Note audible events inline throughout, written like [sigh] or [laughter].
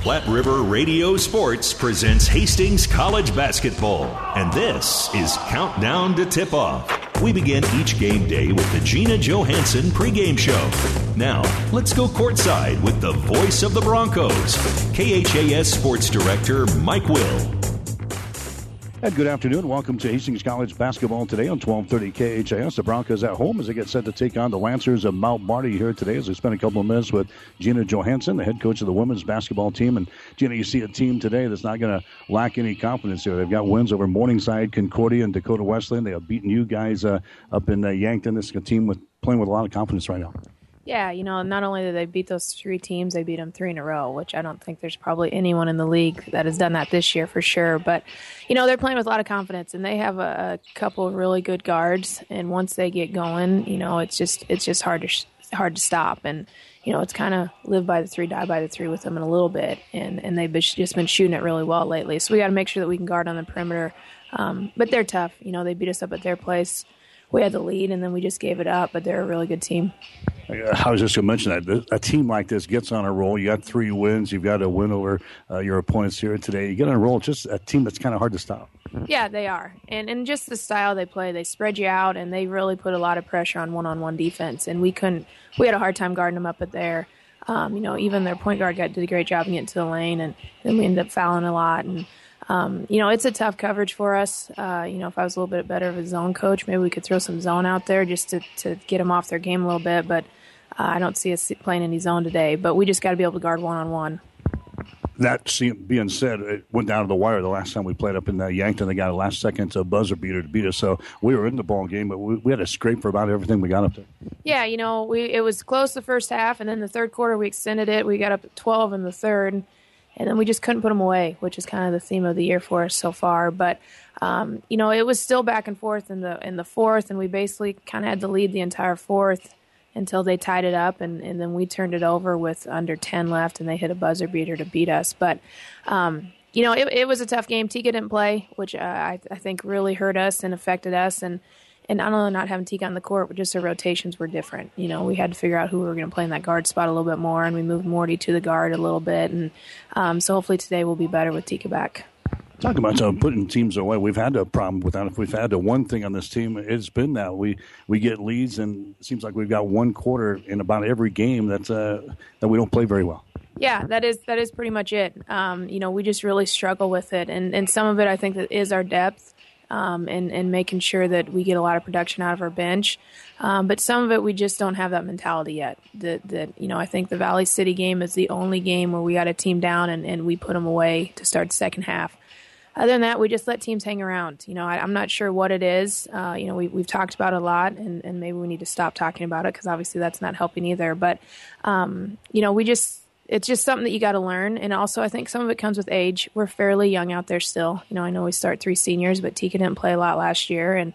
Platte River Radio Sports presents Hastings College Basketball, and this is Countdown to Tip Off. We begin each game day with the Gina Johansson pregame show. Now, let's go courtside with the voice of the Broncos, KHAS Sports Director Mike Will. And good afternoon. Welcome to Hastings College basketball today on 1230 KHAS. The Broncos at home as they get set to take on the Lancers of Mount Marty here today as we spend a couple of minutes with Gina Johansson, the head coach of the women's basketball team. And Gina, you see a team today that's not going to lack any confidence here. They've got wins over Morningside, Concordia, and Dakota Wesleyan. They have beaten you guys uh, up in uh, Yankton. This is a team with playing with a lot of confidence right now. Yeah, you know, not only did they beat those three teams, they beat them three in a row, which I don't think there's probably anyone in the league that has done that this year for sure. But, you know, they're playing with a lot of confidence, and they have a, a couple of really good guards. And once they get going, you know, it's just it's just hard to hard to stop. And you know, it's kind of live by the three, die by the three with them in a little bit, and and they've just been shooting it really well lately. So we got to make sure that we can guard on the perimeter. Um, but they're tough. You know, they beat us up at their place. We had the lead, and then we just gave it up. But they're a really good team. I was just going to mention that a team like this gets on a roll. You got three wins. You've got a win over uh, your opponents here today. You get on a roll. Just a team that's kind of hard to stop. Yeah, they are, and and just the style they play, they spread you out, and they really put a lot of pressure on one-on-one defense. And we couldn't. We had a hard time guarding them up at there. Um, you know, even their point guard got did a great job getting to the lane, and then we ended up fouling a lot. And um, you know, it's a tough coverage for us. Uh, you know, if I was a little bit better of a zone coach, maybe we could throw some zone out there just to to get them off their game a little bit, but. Uh, I don't see us playing any zone today, but we just got to be able to guard one on one. That being said, it went down to the wire the last time we played up in uh, Yankton. They got a last second uh, buzzer beater to beat us, so we were in the ball game, but we, we, had to scrape for about everything we got up there. Yeah, you know, we it was close the first half, and then the third quarter we extended it. We got up to twelve in the third, and then we just couldn't put them away, which is kind of the theme of the year for us so far. But um, you know, it was still back and forth in the in the fourth, and we basically kind of had to lead the entire fourth until they tied it up, and, and then we turned it over with under 10 left, and they hit a buzzer beater to beat us. But, um, you know, it, it, was a tough game. Tika didn't play, which uh, I, I, think really hurt us and affected us. And, and not only not having Tika on the court, but just our rotations were different. You know, we had to figure out who we were going to play in that guard spot a little bit more, and we moved Morty to the guard a little bit. And um, so hopefully today we'll be better with Tika back. Talk about uh, putting teams away. We've had a problem with that. If we've had a one thing on this team, it's been that we we get leads, and it seems like we've got one quarter in about every game that uh, that we don't play very well. Yeah, that is that is pretty much it. Um, you know, we just really struggle with it, and and some of it I think that is our depth. Um, and, and making sure that we get a lot of production out of our bench. Um, but some of it we just don't have that mentality yet. That, that you know, I think the Valley City game is the only game where we got a team down and, and we put them away to start the second half other than that, we just let teams hang around. You know, I, am not sure what it is. Uh, you know, we, we've talked about it a lot, and, and maybe we need to stop talking about it because obviously that's not helping either. But, um, you know, we just, it's just something that you got to learn. And also, I think some of it comes with age. We're fairly young out there still. You know, I know we start three seniors, but Tika didn't play a lot last year, and,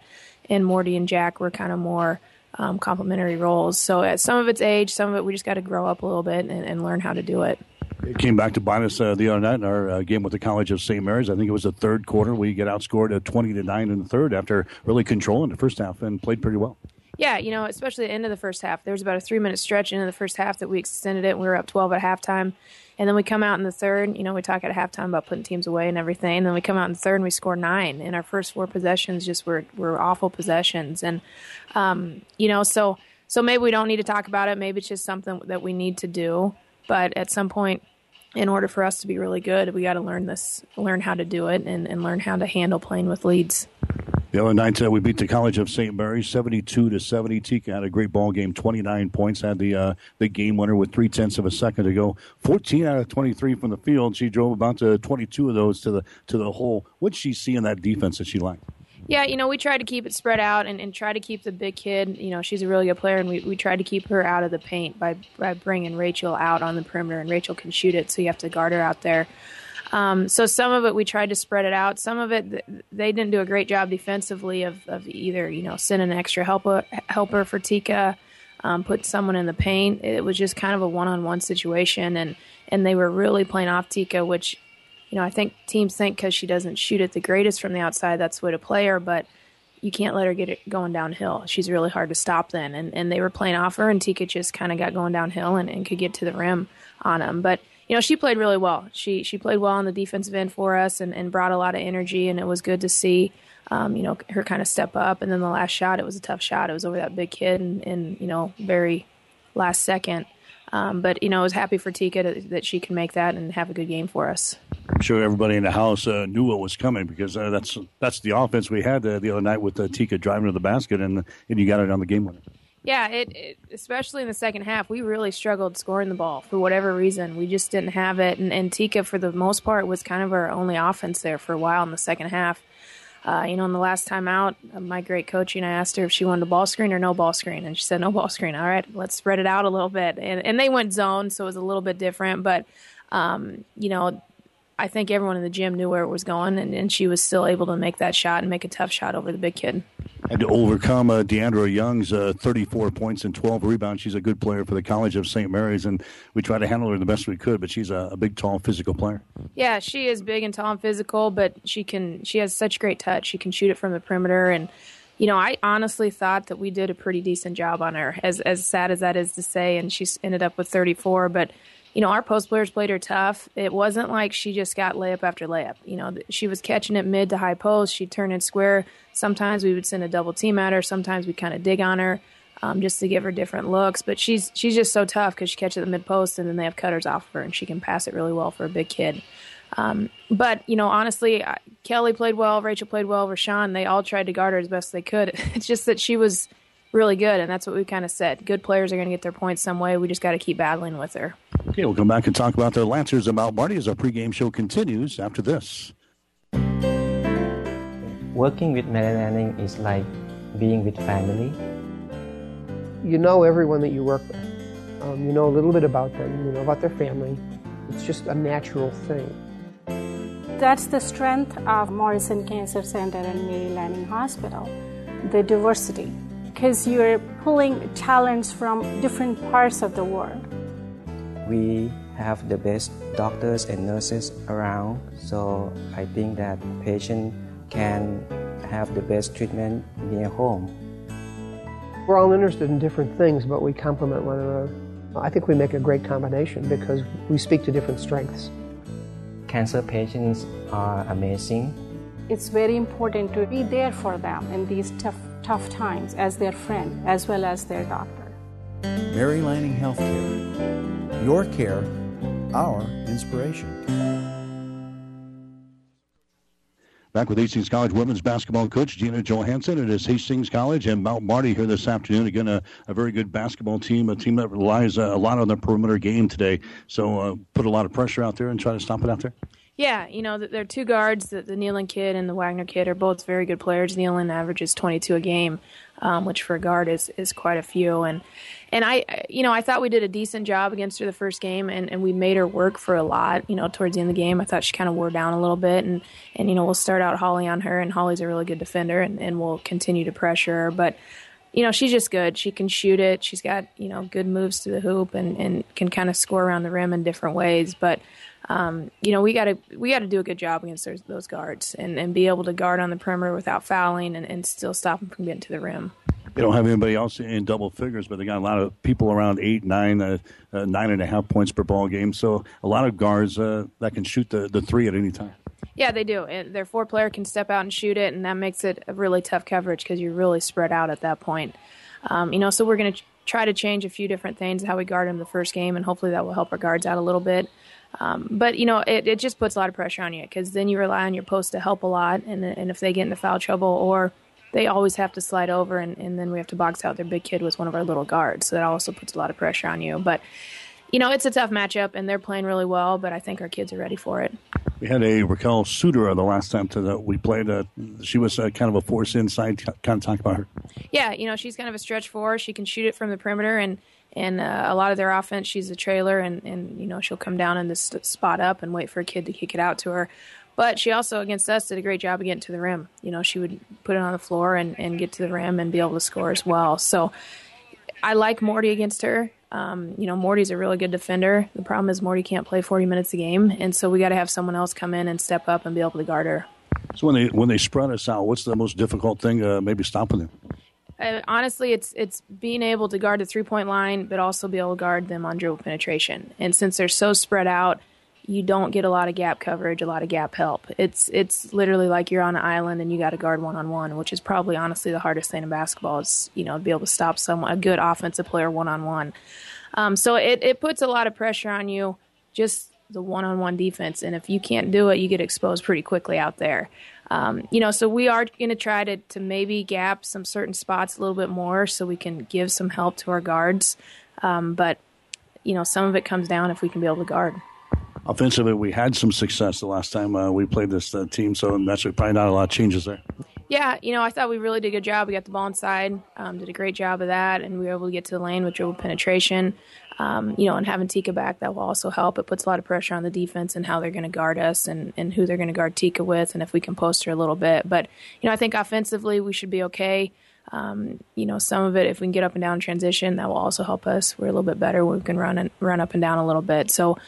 and Morty and Jack were kind of more um, complementary roles. So, at some of it's age, some of it we just got to grow up a little bit and, and learn how to do it. It came back to bite us uh, the other night in our uh, game with the College of St. Mary's. I think it was the third quarter. We get outscored at 20 to 9 in the third after really controlling the first half and played pretty well. Yeah, you know, especially the end of the first half. There was about a three minute stretch into the first half that we extended it. And We were up 12 at halftime. And then we come out in the third. You know, we talk at halftime about putting teams away and everything. And then we come out in the third and we score nine. And our first four possessions just were, were awful possessions. And, um, you know, so so maybe we don't need to talk about it. Maybe it's just something that we need to do. But at some point, in order for us to be really good, we got to learn this, learn how to do it, and, and learn how to handle playing with leads. The other night uh, we beat the College of St. Mary seventy-two to seventy. Tika had a great ball game, twenty-nine points. Had the uh, the game winner with three tenths of a second to go. Fourteen out of twenty-three from the field. She drove about to twenty-two of those to the to the hole. What did she see in that defense that she liked? Yeah, you know, we tried to keep it spread out and, and try to keep the big kid. You know, she's a really good player, and we, we tried to keep her out of the paint by, by bringing Rachel out on the perimeter, and Rachel can shoot it, so you have to guard her out there. Um, so some of it we tried to spread it out. Some of it they didn't do a great job defensively of, of either you know send an extra helper helper for Tika, um, put someone in the paint. It was just kind of a one on one situation, and and they were really playing off Tika, which you know, I think teams think because she doesn't shoot it the greatest from the outside, that's the way to play her, but you can't let her get it going downhill. She's really hard to stop then. And, and they were playing off her, and Tika just kind of got going downhill and, and could get to the rim on them. But, you know, she played really well. She she played well on the defensive end for us and, and brought a lot of energy, and it was good to see. Um, you know, her kind of step up. And then the last shot, it was a tough shot. It was over that big kid, and, and you know, very last second. Um, but you know, I was happy for Tika to, that she can make that and have a good game for us. I'm sure everybody in the house uh, knew what was coming because uh, that's that's the offense we had uh, the other night with uh, Tika driving to the basket and and you got it on the game winner. Yeah, it, it, especially in the second half, we really struggled scoring the ball for whatever reason. We just didn't have it, and, and Tika, for the most part, was kind of our only offense there for a while in the second half. Uh, you know, in the last time out, my great coaching, I asked her if she wanted a ball screen or no ball screen, and she said no ball screen. All right, let's spread it out a little bit, and and they went zone, so it was a little bit different, but um, you know, I think everyone in the gym knew where it was going, and, and she was still able to make that shot and make a tough shot over the big kid. And to overcome uh, Deandra Young's uh, 34 points and 12 rebounds, she's a good player for the College of St. Mary's, and we try to handle her the best we could. But she's a, a, big, tall, physical player. Yeah, she is big and tall and physical, but she can. She has such great touch. She can shoot it from the perimeter, and you know, I honestly thought that we did a pretty decent job on her. As as sad as that is to say, and she ended up with 34, but you know, our post players played her tough. It wasn't like she just got layup after layup. You know, she was catching it mid to high post. She'd turn it square. Sometimes we would send a double team at her. Sometimes we kind of dig on her um, just to give her different looks. But she's she's just so tough because she catches the mid post and then they have cutters off of her and she can pass it really well for a big kid. Um, but you know, honestly, Kelly played well, Rachel played well, Rashawn. They all tried to guard her as best they could. [laughs] It's just that she was really good, and that's what we kind of said. Good players are going to get their points some way. We just got to keep battling with her. Okay, we'll come back and talk about the Lancers and Mount Marty as our pregame show continues after this. Working with Mary Lanning is like being with family. You know everyone that you work with. Um, you know a little bit about them. You know about their family. It's just a natural thing. That's the strength of Morrison Cancer Center and Mary Lanning Hospital, the diversity because you're pulling talents from different parts of the world. We have the best doctors and nurses around, so I think that patient can have the best treatment near home. We're all interested in different things, but we complement one another. I think we make a great combination because we speak to different strengths. Cancer patients are amazing. It's very important to be there for them in these tough tough times as their friend as well as their doctor. Mary Lanning Healthcare. Your care, our inspiration. Back with Hastings College women's basketball coach Gina Johansson. It is Hastings College and Mount Marty here this afternoon. Again, a, a very good basketball team, a team that relies uh, a lot on the perimeter game today. So uh, put a lot of pressure out there and try to stop it out there. Yeah, you know, there are two guards. The, the Nealon kid and the Wagner kid are both very good players. Nealon averages 22 a game, um, which for a guard is, is quite a few. And and I, you know, I thought we did a decent job against her the first game, and, and we made her work for a lot. You know, towards the end of the game, I thought she kind of wore down a little bit, and and you know, we'll start out Holly on her, and Holly's a really good defender, and, and we'll continue to pressure her, but you know, she's just good. She can shoot it. She's got, you know, good moves to the hoop and, and can kind of score around the rim in different ways. But um, you know, we got to we got to do a good job against those, those, guards and, and be able to guard on the perimeter without fouling and, and still stop them from getting to the rim. They don't have anybody else in double figures, but they got a lot of people around eight, nine, uh, uh, nine and a half points per ball game. So a lot of guards uh, that can shoot the, the three at any time. Yeah, they do. their four player can step out and shoot it, and that makes it a really tough coverage because you're really spread out at that point. Um, you know, so we're going to ch- try to change a few different things how we guard them the first game, and hopefully that will help our guards out a little bit. Um, but you know, it, it just puts a lot of pressure on you because then you rely on your post to help a lot, and and if they get into foul trouble or they always have to slide over, and, and then we have to box out their big kid with one of our little guards, so that also puts a lot of pressure on you. But you know, it's a tough matchup, and they're playing really well, but I think our kids are ready for it. We had a Raquel Suter the last time the, we played. Uh, she was uh, kind of a force inside. Kind of talk about her. Yeah, you know, she's kind of a stretch four. She can shoot it from the perimeter, and and uh, a lot of their offense, she's a trailer, and, and you know she'll come down in this spot up and wait for a kid to kick it out to her. But she also against us did a great job of getting to the rim. You know, she would put it on the floor and, and get to the rim and be able to score as well. So I like Morty against her. Um, you know, Morty's a really good defender. The problem is Morty can't play 40 minutes a game, and so we got to have someone else come in and step up and be able to guard her. So when they when they spread us out, what's the most difficult thing? Uh, maybe stopping them Honestly, it's it's being able to guard the three point line, but also be able to guard them on dribble penetration. And since they're so spread out, you don't get a lot of gap coverage, a lot of gap help. It's it's literally like you're on an island and you got to guard one on one, which is probably honestly the hardest thing in basketball is you know to be able to stop someone a good offensive player one on one. So it it puts a lot of pressure on you, just the one on one defense, and if you can't do it, you get exposed pretty quickly out there. Um, you know, so we are going to try to to maybe gap some certain spots a little bit more, so we can give some help to our guards. Um, but you know, some of it comes down if we can be able to guard. Offensively, we had some success the last time uh, we played this uh, team, so that's probably not a lot of changes there. Yeah, you know, I thought we really did a good job. We got the ball inside, um, did a great job of that, and we were able to get to the lane with dribble penetration. Um, you know, and having Tika back, that will also help. It puts a lot of pressure on the defense and how they're going to guard us and, and who they're going to guard Tika with, and if we can post her a little bit. But, you know, I think offensively we should be okay. Um, you know, some of it, if we can get up and down transition, that will also help us. We're a little bit better. We can run and run up and down a little bit. So,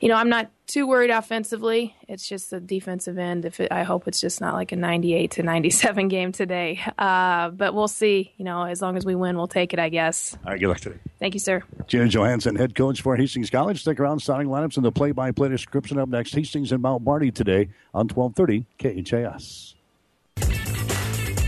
you know, I'm not too worried offensively. It's just the defensive end. If it, I hope it's just not like a 98 to 97 [laughs] game today. Uh, but we'll see. You know, as long as we win, we'll take it. I guess. All right. Good luck today. Thank you, sir. Gina Johansson, head coach for Hastings College. Stick around. Starting lineups and the play-by-play description up next. Hastings and Mount Marty today on 1230 KHAS.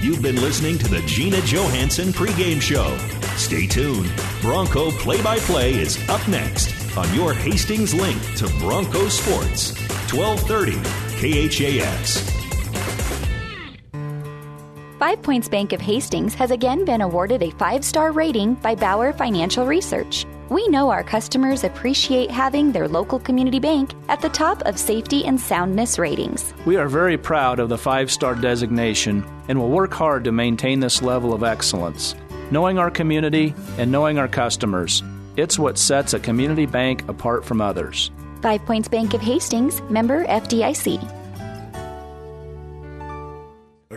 You've been listening to the Gina Johansson pregame show. Stay tuned. Bronco play by play is up next on your Hastings link to Bronco Sports, 1230 KHAS. Five Points Bank of Hastings has again been awarded a five star rating by Bauer Financial Research. We know our customers appreciate having their local community bank at the top of safety and soundness ratings. We are very proud of the five star designation and will work hard to maintain this level of excellence. Knowing our community and knowing our customers, it's what sets a community bank apart from others. Five Points Bank of Hastings, member FDIC.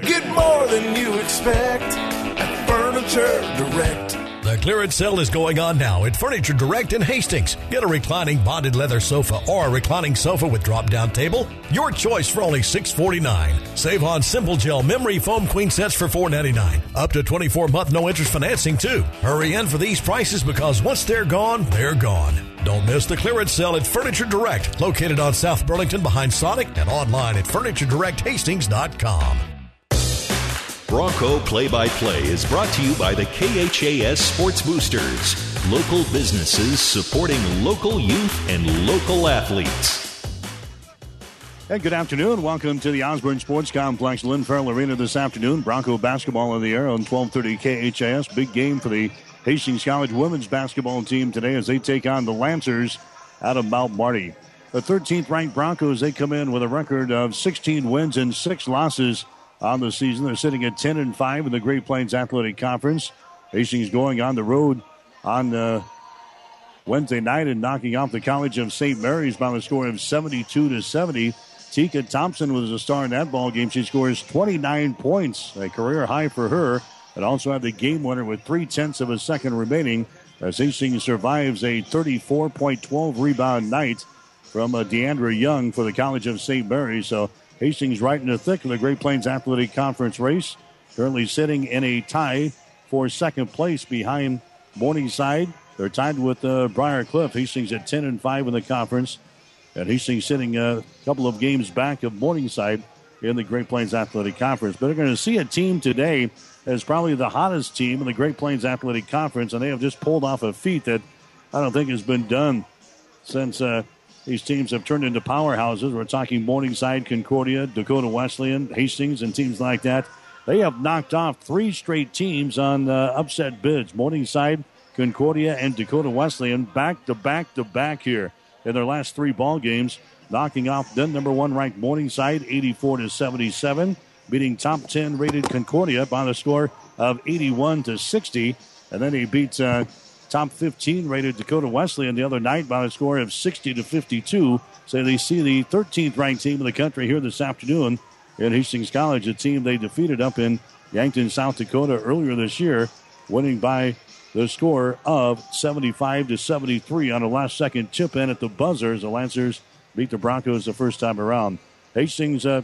Get more than you expect at Furniture Direct. Clearance sale is going on now at Furniture Direct in Hastings. Get a reclining bonded leather sofa or a reclining sofa with drop down table. Your choice for only 649. Save on Simple Gel memory foam queen sets for 499. Up to 24 month no interest financing too. Hurry in for these prices because once they're gone, they're gone. Don't miss the clearance sale at Furniture Direct, located on South Burlington behind Sonic and online at FurnitureDirectHastings.com. Bronco Play by Play is brought to you by the KHAS Sports Boosters, local businesses supporting local youth and local athletes. Hey, good afternoon. Welcome to the Osborne Sports Complex, Lynn Farrell Arena this afternoon. Bronco basketball in the air on 1230 KHAS. Big game for the Hastings College women's basketball team today as they take on the Lancers out of Mount Marty. The 13th ranked Broncos, they come in with a record of 16 wins and six losses on the season. They're sitting at 10 and 5 in the Great Plains Athletic Conference. Hastings going on the road on uh, Wednesday night and knocking off the College of St. Mary's by the score of 72 to 70. Tika Thompson was a star in that ball game. She scores 29 points, a career high for her, and also had the game winner with three tenths of a second remaining as Hastings survives a 34.12 rebound night from uh, Deandra Young for the College of St. Mary's. So Hastings right in the thick of the Great Plains Athletic Conference race. Currently sitting in a tie for second place behind Morningside. They're tied with uh, Briar Cliff. Hastings at 10 and 5 in the conference. And Hastings sitting a couple of games back of Morningside in the Great Plains Athletic Conference. But they're going to see a team today as probably the hottest team in the Great Plains Athletic Conference. And they have just pulled off a feat that I don't think has been done since uh, these teams have turned into powerhouses. We're talking Morningside, Concordia, Dakota Wesleyan, Hastings, and teams like that. They have knocked off three straight teams on uh, upset bids. Morningside, Concordia, and Dakota Wesleyan back to back to back here in their last three ball games, knocking off then number one ranked Morningside 84 to 77, beating top 10 rated Concordia by the score of 81 to 60, and then he beats uh, top 15 rated Dakota Wesleyan the other night by a score of 60 to 52. So they see the 13th ranked team in the country here this afternoon in Hastings College, a team they defeated up in Yankton, South Dakota earlier this year, winning by the score of 75 to 73 on a last second chip in at the buzzer as the Lancers beat the Broncos the first time around. Hastings uh,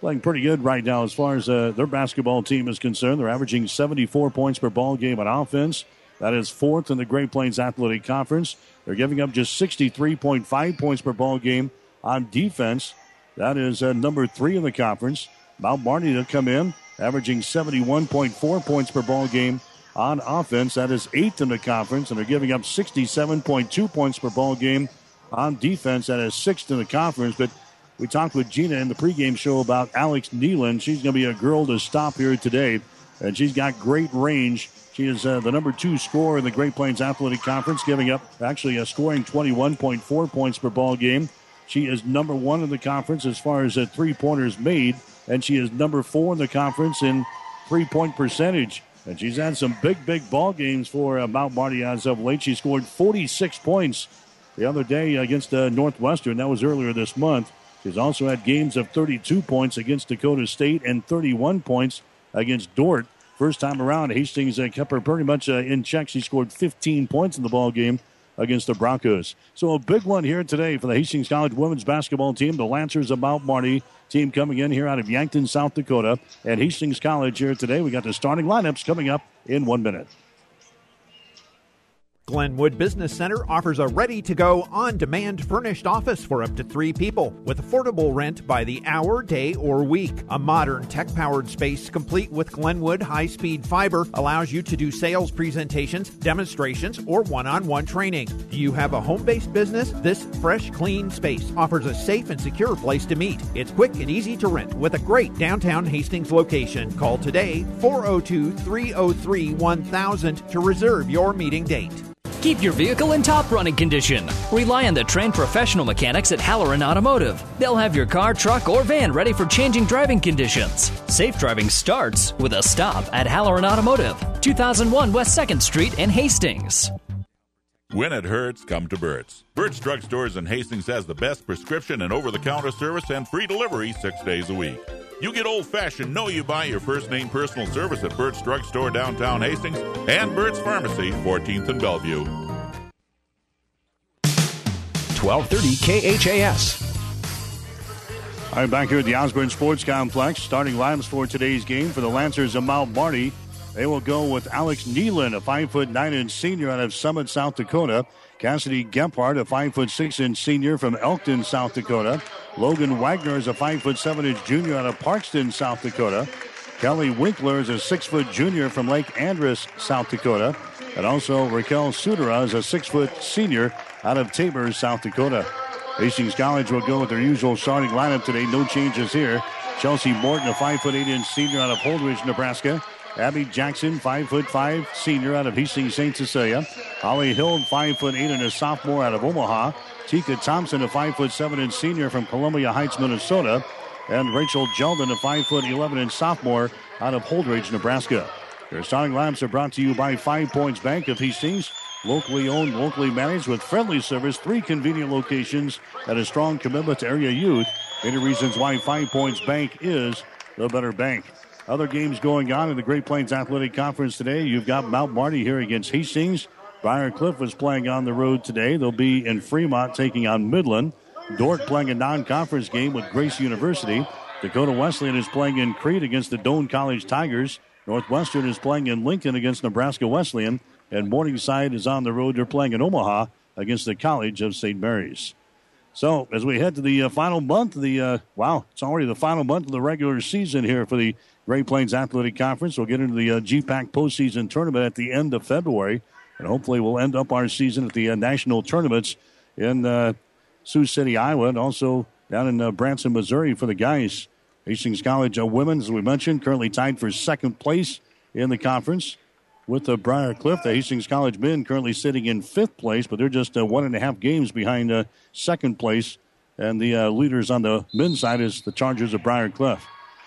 playing pretty good right now as far as uh, their basketball team is concerned. They're averaging 74 points per ball game on offense. That is fourth in the Great Plains Athletic Conference. They're giving up just 63.5 points per ball game on defense. That is uh, number three in the conference. Mount Marty to come in, averaging 71.4 points per ball game on offense. That is eighth in the conference, and they're giving up 67.2 points per ball game on defense. That is sixth in the conference. But we talked with Gina in the pregame show about Alex Nealon. She's going to be a girl to stop here today, and she's got great range. She is uh, the number two scorer in the Great Plains Athletic Conference, giving up actually a scoring 21.4 points per ball game. She is number one in the conference as far as uh, three pointers made, and she is number four in the conference in three point percentage. And she's had some big, big ball games for uh, Mount Marty as of late. She scored 46 points the other day against uh, Northwestern. That was earlier this month. She's also had games of 32 points against Dakota State and 31 points against Dordt. First time around, Hastings uh, kept her pretty much uh, in check. She scored 15 points in the ball game against the Broncos. So a big one here today for the Hastings College women's basketball team. The Lancers of Mount Marty team coming in here out of Yankton, South Dakota, and Hastings College here today. We got the starting lineups coming up in one minute. Glenwood Business Center offers a ready to go, on demand furnished office for up to three people with affordable rent by the hour, day, or week. A modern tech powered space complete with Glenwood high speed fiber allows you to do sales presentations, demonstrations, or one on one training. Do you have a home based business? This fresh, clean space offers a safe and secure place to meet. It's quick and easy to rent with a great downtown Hastings location. Call today 402 303 1000 to reserve your meeting date. Keep your vehicle in top running condition. Rely on the trained professional mechanics at Halloran Automotive. They'll have your car, truck, or van ready for changing driving conditions. Safe driving starts with a stop at Halloran Automotive, 2001 West 2nd Street in Hastings. When it hurts, come to Burt's. Burt's Drug Stores in Hastings has the best prescription and over the counter service and free delivery six days a week. You get old fashioned, know you buy your first name personal service at Burt's Drug Store downtown Hastings and Burt's Pharmacy, 14th and Bellevue. 1230 KHAS. All right, back here at the Osborne Sports Complex. Starting lineups for today's game for the Lancers of Mount Marty. They will go with Alex Nealon, a five foot nine inch senior out of Summit, South Dakota. Cassidy Gephardt, a five foot six inch senior from Elkton, South Dakota. Logan Wagner is a five foot seven inch junior out of Parkston, South Dakota. Kelly Winkler is a six foot junior from Lake Andes, South Dakota. And also Raquel Sudera is a six foot senior out of Tabor, South Dakota. Hastings College will go with their usual starting lineup today. No changes here. Chelsea Morton, a five foot eight inch senior out of Holdrege, Nebraska. Abby Jackson, five foot five, senior out of Hastings St. Cecilia. Holly Hill, five foot eight and a sophomore out of Omaha. Tika Thompson, a five foot seven inch senior from Columbia Heights, Minnesota. And Rachel Jeldon, a five foot eleven inch sophomore out of Holdrege, Nebraska. Their starting lineups are brought to you by Five Points Bank of Hastings. Locally owned, locally managed with friendly service, three convenient locations, and a strong commitment to area youth. Many reasons why Five Points Bank is the better bank. Other games going on in the Great Plains Athletic Conference today. You've got Mount Marty here against Hastings. Briar Cliff is playing on the road today. They'll be in Fremont taking on Midland. Dordt playing a non-conference game with Grace University. Dakota Wesleyan is playing in Crete against the Doane College Tigers. Northwestern is playing in Lincoln against Nebraska Wesleyan. And Morningside is on the road. They're playing in Omaha against the College of St. Mary's. So as we head to the uh, final month, the uh, wow, it's already the final month of the regular season here for the Great Plains Athletic Conference. We'll get into the uh, GPAC postseason tournament at the end of February, and hopefully we'll end up our season at the uh, national tournaments in uh, Sioux City, Iowa, and also down in uh, Branson, Missouri for the guys. Hastings College uh, women, as we mentioned, currently tied for second place in the conference with the Briar Cliff. The Hastings College men currently sitting in fifth place, but they're just uh, one and a half games behind uh, second place. And the uh, leaders on the men's side is the Chargers of Briar Cliff.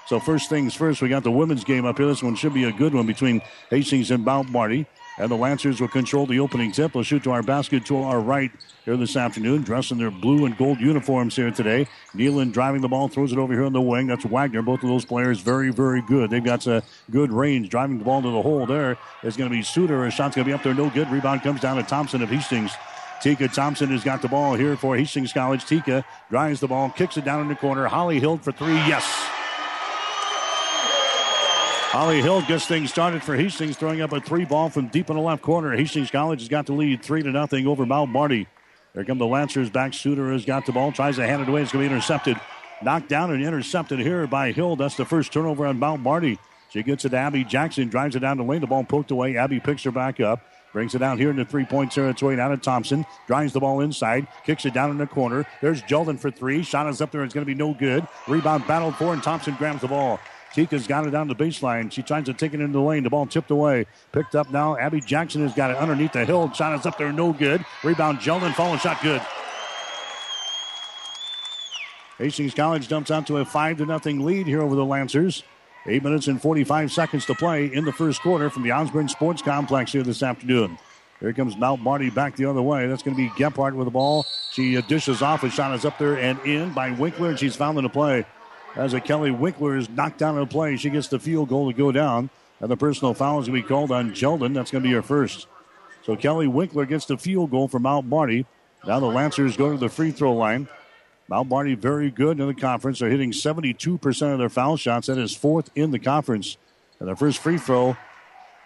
So first things first, we got the women's game up here. This one should be a good one between Hastings and Mount Marty. And the Lancers will control the opening tip. They'll shoot to our basket to our right here this afternoon, dressed in their blue and gold uniforms here today. Nealon driving the ball, throws it over here on the wing. That's Wagner. Both of those players very, very good. They've got a good range. Driving the ball to the hole there is going to be Suter. A shot's going to be up there, no good. Rebound comes down to Thompson of Hastings. Tika Thompson has got the ball here for Hastings College. Tika drives the ball, kicks it down in the corner. Holly Hill for three. Yes. Holly Hill gets things started for Hastings, throwing up a three ball from deep in the left corner. Hastings College has got the lead three to nothing over Mount Marty. There come the Lancers back. Suter has got the ball, tries to hand it away. It's going to be intercepted. Knocked down and intercepted here by Hill. That's the first turnover on Mount Marty. She gets it to Abby Jackson, drives it down the lane. The ball poked away. Abby picks her back up. Brings it down here in the three point territory down to Thompson. Drives the ball inside. Kicks it down in the corner. There's Jelden for three. Shot is up there. It's going to be no good. Rebound battled for, and Thompson grabs the ball. Tika's got it down the baseline. She tries to take it into the lane. The ball tipped away. Picked up now. Abby Jackson has got it underneath the hill. Shot is up there. No good. Rebound Jelden. Follow shot good. Hastings College dumps out to a 5 to nothing lead here over the Lancers. Eight minutes and 45 seconds to play in the first quarter from the Osborne Sports Complex here this afternoon. Here comes Mount Marty back the other way. That's going to be Gephardt with the ball. She dishes off. A shot is up there and in by Winkler, and she's found in the play. As a Kelly Winkler is knocked down in the play, she gets the field goal to go down. And the personal foul is going to be called on Jelden. That's going to be her first. So Kelly Winkler gets the field goal for Mount Marty. Now the Lancers go to the free throw line. Mount Marty very good in the conference. They're hitting 72% of their foul shots. That is fourth in the conference. And their first free throw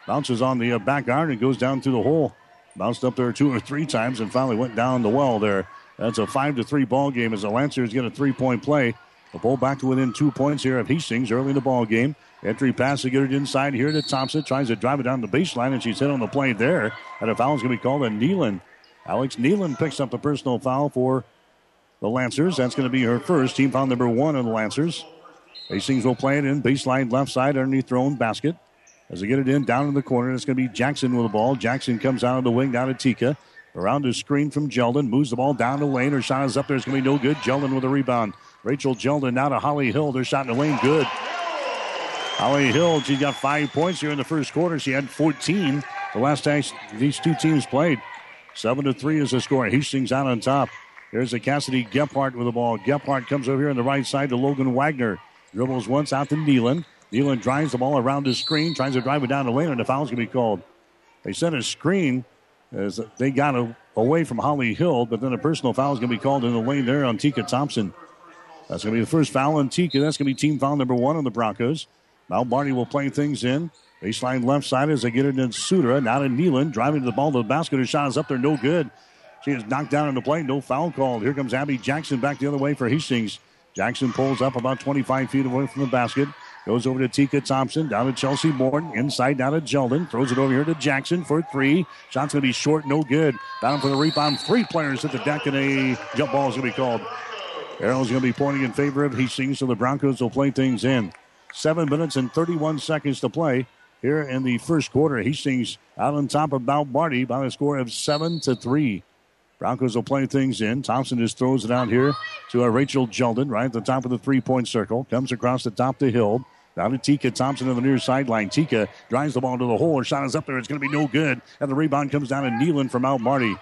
bounces on the uh, back iron and goes down through the hole. Bounced up there two or three times and finally went down the well there. That's a five to three ball game as the Lancers get a three point play. The ball back to within two points here of Hastings early in the ball game. Entry pass to get it inside here to Thompson. Tries to drive it down the baseline and she's hit on the play there. And a foul is going to be called on Nealon. Alex Nealon picks up the personal foul for the Lancers. That's going to be her first. Team foul number one on the Lancers. Hastings will play it in baseline left side underneath their own basket. As they get it in down in the corner, it's going to be Jackson with the ball. Jackson comes out of the wing down to Tika. Around the screen from Jeldon, Moves the ball down the lane. Her shot is up there. It's going to be no good. Jeldon with a rebound. Rachel Jelden now to Holly Hill. Their shot in the lane good. Holly Hill, she got five points here in the first quarter. She had 14 the last time these two teams played. Seven to three is the score. Hastings out on top. There's a Cassidy Gephardt with the ball. Gephardt comes over here on the right side to Logan Wagner. Dribbles once out to Nealon. Nealon drives the ball around the screen, tries to drive it down the lane, and the foul's going to be called. They set a screen as they got away from Holly Hill, but then a personal foul is going to be called in the lane there on Tika Thompson. That's going to be the first foul on Tika. That's going to be team foul number one on the Broncos. Now Barney will play things in. Baseline left side as they get it in Suter. Now to Nealon, driving to the ball to the basket. Her shot is up there, no good. She is knocked down in the play. No foul called. Here comes Abby Jackson back the other way for Hastings. Jackson pulls up about 25 feet away from the basket. Goes over to Tika Thompson. Down to Chelsea Morton. Inside down to Jeldon. Throws it over here to Jackson for three. Shot's going to be short. No good. Down for the rebound. Three players at the deck and a jump ball is going to be called. Arrow's going to be pointing in favor of Hastings, so the Broncos will play things in. Seven minutes and 31 seconds to play here in the first quarter. Hastings out on top of Mount Marty by a score of seven to three. Broncos will play things in. Thompson just throws it out here to uh, Rachel Jelden, right at the top of the three point circle. Comes across the top of the hill. Down to Tika Thompson on the near sideline. Tika drives the ball to the hole. Her shot is up there. It's going to be no good. And the rebound comes down to Nealon from Mount Marty.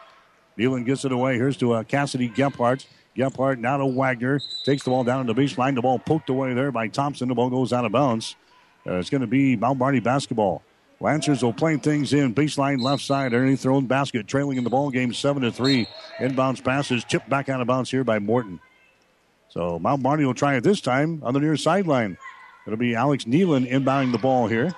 Nealon gets it away. Here's to uh, Cassidy Gephardt. Gephardt now to Wagner. Takes the ball down to the baseline. The ball poked away there by Thompson. The ball goes out of bounds. Uh, it's going to be Mount Marty basketball. Lancers will play things in baseline left side underneath their own basket, trailing in the ball game seven to three. Inbounds passes chipped back out of bounds here by Morton. So Mount Marty will try it this time on the near sideline. It'll be Alex Nealon inbounding the ball here.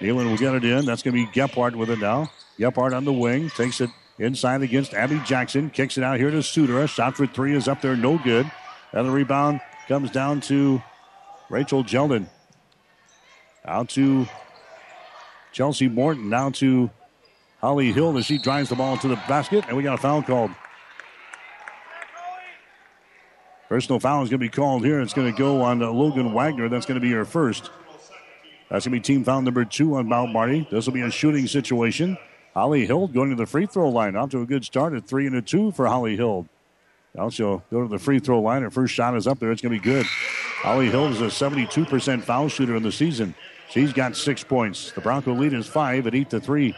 Nealon will get it in. That's going to be Gephardt with it now. Gephardt on the wing takes it inside against Abby Jackson. Kicks it out here to Suter. Shot for three is up there, no good. And the rebound comes down to Rachel Jelden. Out to Chelsea Morton down to Holly Hill as she drives the ball to the basket, and we got a foul called. Personal foul is going to be called here. It's going to go on Logan Wagner. That's going to be her first. That's going to be team foul number two on Mount Marty. This will be a shooting situation. Holly Hill going to the free throw line. Off to a good start at three and a two for Holly Hill. Now she'll go to the free throw line. Her first shot is up there. It's going to be good. Holly Hill is a 72% foul shooter in the season. She's got six points. The Bronco lead is five at eight to three.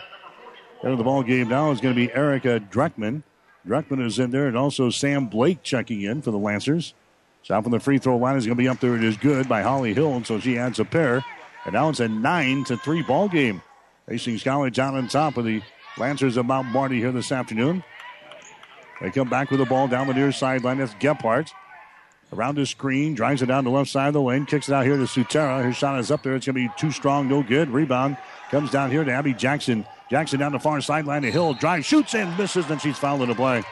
End of the ball game now is going to be Erica Dreckman. Dreckman is in there, and also Sam Blake checking in for the Lancers. Shot from the free throw line is going to be up there. It is good by Holly Hill, and so she adds a pair. And now it's a nine to three ball game. Hastings College out on top of the Lancers of Mount Marty here this afternoon. They come back with the ball down the near sideline. That's Gephardt. around the screen, drives it down the left side of the lane, kicks it out here to Sutera. His shot is up there. It's going to be too strong, no good. Rebound comes down here to Abby Jackson. Jackson down the far sideline to Hill. Drive, shoots and misses, then she's fouled in the play.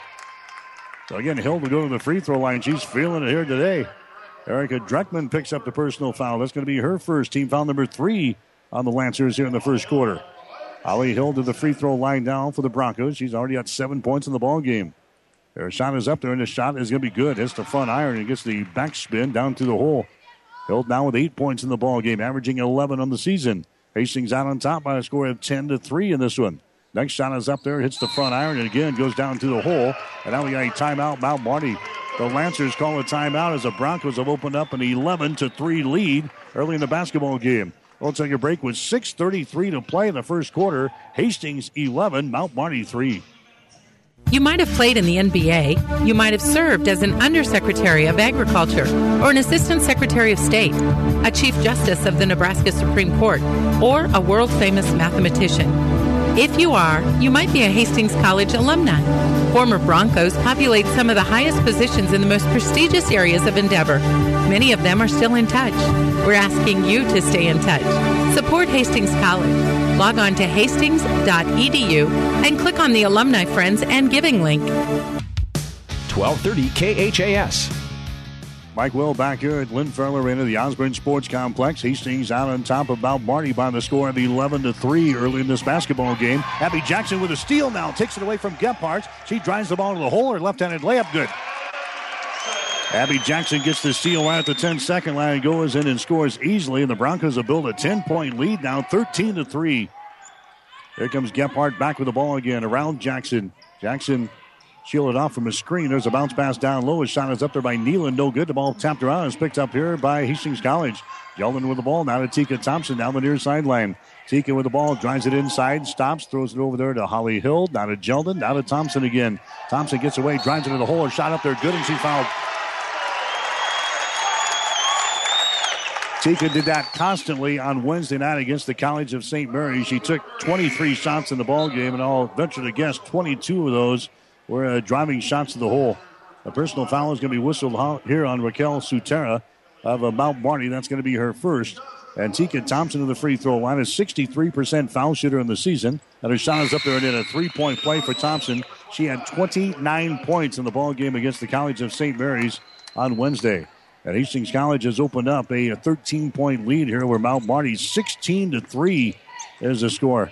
So again, Hill will go to the free throw line. She's feeling it here today. Erica Dreckman picks up the personal foul. That's going to be her first team foul number three on the Lancers here in the first quarter. Holly Hill to the free throw line down for the Broncos. She's already got seven points in the ball game. Her shot is up there, and the shot is going to be good. Hits the front iron and gets the backspin down to the hole. Hill now with eight points in the ball game, averaging 11 on the season. Hastings out on top by a score of 10 to 3 in this one. Next shot is up there, hits the front iron, and again goes down to the hole. And now we got a timeout. Mount Marty. The Lancers call a timeout as the Broncos have opened up an 11 to 3 lead early in the basketball game. We'll take a break with 6.33 to play in the first quarter. Hastings 11, Mount Marty 3. You might have played in the NBA. You might have served as an Undersecretary of Agriculture or an Assistant Secretary of State, a Chief Justice of the Nebraska Supreme Court, or a world famous mathematician. If you are, you might be a Hastings College alumni. Former Broncos populate some of the highest positions in the most prestigious areas of endeavor. Many of them are still in touch. We're asking you to stay in touch. Support Hastings College. Log on to hastings.edu and click on the Alumni Friends and Giving link. 1230 KHAS. Mike Will back here at Lynn Farrell Arena, the Osborne Sports Complex. Hastings out on top of Mount Marty by the score of 11 to 3 early in this basketball game. Abby Jackson with a steal now takes it away from Gephardt. She drives the ball to the hole. Her left-handed layup good. Abby Jackson gets the steal right at the 10 second line, goes in and scores easily, and the Broncos have built a 10 point lead now, 13 to 3. Here comes Gephardt back with the ball again around Jackson. Jackson shielded off from a screen. There's a bounce pass down low. His shot is up there by Nealon. No good. The ball tapped around. It's picked up here by Hastings College. Yeldon with the ball. Now to Tika Thompson down the near sideline. Tika with the ball. Drives it inside. Stops. Throws it over there to Holly Hill. Now to Jeldon. Now to Thompson again. Thompson gets away. Drives into the hole. A shot up there. Good. And she fouled. Tika did that constantly on Wednesday night against the College of St. Mary. She took 23 shots in the ball game, and I'll venture to guess 22 of those were uh, driving shots to the hole. A personal foul is going to be whistled here on Raquel Sutera of uh, Mount Marty. That's going to be her first. And Tika Thompson to the free throw line is 63% foul shooter in the season. And her shot is up there and in a three point play for Thompson. She had 29 points in the ball game against the College of St. Mary's on Wednesday. And Hastings College has opened up a 13 point lead here where Mount Marty 16 to 3 is the score.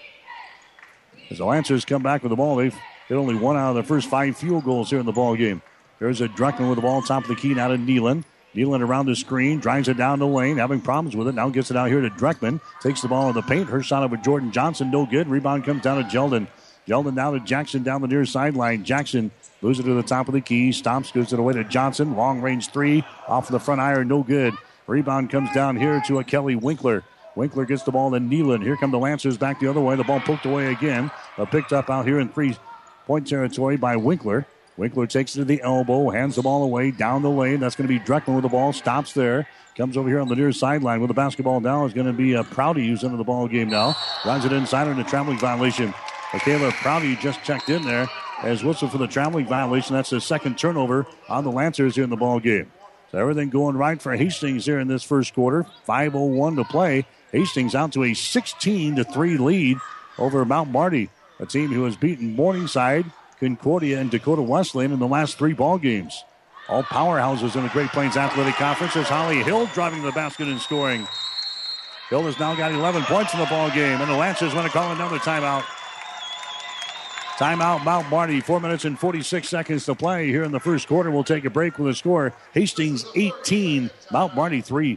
As the Lancers come back with the ball, they've hit only one out of the first five field goals here in the ball game. There's a Dreckman with the ball top of the key now to Nealon. Nealon around the screen, drives it down the lane, having problems with it. Now gets it out here to Dreckman. Takes the ball in the paint. Her shot over Jordan Johnson, no good. Rebound comes down to Jeldon. Jeldon now to Jackson down the near sideline. Jackson moves it to the top of the key. Stomps, goes it away to Johnson. Long range three off the front iron, no good. Rebound comes down here to a Kelly Winkler. Winkler gets the ball to Nealon. Here come the Lancers back the other way. The ball poked away again. Picked up out here in three point territory by Winkler. Winkler takes it to the elbow, hands the ball away down the lane. That's going to be Dreckman with the ball. Stops there. Comes over here on the near sideline with the basketball now. Is going to be a uh, Prouty who's into the ball game now. Runs it inside on a traveling violation. Michaela Prouty just checked in there as whistle for the traveling violation. That's the second turnover on the Lancers here in the ball game. So everything going right for Hastings here in this first quarter. 5:01 to play. Hastings out to a 16 to three lead over Mount Marty, a team who has beaten Morningside, Concordia, and Dakota Wesleyan in the last three ball games. All powerhouses in the Great Plains Athletic Conference as Holly Hill driving the basket and scoring. Hill has now got 11 points in the ball game, and the Lancers want to call another timeout. Timeout, Mount Marty. Four minutes and 46 seconds to play here in the first quarter. We'll take a break with a score Hastings 18, Mount Marty 3.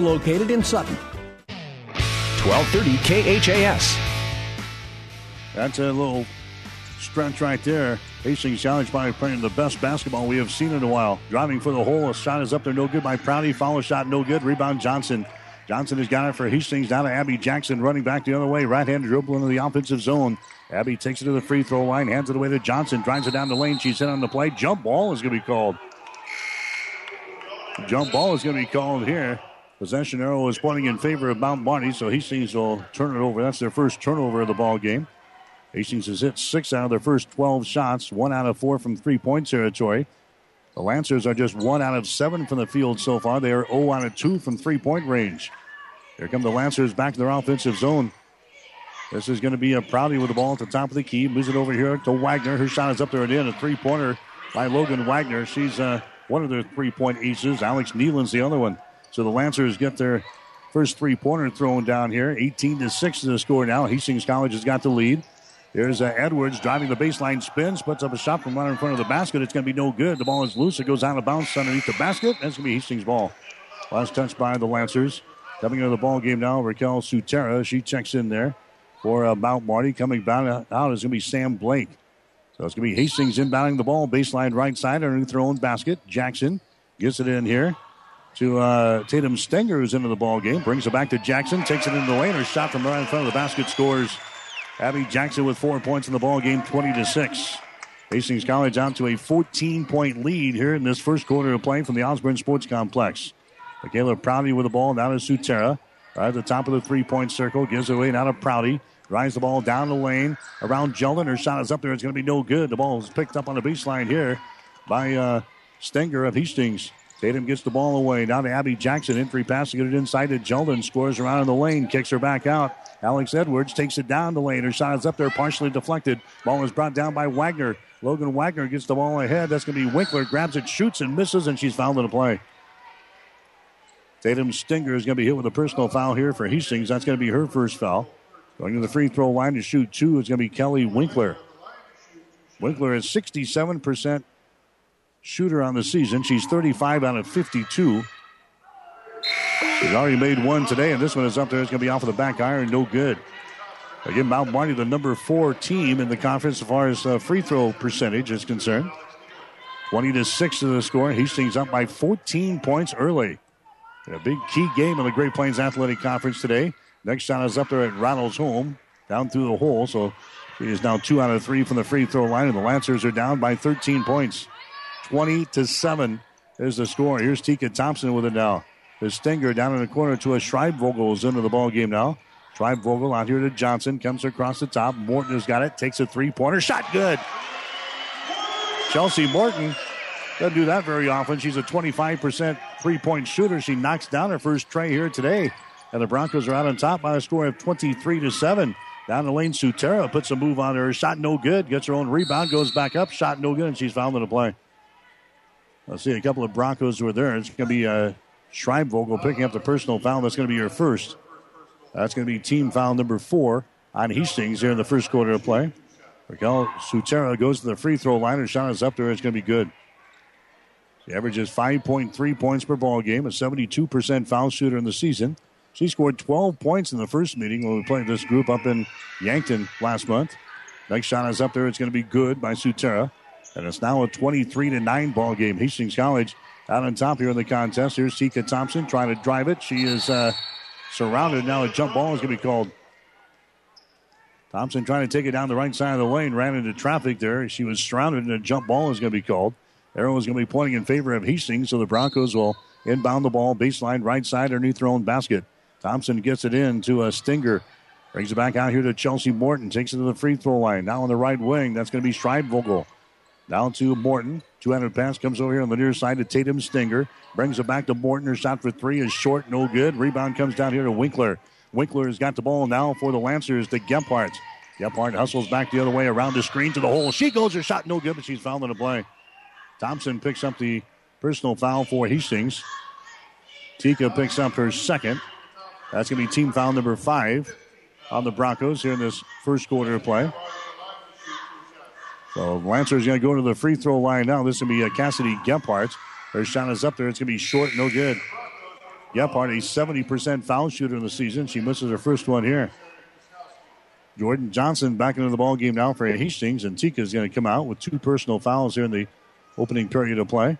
located in Sutton. 1230 KHAS. That's a little stretch right there. Hastings College by playing the best basketball we have seen in a while. Driving for the hole. A shot is up there, no good by Prouty. Follow shot, no good. Rebound Johnson. Johnson has got it for Hastings down to Abby Jackson running back the other way. Right hand dribble into the offensive zone. Abby takes it to the free throw line, hands it away to Johnson, drives it down the lane. She's hit on the play. Jump ball is going to be called. Jump ball is going to be called here. Possession arrow is pointing in favor of Mount Marty, so Hastings will turn it over. That's their first turnover of the ball game. Hastings has hit six out of their first 12 shots, one out of four from three point territory. The Lancers are just one out of seven from the field so far. They are 0 out of two from three point range. Here come the Lancers back to their offensive zone. This is going to be a Prouty with the ball at the top of the key. Moves it over here to Wagner. Her shot is up there and in. A three pointer by Logan Wagner. She's uh, one of their three point aces. Alex Nealon's the other one. So the Lancers get their first three pointer thrown down here. 18 to 6 is the score now. Hastings College has got the lead. There's uh, Edwards driving the baseline, spins, puts up a shot from right in front of the basket. It's going to be no good. The ball is loose. It goes out of bounds underneath the basket. That's going to be Hastings' ball. Last touch by the Lancers. Coming into the ball game now, Raquel Sutera. She checks in there for uh, Mount Marty. Coming back out is going to be Sam Blake. So it's going to be Hastings inbounding the ball, baseline right side underneath their own basket. Jackson gets it in here to uh, Tatum Stenger, who's into the ball game. Brings it back to Jackson, takes it into the lane. Her shot from right in front of the basket scores. Abby Jackson with four points in the ball game, 20 to 6. Hastings College out to a 14 point lead here in this first quarter of play from the Osborne Sports Complex. Michaela Prouty with the ball down to Sutera. Right at the top of the three point circle, gives it away now to Prouty. Drives the ball down the lane around Jeldon. Her shot is up there. It's going to be no good. The ball is picked up on the baseline here by uh, Stenger of Hastings. Tatum gets the ball away. Now to Abby Jackson. Entry pass to get it inside to Jeldon. Scores around in the lane. Kicks her back out. Alex Edwards takes it down the lane. Her shot is up there, partially deflected. Ball is brought down by Wagner. Logan Wagner gets the ball ahead. That's going to be Winkler. Grabs it, shoots, and misses, and she's fouled in the play. Tatum Stinger is going to be hit with a personal foul here for Hastings. That's going to be her first foul. Going to the free throw line to shoot two is going to be Kelly Winkler. Winkler is 67% shooter on the season. She's 35 out of 52. She's already made one today, and this one is up there. It's going to be off of the back iron. No good. Again, Mount Marty, the number four team in the conference as far as uh, free throw percentage is concerned. 20 to 6 to the score. Hastings up by 14 points early. A big key game in the Great Plains Athletic Conference today. Next shot is up there at Ronald's home, down through the hole. So he is now two out of three from the free throw line, and the Lancers are down by 13 points. 20 to 7 is the score. Here's Tika Thompson with it now. The Stinger down in the corner to a Schreibvogel is into the ball game now. Schreibvogel out here to Johnson, comes across the top. Morton has got it, takes a three pointer, shot good. Chelsea Morton doesn't do that very often. She's a 25% three point shooter. She knocks down her first tray here today. And the Broncos are out on top by a score of 23 to 7. Down the lane, Sutera puts a move on her. Shot no good. Gets her own rebound, goes back up. Shot no good, and she's fouled in the play. Let's see, a couple of Broncos who are there. It's going to be uh, Schreibvogel picking up the personal foul. That's going to be your first. That's going to be team foul number four on Hastings here in the first quarter of play. Raquel Sutera goes to the free throw line. Her shot is up there. It's going to be good. She averages 5.3 points per ball game, a 72% foul shooter in the season. She scored 12 points in the first meeting when we played this group up in Yankton last month. Next shot is up there. It's going to be good by Sutera. And it's now a 23 to 9 ball game. Hastings College out on top here in the contest. Here's Tika Thompson trying to drive it. She is uh, surrounded. Now a jump ball is going to be called. Thompson trying to take it down the right side of the lane, ran into traffic there. She was surrounded, and a jump ball is going to be called. Arrow is going to be pointing in favor of Hastings, so the Broncos will inbound the ball baseline right side underneath their own basket. Thompson gets it in to a Stinger. Brings it back out here to Chelsea Morton. Takes it to the free throw line. Now on the right wing. That's going to be Schreibvogel. Down to Morton. 200 pass comes over here on the near side to Tatum Stinger. Brings it back to Morton. Her shot for three is short, no good. Rebound comes down here to Winkler. Winkler has got the ball now for the Lancers to Gephardt. Gephardt hustles back the other way around the screen to the hole. She goes, her shot no good, but she's fouled in the play. Thompson picks up the personal foul for Hastings. Tika picks up her second. That's going to be team foul number five on the Broncos here in this first quarter of play. So Lancer is going to go to the free throw line now. This is going to be uh, Cassidy Gephardt. Her shot is up there. It's going to be short, no good. Gephardt, a 70% foul shooter in the season. She misses her first one here. Jordan Johnson back into the ball game now for Hastings, and Tika is going to come out with two personal fouls here in the opening period of play.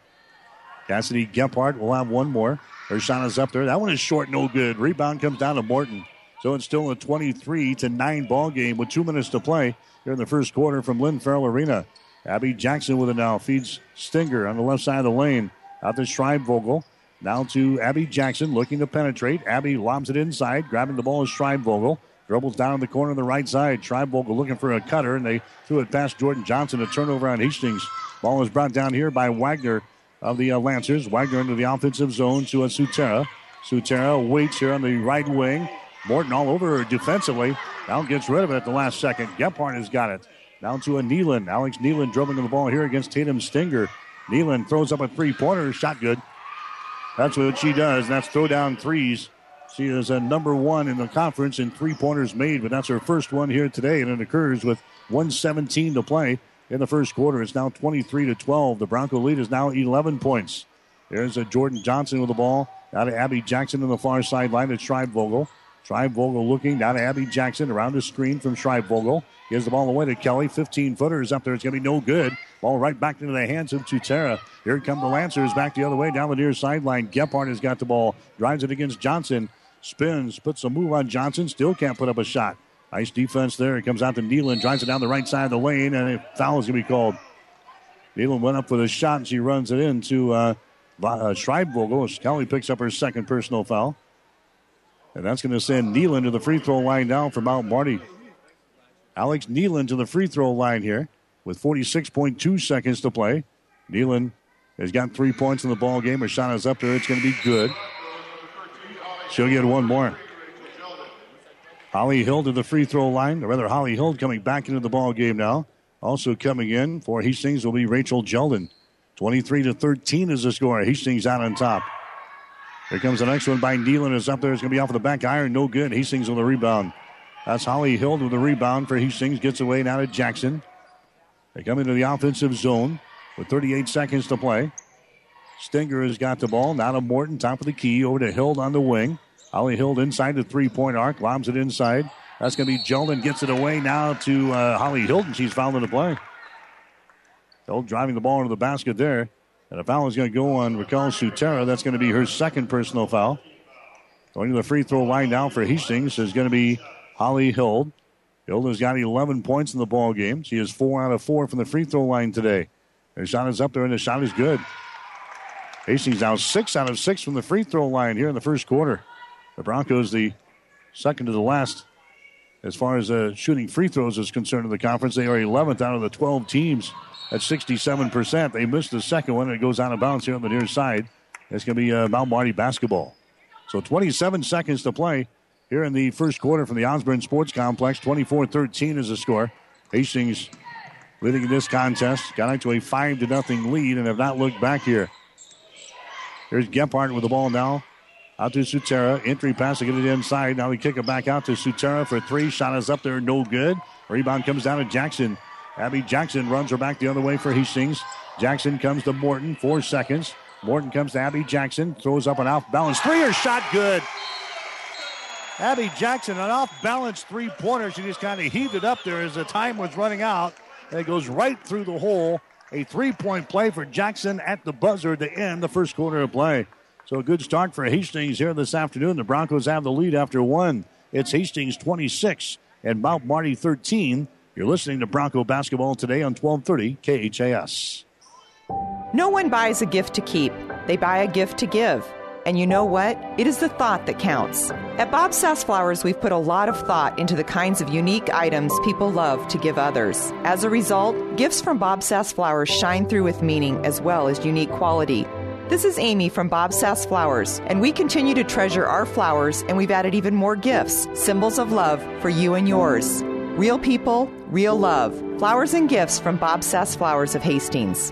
Cassidy Gephardt will have one more. Her shot is up there. That one is short, no good. Rebound comes down to Morton. So it's still a 23 to 9 ball game with two minutes to play here in the first quarter from Lynn Farrell Arena. Abby Jackson with it now. Feeds Stinger on the left side of the lane. Out to Schreibvogel. Now to Abby Jackson looking to penetrate. Abby lobs it inside. Grabbing the ball is Schreibvogel. Dribbles down the corner on the right side. Schreibvogel looking for a cutter, and they threw it past Jordan Johnson. A turnover on Hastings. Ball is brought down here by Wagner of the uh, Lancers. Wagner into the offensive zone to a Sutera. Sutera waits here on the right wing. Morton all over defensively. Now gets rid of it at the last second. Gephardt has got it. Down to a Nealon. Alex Nealon dribbling the ball here against Tatum Stinger. Nealon throws up a three pointer. Shot good. That's what she does. That's throw down threes. She is a number one in the conference in three pointers made, but that's her first one here today, and it occurs with 117 to play in the first quarter. It's now 23 to 12. The Bronco lead is now 11 points. There's a Jordan Johnson with the ball. Now to Abby Jackson on the far sideline to Schreibvogel. Schreibvogel looking down to Abby Jackson around the screen from Schreibvogel. Gives the ball away to Kelly. 15 footers up there. It's going to be no good. Ball right back into the hands of Sutera. Here come the Lancers back the other way down the near sideline. Gephardt has got the ball. Drives it against Johnson. Spins. Puts a move on Johnson. Still can't put up a shot. Nice defense there. It comes out to Nealon. Drives it down the right side of the lane. And a foul is going to be called. Nealon went up for the shot and she runs it into uh, uh, Schreibvogel. Kelly picks up her second personal foul. And that's going to send Nealon to the free throw line now for Mount Marty. Alex Nealon to the free throw line here with 46.2 seconds to play. Nealon has got three points in the ball game. Her shot is up there. It's going to be good. She'll get one more. Holly Hill to the free throw line, or rather, Holly Hill coming back into the ball game now. Also coming in for Hastings will be Rachel Jeldon. 23 to 13 is the score. Hastings out on top. Here comes the next one by Nealon. Is up there. It's going to be off of the back iron. No good. Hastings on the rebound. That's Holly Hill with the rebound for Hastings. Gets away now to Jackson. They come into the offensive zone with 38 seconds to play. Stinger has got the ball. Now to Morton, top of the key. Over to Hild on the wing. Holly Hild inside the three point arc. Lobs it inside. That's going to be Jeldon. Gets it away now to uh, Holly Hilton. She's fouling the play. Hild driving the ball into the basket there. And a foul is going to go on Raquel Sutera. That's going to be her second personal foul. Going to the free throw line now for Hastings is going to be Holly Hild. Hild has got 11 points in the ball game. She is four out of four from the free throw line today. Her shot is up there, and the shot is good. Hastings now six out of six from the free throw line here in the first quarter. The Broncos, the second to the last as far as uh, shooting free throws is concerned in the conference. They are 11th out of the 12 teams at 67%. They missed the second one, and it goes out of bounds here on the near side. It's going to be uh, Mount Marty basketball. So 27 seconds to play here in the first quarter from the Osborne Sports Complex. 24 13 is the score. Hastings leading in this contest. Got out to a 5 to nothing lead and have not looked back here. Here's Gephardt with the ball now. Out to Sutera. Entry pass to get it inside. Now we kick it back out to Sutera for three. Shot is up there, no good. Rebound comes down to Jackson. Abby Jackson runs her back the other way for Hastings. Jackson comes to Morton, four seconds. Morton comes to Abby Jackson, throws up an off balance three. Her shot good. Abby Jackson, an off balance three pointer. She just kind of heaved it up there as the time was running out. And it goes right through the hole. A three point play for Jackson at the buzzer to end the first quarter of play. So a good start for Hastings here this afternoon. The Broncos have the lead after one. It's Hastings 26 and Mount Marty 13. You're listening to Bronco basketball today on 1230 KHAS. No one buys a gift to keep, they buy a gift to give. And you know what? It is the thought that counts. At Bob Sass Flowers, we've put a lot of thought into the kinds of unique items people love to give others. As a result, gifts from Bob Sass Flowers shine through with meaning as well as unique quality. This is Amy from Bob Sass Flowers, and we continue to treasure our flowers, and we've added even more gifts, symbols of love for you and yours. Real people, real love. Flowers and gifts from Bob Sass Flowers of Hastings.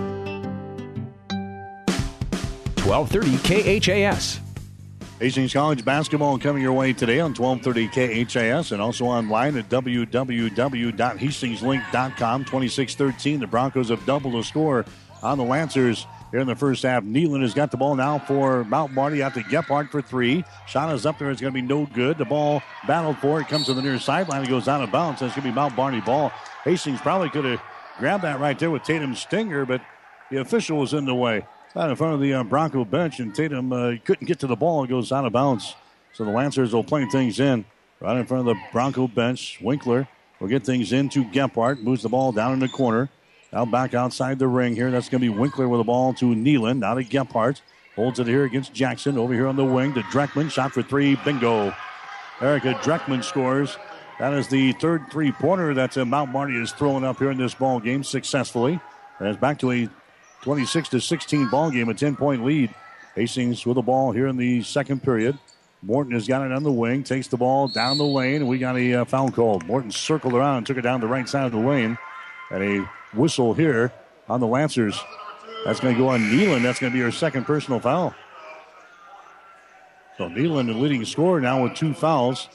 1230 KHAS. Hastings College basketball coming your way today on 1230 KHAS and also online at www.hastingslink.com. 26-13, the Broncos have doubled the score on the Lancers here in the first half. Nealon has got the ball now for Mount Marty out to Gephardt for three. Shot is up there. It's going to be no good. The ball battled for. It comes to the near sideline. It goes out of bounds. That's going to be Mount Marty ball. Hastings probably could have grabbed that right there with Tatum Stinger, but the official was in the way out in front of the uh, Bronco bench, and Tatum uh, couldn't get to the ball. It goes out of bounds. So the Lancers will play things in right in front of the Bronco bench. Winkler will get things into Gephardt, moves the ball down in the corner. Now back outside the ring here. That's going to be Winkler with the ball to Nealon. Now to Gephardt. Holds it here against Jackson. Over here on the wing to Dreckman. Shot for three. Bingo. Erica Dreckman scores. That is the third three pointer that uh, Mount Marty is throwing up here in this ball game successfully. And it's back to a 26 to 16 ball game, a 10 point lead. Hastings with the ball here in the second period. Morton has got it on the wing, takes the ball down the lane, and we got a uh, foul called. Morton circled around and took it down the right side of the lane. And a whistle here on the Lancers. That's going to go on Nealon. That's going to be her second personal foul. So Nealon, the leading scorer, now with two fouls.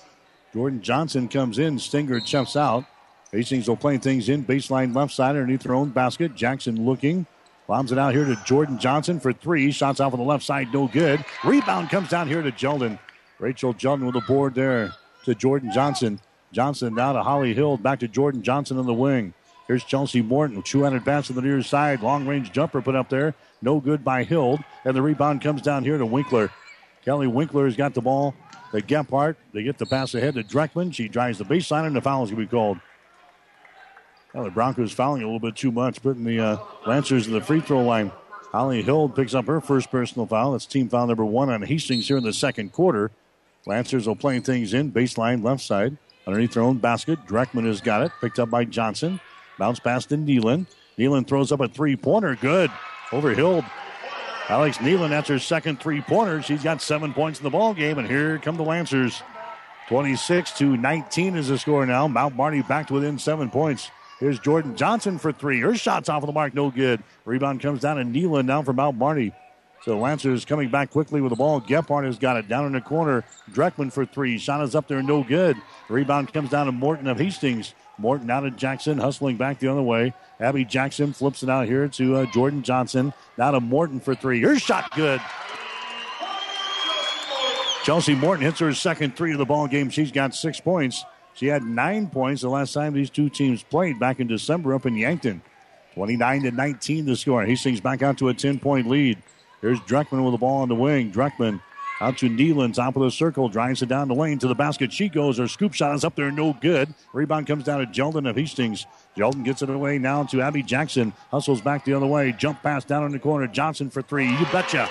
Jordan Johnson comes in. Stinger jumps out. Hastings will play things in. Baseline left side underneath their own basket. Jackson looking. Bombs it out here to Jordan Johnson for three. Shots off on the left side, no good. Rebound comes down here to Jeldon. Rachel Jeldon with the board there to Jordan Johnson. Johnson now to Holly Hill. Back to Jordan Johnson on the wing. Here's Chelsea Morton. Two-handed pass to the near side. Long-range jumper put up there. No good by Hild. And the rebound comes down here to Winkler. Kelly Winkler has got the ball. The Gephardt. They get the pass ahead to Dreckman. She drives the baseline, and the foul is going to be called. Well, the Broncos fouling a little bit too much, putting the uh, Lancers in the free throw line. Holly Hill picks up her first personal foul. That's team foul number one on Hastings here in the second quarter. Lancers will play things in, baseline left side. Underneath their own basket, Dreckman has got it. Picked up by Johnson. Bounce pass to Nealon. Nealon throws up a three pointer. Good. Over Hill. Alex Nealon, that's her second three pointer. She's got seven points in the ball game, and here come the Lancers. 26 to 19 is the score now. Mount Marty back to within seven points. Here's Jordan Johnson for three. Her shot's off of the mark, no good. Rebound comes down, and Nealon down for Mount Marty. So Lancers coming back quickly with the ball. Gephardt has got it down in the corner. Dreckman for three. Shot is up there, no good. Rebound comes down to Morton of Hastings. Morton out of Jackson, hustling back the other way. Abby Jackson flips it out here to uh, Jordan Johnson. Now to Morton for three. Her shot good. Chelsea Morton hits her second three of the ball game. She's got six points. She had nine points the last time these two teams played back in December up in Yankton. 29 to 19 the score. Hastings back out to a 10 point lead. Here's Dreckman with the ball on the wing. Dreckman out to Nealon, top of the circle, drives it down the lane to the basket. She goes. Her scoop shot is up there, no good. Rebound comes down to Jeldon of Hastings. Jeldon gets it away now to Abby Jackson. Hustles back the other way. Jump pass down in the corner. Johnson for three. You betcha.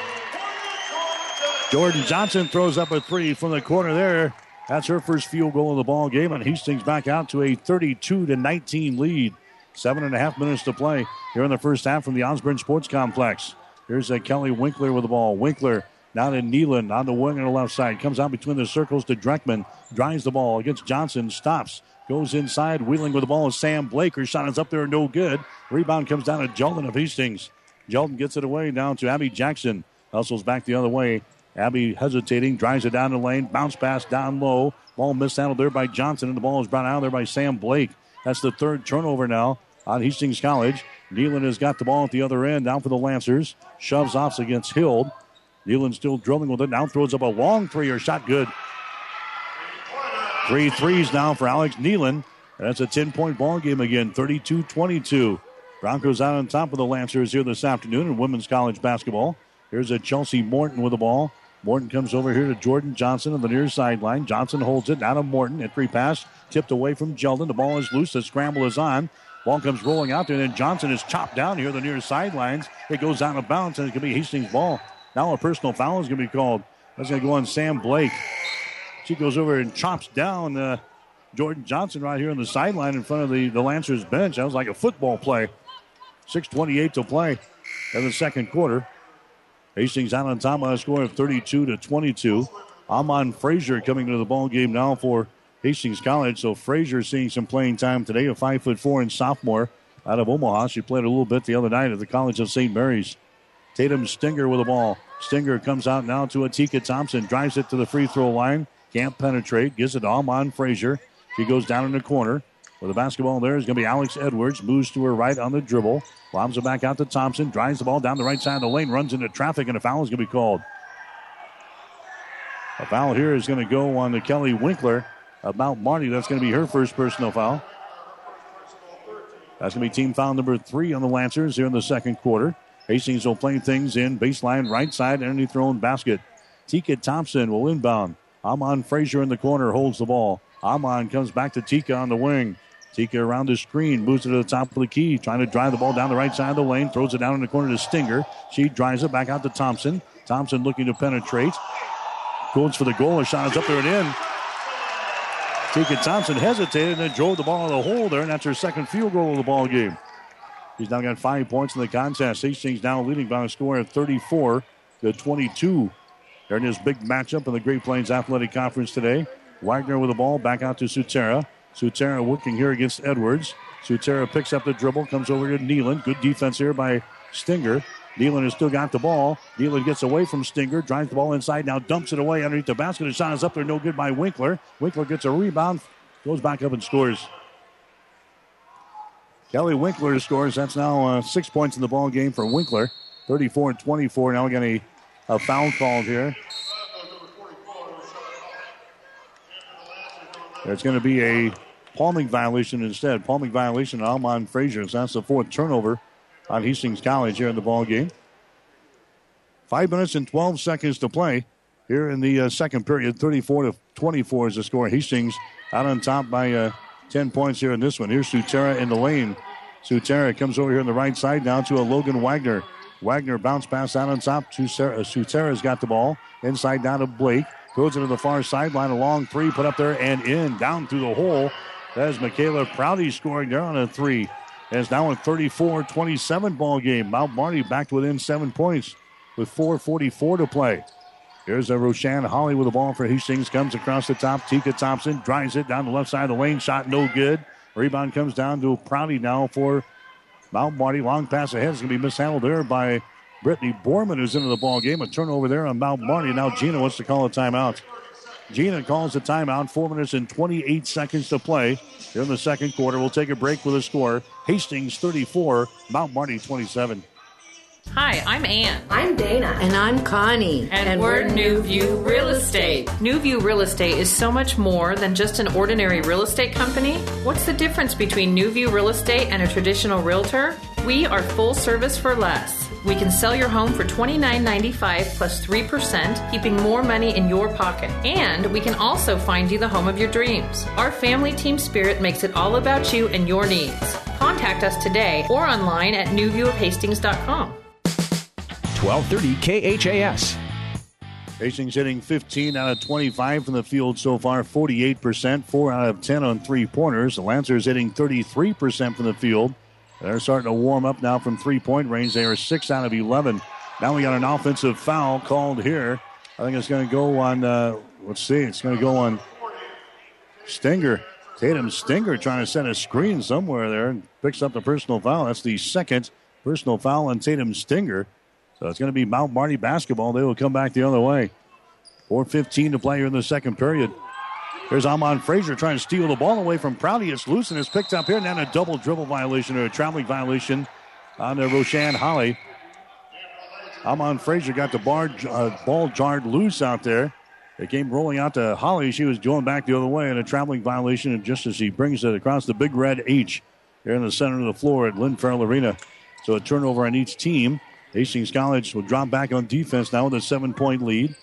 Jordan Johnson throws up a three from the corner there. That's her first field goal of the ball game, and Hastings back out to a 32 to 19 lead. Seven and a half minutes to play here in the first half from the Osborne Sports Complex. Here's a Kelly Winkler with the ball. Winkler now to Nealon on the wing on the left side. Comes out between the circles to Dreckman. Drives the ball against Johnson. Stops. Goes inside. Wheeling with the ball is Sam Blake. Her shot is up there. No good. Rebound comes down to Jeldon of Hastings. Jeldon gets it away down to Abby Jackson. Hustles back the other way. Abby hesitating, drives it down the lane, bounce pass down low. Ball mishandled there by Johnson, and the ball is brought out there by Sam Blake. That's the third turnover now on Hastings College. Nealon has got the ball at the other end, down for the Lancers. Shoves off against Hild. Nealon still drilling with it. Now throws up a long three or shot good. Three threes now for Alex Nealon. And that's a 10 point ball game again, 32 22. Broncos out on top of the Lancers here this afternoon in women's college basketball. Here's a Chelsea Morton with the ball. Morton comes over here to Jordan Johnson on the near sideline. Johnson holds it out of Morton. Entry pass tipped away from Jeldon. The ball is loose. The scramble is on. Ball comes rolling out there. And then Johnson is chopped down here on the near sidelines. It goes out of bounds and it can be Hastings' ball. Now a personal foul is going to be called. That's going to go on Sam Blake. She goes over and chops down uh, Jordan Johnson right here on the sideline in front of the, the Lancers bench. That was like a football play. 6.28 to play in the second quarter. Hastings out on top by a score of 32 to 22. Amon Frazier coming to the ball game now for Hastings College. So Frazier seeing some playing time today, a five foot four and sophomore out of Omaha. She played a little bit the other night at the College of St. Mary's. Tatum Stinger with the ball. Stinger comes out now to Atika Thompson, drives it to the free throw line, can't penetrate, gives it to Amon Frazier. She goes down in the corner. With the basketball there is going to be Alex Edwards. Moves to her right on the dribble. Lobs it back out to Thompson. Drives the ball down the right side of the lane. Runs into traffic, and a foul is going to be called. A foul here is going to go on to Kelly Winkler about Marty. That's going to be her first personal foul. That's going to be team foul number three on the Lancers here in the second quarter. Hastings will play things in baseline right side underneath their own basket. Tika Thompson will inbound. Amon Frazier in the corner holds the ball. Amon comes back to Tika on the wing. Tika around the screen, moves it to the top of the key, trying to drive the ball down the right side of the lane, throws it down in the corner to Stinger. She drives it back out to Thompson. Thompson looking to penetrate. Goes for the goal. A shot is up there and in. Tika Thompson hesitated and then drove the ball in the hole there, and that's her second field goal of the ball game. He's now got five points in the contest. Hastings now leading by a score of 34 to 22. They're in this big matchup in the Great Plains Athletic Conference today. Wagner with the ball back out to Sutera. Sutera working here against Edwards. Sutera picks up the dribble, comes over to Nealon. Good defense here by Stinger. Nealon has still got the ball. Nealon gets away from Stinger, drives the ball inside, now dumps it away underneath the basket. The shot is up there, no good by Winkler. Winkler gets a rebound, goes back up and scores. Kelly Winkler scores. That's now uh, six points in the ball game for Winkler. 34 and 24. Now we got a, a foul called here. There's going to be a palming violation instead. Palming violation on Amon Frazier. So that's the fourth turnover on Hastings College here in the ball game. Five minutes and 12 seconds to play here in the uh, second period. 34 to 24 is the score. Hastings out on top by uh, 10 points here in this one. Here's Sutera in the lane. Sutera comes over here on the right side down to a Logan Wagner. Wagner bounce pass out on top. Sutera's got the ball. Inside down to Blake. Goes into the far sideline. A long three put up there and in. Down through the hole. That is Michaela Prouty scoring there on a three. And it's now a 34 27 ball game. Mount Marty back within seven points with 4.44 to play. Here's a Roshan Holly with the ball for Hastings. Comes across the top. Tika Thompson drives it down the left side of the lane. Shot no good. Rebound comes down to Prouty now for Mount Marty. Long pass ahead is going to be mishandled there by Brittany Borman, who's into the ball game. A turnover there on Mount Marty. Now Gina wants to call a timeout. Gina calls a timeout. Four minutes and 28 seconds to play here in the second quarter. We'll take a break with a score. Hastings 34, Mount Marty 27. Hi, I'm Ann. I'm Dana. And I'm Connie. And, and we're, we're New View Real Estate. New View Real Estate is so much more than just an ordinary real estate company. What's the difference between New View Real Estate and a traditional realtor? We are full service for less. We can sell your home for $29.95 plus 3%, keeping more money in your pocket. And we can also find you the home of your dreams. Our family team spirit makes it all about you and your needs. Contact us today or online at newviewofhastings.com. 1230 KHAS. Hastings hitting 15 out of 25 from the field so far, 48%, 4 out of 10 on three pointers. The Lancers hitting 33% from the field. They're starting to warm up now from three point range. They are 6 out of 11. Now we got an offensive foul called here. I think it's going to go on, uh, let's see, it's going to go on Stinger. Tatum Stinger trying to set a screen somewhere there and picks up the personal foul. That's the second personal foul on Tatum Stinger. So it's going to be Mount Marty basketball. They will come back the other way. 4.15 to play here in the second period. There's Amon Frazier trying to steal the ball away from Prouty. It's loose and it's picked up here. And then a double dribble violation or a traveling violation on the Roshan Holly. Amon Frazier got the bar, uh, ball jarred loose out there. It came rolling out to Holly. She was going back the other way and a traveling violation. And just as he brings it across the big red H here in the center of the floor at Lynn Farrell Arena. So a turnover on each team. Hastings College will drop back on defense now with a seven point lead.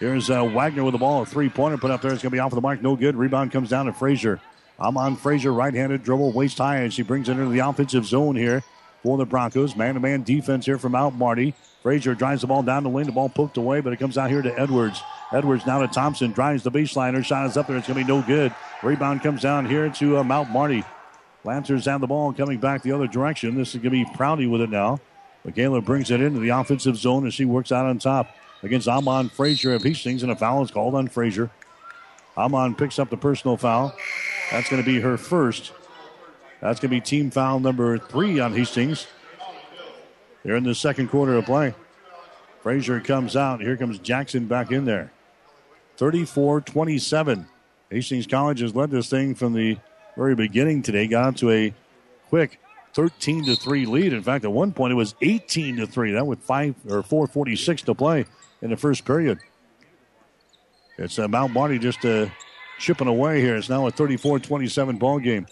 Here's uh, Wagner with the ball, a three pointer put up there. It's going to be off the mark, no good. Rebound comes down to Frazier. Amon Frazier, right handed dribble, waist high, and she brings it into the offensive zone here for the Broncos. Man to man defense here from Mount Marty. Frazier drives the ball down the lane. The ball poked away, but it comes out here to Edwards. Edwards now to Thompson. Drives the baseline. Her shot is up there. It's going to be no good. Rebound comes down here to uh, Mount Marty. Lancers have the ball coming back the other direction. This is going to be Prouty with it now. Michaela brings it into the offensive zone as she works out on top against Amon Frazier of Hastings, and a foul is called on Frazier. Amon picks up the personal foul. That's going to be her first. That's going to be team foul number three on Hastings. They're in the second quarter of play. Frazier comes out. Here comes Jackson back in there. 34 27. Hastings College has led this thing from the very beginning today. Got to a quick 13 to 3 lead. In fact, at one point it was 18 to 3. That with 5 or 446 to play in the first period. It's uh, Mount Marty just uh, chipping away here. It's now a 34-27 ball game.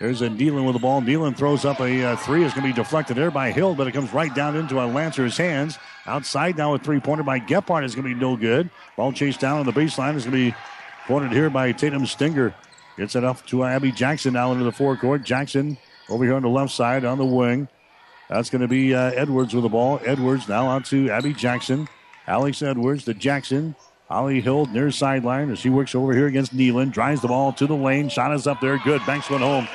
There's a Nealon with the ball. Nealon throws up a uh, three. It's going to be deflected there by Hill, but it comes right down into a Lancer's hands. Outside now a three-pointer by Gephardt is going to be no good. Ball chased down on the baseline is going to be cornered here by Tatum Stinger. Gets it up to Abby Jackson now into the forecourt. Jackson over here on the left side on the wing. That's going to be uh, Edwards with the ball. Edwards now on to Abby Jackson. Alex Edwards to Jackson. Holly Hill near sideline as she works over here against Nealon. Drives the ball to the lane. Shot is up there. Good. Banks went home.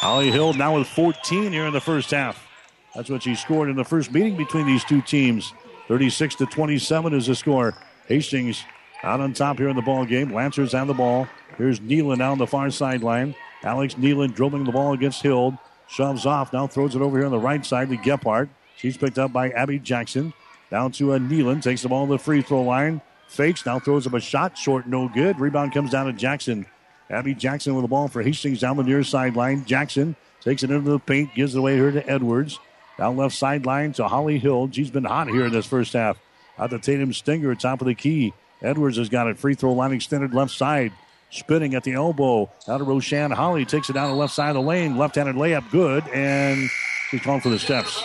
Holly Hill now with 14 here in the first half. That's what she scored in the first meeting between these two teams. 36 to 27 is the score. Hastings out on top here in the ball game. Lancers have the ball. Here's Nealon down the far sideline. Alex Nealon dribbling the ball against Hill. Shoves off. Now throws it over here on the right side to Gephardt. She's picked up by Abby Jackson. Down to a Nealon. Takes the ball to the free throw line. Fakes. Now throws up a shot. Short. No good. Rebound comes down to Jackson. Abby Jackson with the ball for Hastings down the near sideline. Jackson takes it into the paint. Gives it away here to Edwards. Down left sideline to Holly Hill. She's been hot here in this first half. Out to Tatum Stinger, top of the key. Edwards has got it. Free throw line extended left side. Spinning at the elbow. Out of Roshan Holly. Takes it down the left side of the lane. Left handed layup. Good. And she's calling for the steps.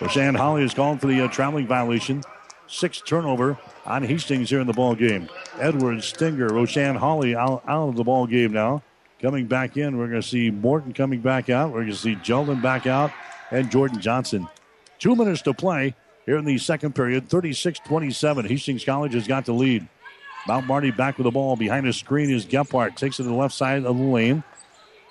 Roshan Holly is calling for the uh, traveling violation. Sixth turnover on Hastings here in the ball game. Edwards, Stinger, Roshan Holly out, out of the ball game now. Coming back in, we're going to see Morton coming back out. We're going to see Jeldon back out and Jordan Johnson. Two minutes to play here in the second period. 36 27. Hastings College has got the lead. Mount Marty back with the ball. Behind the screen is Gephardt. Takes it to the left side of the lane.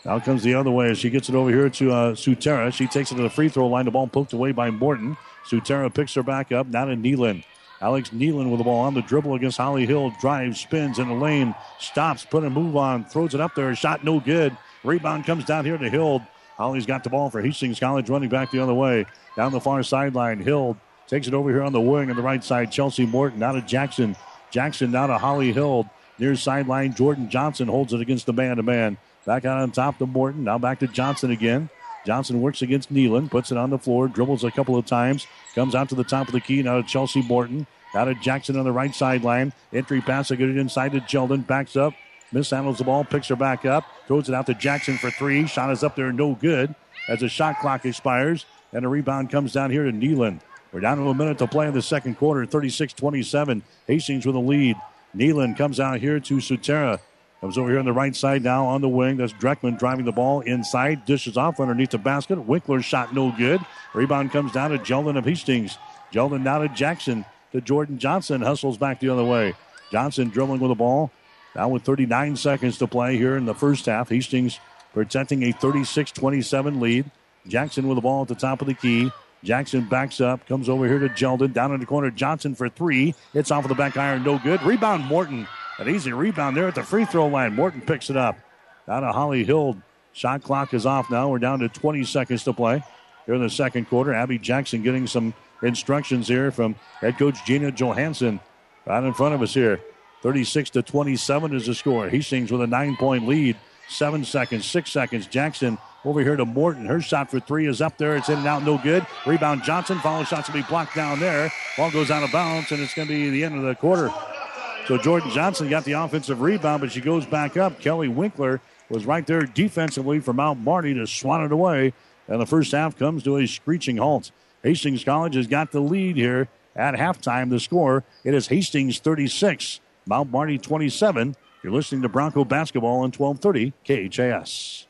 Now comes the other way she gets it over here to uh, Sutera. She takes it to the free throw line. The ball poked away by Morton. Sutera picks her back up. Now to Nealon. Alex Nealon with the ball on the dribble against Holly Hill. Drives, spins in the lane. Stops, put a move on. Throws it up there. Shot no good. Rebound comes down here to Hill. Holly's got the ball for Hastings College running back the other way. Down the far sideline. Hill takes it over here on the wing on the right side. Chelsea Morton out of Jackson. Jackson down to Holly Hill. Near sideline, Jordan Johnson holds it against the man to man. Back out on top to Morton. Now back to Johnson again. Johnson works against Nealon, puts it on the floor, dribbles a couple of times, comes out to the top of the key. Now to Chelsea Morton. Out to Jackson on the right sideline. Entry pass, a good inside to Jeldon. Backs up. Mishandles the ball, picks her back up, throws it out to Jackson for three. Shot is up there, no good. As the shot clock expires, and a rebound comes down here to Nealon. We're down to a minute to play in the second quarter, 36 27. Hastings with a lead. Nealon comes out here to Sutera. Comes over here on the right side now on the wing. That's Dreckman driving the ball inside. Dishes off underneath the basket. Winkler's shot no good. Rebound comes down to Jeldon of Hastings. Jeldon now to Jackson. To Jordan Johnson. Hustles back the other way. Johnson dribbling with the ball. Now with 39 seconds to play here in the first half. Hastings protecting a 36 27 lead. Jackson with the ball at the top of the key. Jackson backs up, comes over here to Jeldon. Down in the corner, Johnson for three. It's off of the back iron, no good. Rebound, Morton. An easy rebound there at the free throw line. Morton picks it up. Down to Holly Hill. Shot clock is off now. We're down to 20 seconds to play here in the second quarter. Abby Jackson getting some instructions here from head coach Gina Johansson right in front of us here. 36 to 27 is the score. He Hastings with a nine point lead. Seven seconds, six seconds. Jackson over here to Morton. Her shot for three is up there. It's in and out, no good. Rebound Johnson. Follow shots will be blocked down there. Ball goes out of bounds, and it's going to be the end of the quarter. So Jordan Johnson got the offensive rebound, but she goes back up. Kelly Winkler was right there defensively for Mount Marty to swat it away. And the first half comes to a screeching halt. Hastings College has got the lead here at halftime. The score it is Hastings 36, Mount Marty 27. You're listening to Bronco basketball on 1230 KHAS.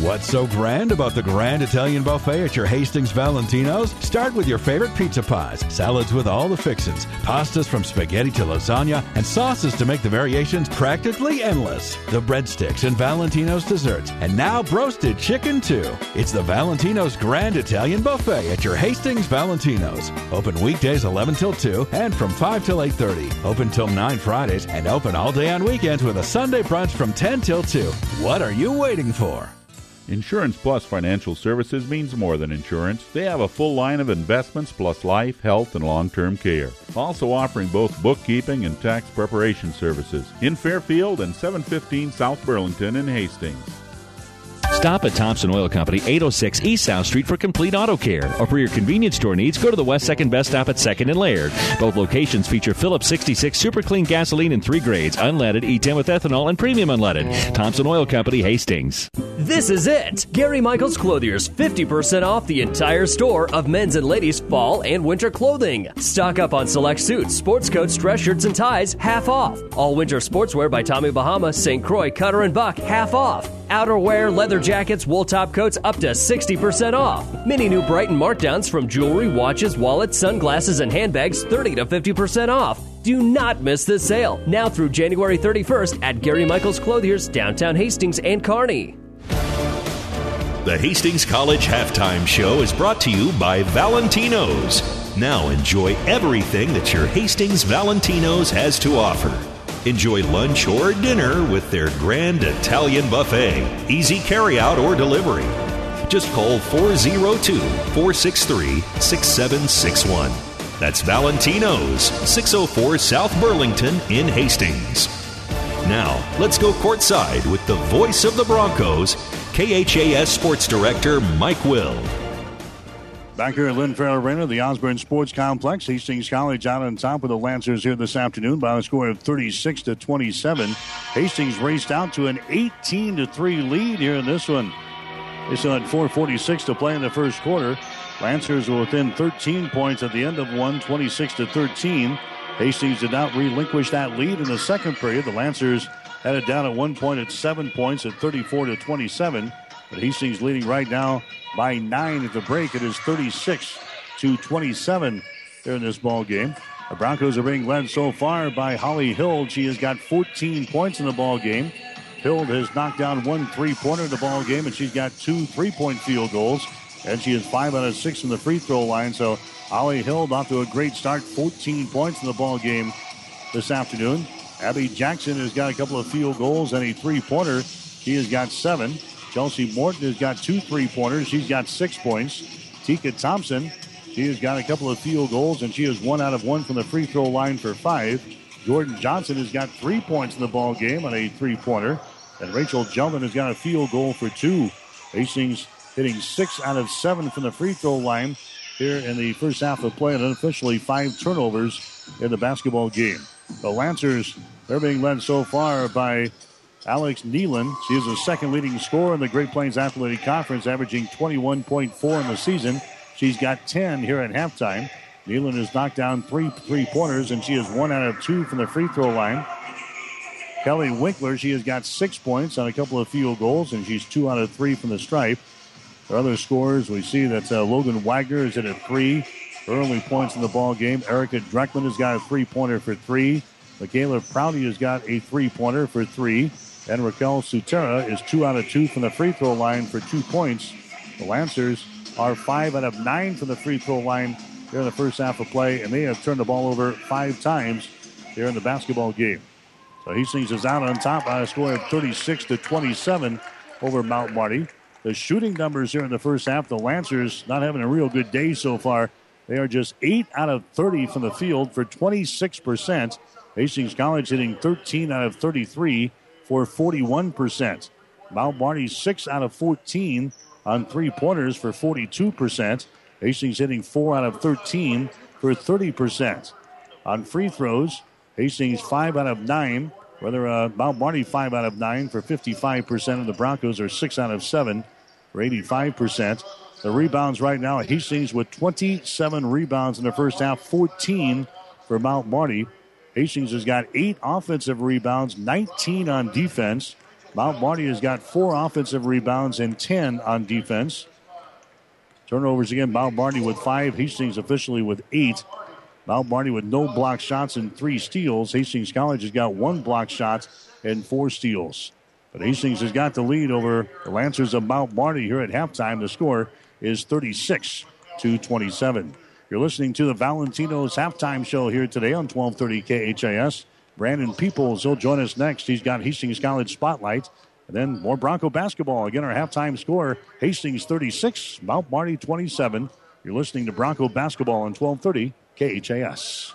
What's so grand about the Grand Italian Buffet at your Hastings Valentino's? Start with your favorite pizza pies, salads with all the fixins, pastas from spaghetti to lasagna, and sauces to make the variations practically endless. The breadsticks and Valentino's desserts, and now broasted chicken too. It's the Valentino's Grand Italian Buffet at your Hastings Valentino's. Open weekdays 11 till 2 and from 5 till 8.30. Open till 9 Fridays and open all day on weekends with a Sunday brunch from 10 till 2. What are you waiting for? Insurance Plus Financial Services means more than insurance. They have a full line of investments plus life, health, and long term care. Also offering both bookkeeping and tax preparation services in Fairfield and 715 South Burlington in Hastings. Stop at Thompson Oil Company, 806 East South Street for complete auto care. Or for your convenience store needs, go to the West 2nd Best Stop at 2nd and Laird. Both locations feature Phillips 66 Super Clean gasoline in three grades unleaded, E10 with ethanol, and premium unleaded. Thompson Oil Company, Hastings. This is it. Gary Michaels Clothiers 50% off the entire store of men's and ladies' fall and winter clothing. Stock up on select suits, sports coats, dress shirts, and ties, half off. All winter sportswear by Tommy Bahama, St. Croix, Cutter, and Buck, half off. Outerwear, leather jackets, wool top coats up to 60% off. Many new Brighton markdowns from jewelry, watches, wallets, sunglasses, and handbags 30 to 50% off. Do not miss this sale. Now through January 31st at Gary Michaels Clothiers, downtown Hastings and Kearney. The Hastings College Halftime Show is brought to you by Valentino's. Now enjoy everything that your Hastings Valentino's has to offer. Enjoy lunch or dinner with their grand Italian buffet. Easy carryout or delivery. Just call 402 463 6761. That's Valentino's, 604 South Burlington in Hastings. Now, let's go courtside with the voice of the Broncos, KHAS Sports Director Mike Will. Back here at Lynn Farrell Arena, the Osborne Sports Complex, Hastings College out on top of the Lancers here this afternoon by a score of 36 to 27. Hastings raced out to an 18 to 3 lead here in this one. They still had 4:46 to play in the first quarter. Lancers were within 13 points at the end of one, 26 to 13. Hastings did not relinquish that lead in the second period. The Lancers had it down at one point at seven points at 34 to 27. But Hastings leading right now by nine at the break. It is 36 to 27 there in this ball game. The Broncos are being led so far by Holly Hild. She has got 14 points in the ball game. Hild has knocked down one three-pointer in the ball game, and she's got two three-point field goals, and she is five out of six in the free throw line. So Holly Hild off to a great start, 14 points in the ball game this afternoon. Abby Jackson has got a couple of field goals and a three-pointer. She has got seven. Chelsea Morton has got two three pointers. She's got six points. Tika Thompson, she has got a couple of field goals, and she is one out of one from the free throw line for five. Jordan Johnson has got three points in the ball game on a three pointer. And Rachel Jeldon has got a field goal for two. Hastings hitting six out of seven from the free throw line here in the first half of play, and unofficially five turnovers in the basketball game. The Lancers, they're being led so far by Alex Nealon. She is the second leading scorer in the Great Plains Athletic Conference, averaging 21.4 in the season. She's got 10 here at halftime. Nealon has knocked down three three pointers, and she is one out of two from the free throw line. Kelly Winkler, she has got six points on a couple of field goals, and she's two out of three from the stripe. Are other scores. We see that uh, Logan Wagner is at a three. Early points in the ball game. Erica Dreckman has got a three pointer for three. Michaela Prouty has got a three pointer for three. And Raquel Sutera is two out of two from the free throw line for two points. The Lancers are five out of nine from the free throw line here in the first half of play, and they have turned the ball over five times here in the basketball game. So Hastings is out on top by a score of 36 to 27 over Mount Marty. The shooting numbers here in the first half, the Lancers not having a real good day so far. They are just 8 out of 30 from the field for 26%. Hastings College hitting 13 out of 33 for 41%. Mount Marty 6 out of 14 on three pointers for 42%. Hastings hitting 4 out of 13 for 30%. On free throws, Hastings 5 out of 9. Whether uh, Mount Marty 5 out of 9 for 55%, and the Broncos are 6 out of 7 for 85%. The rebounds right now, Hastings with 27 rebounds in the first half, 14 for Mount Marty. Hastings has got eight offensive rebounds, 19 on defense. Mount Marty has got four offensive rebounds and 10 on defense. Turnovers again, Mount Marty with five, Hastings officially with eight. Mount Marty with no block shots and three steals. Hastings College has got one block shot and four steals. But Hastings has got the lead over the Lancers of Mount Marty here at halftime. The score is 36 to 27. You're listening to the Valentino's halftime show here today on 1230 KHAS. Brandon Peoples, he'll join us next. He's got Hastings College Spotlight. And then more Bronco basketball. Again, our halftime score Hastings 36, Mount Marty 27. You're listening to Bronco basketball on 1230 KHAS.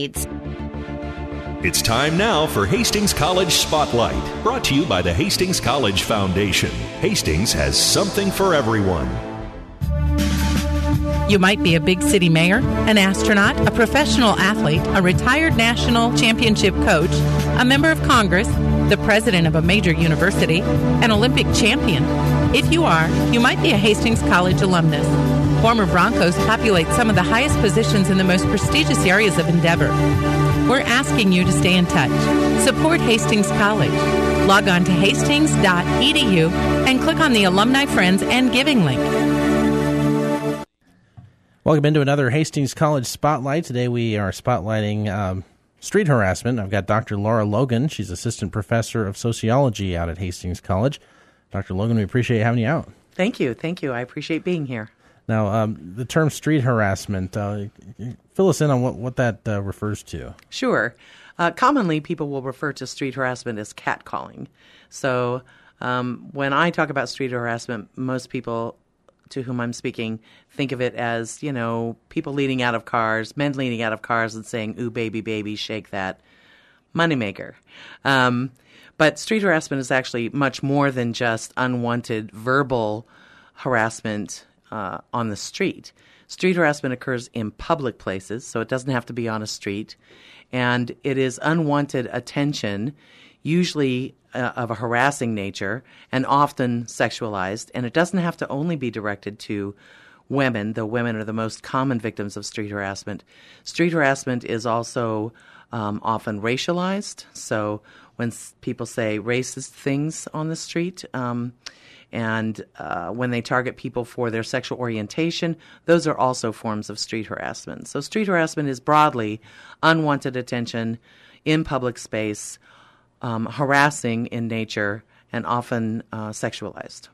It's time now for Hastings College Spotlight, brought to you by the Hastings College Foundation. Hastings has something for everyone. You might be a big city mayor, an astronaut, a professional athlete, a retired national championship coach, a member of Congress, the president of a major university, an Olympic champion. If you are, you might be a Hastings College alumnus. Former Broncos populate some of the highest positions in the most prestigious areas of endeavor. We're asking you to stay in touch. Support Hastings College. Log on to hastings.edu and click on the Alumni Friends and Giving link. Welcome into another Hastings College Spotlight. Today we are spotlighting um, street harassment. I've got Dr. Laura Logan. She's assistant professor of sociology out at Hastings College. Dr. Logan, we appreciate having you out. Thank you. Thank you. I appreciate being here. Now, um, the term street harassment, uh, fill us in on what, what that uh, refers to. Sure. Uh, commonly, people will refer to street harassment as catcalling. So, um, when I talk about street harassment, most people to whom I'm speaking think of it as, you know, people leaning out of cars, men leaning out of cars and saying, ooh, baby, baby, shake that. Moneymaker. Um, but street harassment is actually much more than just unwanted verbal harassment uh, on the street. Street harassment occurs in public places, so it doesn't have to be on a street. And it is unwanted attention, usually uh, of a harassing nature and often sexualized. And it doesn't have to only be directed to women, though women are the most common victims of street harassment. Street harassment is also um, often racialized. So when s- people say racist things on the street, um, and uh, when they target people for their sexual orientation, those are also forms of street harassment. So, street harassment is broadly unwanted attention in public space, um, harassing in nature, and often uh, sexualized.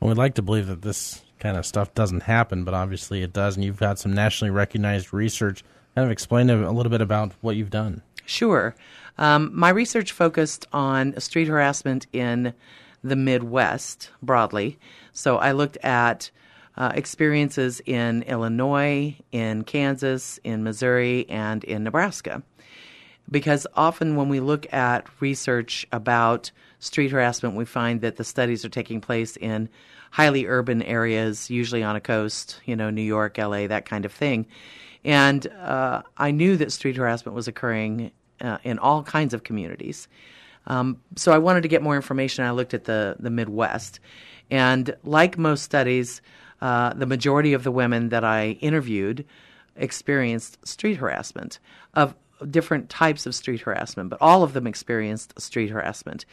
Well, we'd like to believe that this kind of stuff doesn't happen, but obviously it does, and you've got some nationally recognized research. Kind of explain a little bit about what you've done. Sure. Um, my research focused on street harassment in the Midwest broadly. So I looked at uh, experiences in Illinois, in Kansas, in Missouri, and in Nebraska. Because often when we look at research about street harassment, we find that the studies are taking place in highly urban areas, usually on a coast, you know, New York, LA, that kind of thing. And uh, I knew that street harassment was occurring uh, in all kinds of communities. Um, so I wanted to get more information. I looked at the, the Midwest. And like most studies, uh, the majority of the women that I interviewed experienced street harassment of different types of street harassment, but all of them experienced street harassment.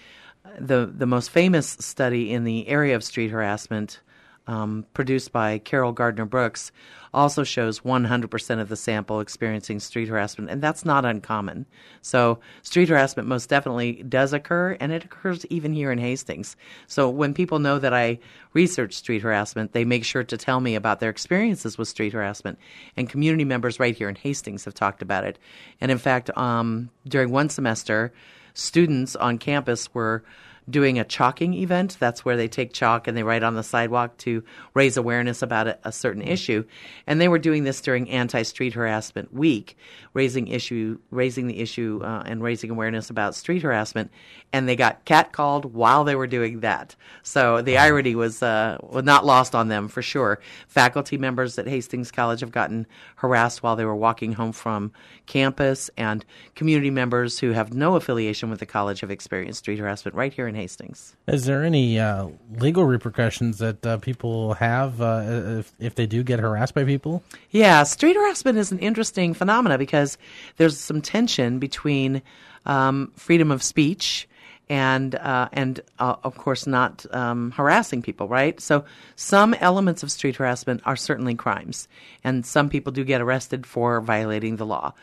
The, the most famous study in the area of street harassment um, produced by Carol Gardner Brooks, also shows 100% of the sample experiencing street harassment, and that's not uncommon. So, street harassment most definitely does occur, and it occurs even here in Hastings. So, when people know that I research street harassment, they make sure to tell me about their experiences with street harassment. And community members right here in Hastings have talked about it. And in fact, um, during one semester, students on campus were doing a chalking event. That's where they take chalk and they write on the sidewalk to raise awareness about a, a certain issue. And they were doing this during Anti-Street Harassment Week, raising issue, raising the issue uh, and raising awareness about street harassment. And they got catcalled while they were doing that. So the irony was uh, was not lost on them for sure. Faculty members at Hastings College have gotten harassed while they were walking home from campus, and community members who have no affiliation with the college have experienced street harassment right here in Hastings. Is there any uh, legal repercussions that uh, people have uh, if, if they do get harassed by people? Yeah, street harassment is an interesting phenomena because there's some tension between um, freedom of speech and uh, and uh, of course not um, harassing people, right? So some elements of street harassment are certainly crimes, and some people do get arrested for violating the law.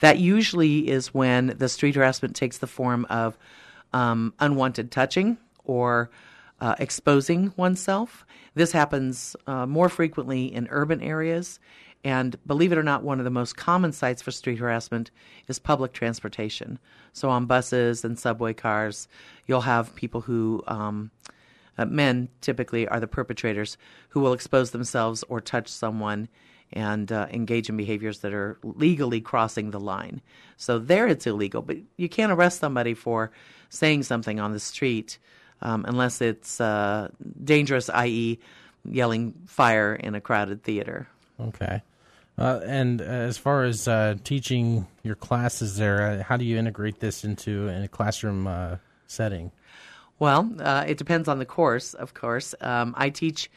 That usually is when the street harassment takes the form of um, unwanted touching or uh, exposing oneself. This happens uh, more frequently in urban areas. And believe it or not, one of the most common sites for street harassment is public transportation. So on buses and subway cars, you'll have people who, um, uh, men typically are the perpetrators, who will expose themselves or touch someone and uh, engage in behaviors that are legally crossing the line. So there it's illegal, but you can't arrest somebody for saying something on the street um, unless it's uh, dangerous, i.e., yelling fire in a crowded theater. Okay. Uh, and as far as uh, teaching your classes there, uh, how do you integrate this into a classroom uh, setting? Well, uh, it depends on the course, of course. Um, I teach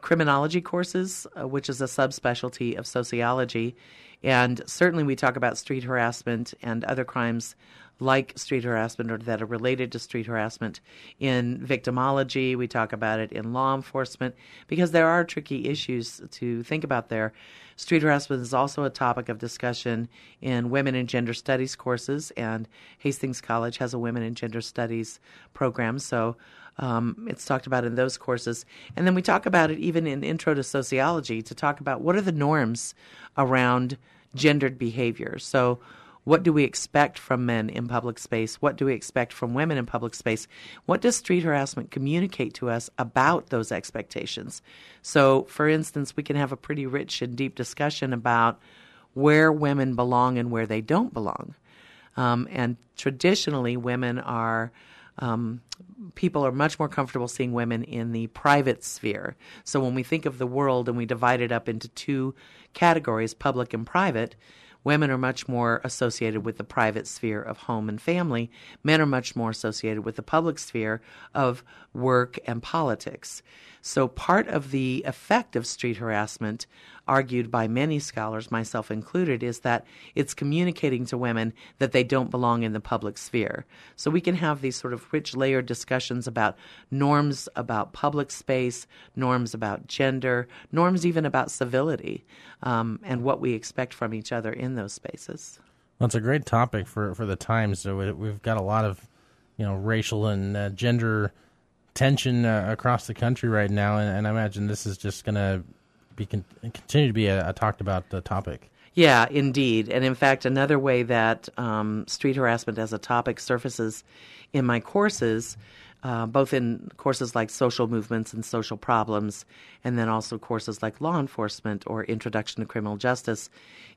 criminology courses, uh, which is a subspecialty of sociology. And certainly we talk about street harassment and other crimes like street harassment or that are related to street harassment in victimology. We talk about it in law enforcement because there are tricky issues to think about there. Street harassment is also a topic of discussion in women and gender studies courses, and Hastings College has a women and gender studies program. So um, it's talked about in those courses. And then we talk about it even in Intro to Sociology to talk about what are the norms around gendered behavior. So, what do we expect from men in public space? What do we expect from women in public space? What does street harassment communicate to us about those expectations? So, for instance, we can have a pretty rich and deep discussion about where women belong and where they don't belong. Um, and traditionally, women are. Um, people are much more comfortable seeing women in the private sphere. So when we think of the world and we divide it up into two categories, public and private, Women are much more associated with the private sphere of home and family. Men are much more associated with the public sphere of work and politics. So, part of the effect of street harassment, argued by many scholars, myself included, is that it's communicating to women that they don't belong in the public sphere. So, we can have these sort of rich, layered discussions about norms about public space, norms about gender, norms even about civility, um, and what we expect from each other in those spaces. Well, it's a great topic for, for the times. So, we've got a lot of you know racial and uh, gender tension uh, across the country right now, and, and, I imagine this is just going to be con- continue to be a, a talked about uh, topic. Yeah, indeed. And in fact, another way that um, street harassment as a topic surfaces in my courses, uh, both in courses like social movements and social problems, and then also courses like law enforcement or introduction to criminal justice,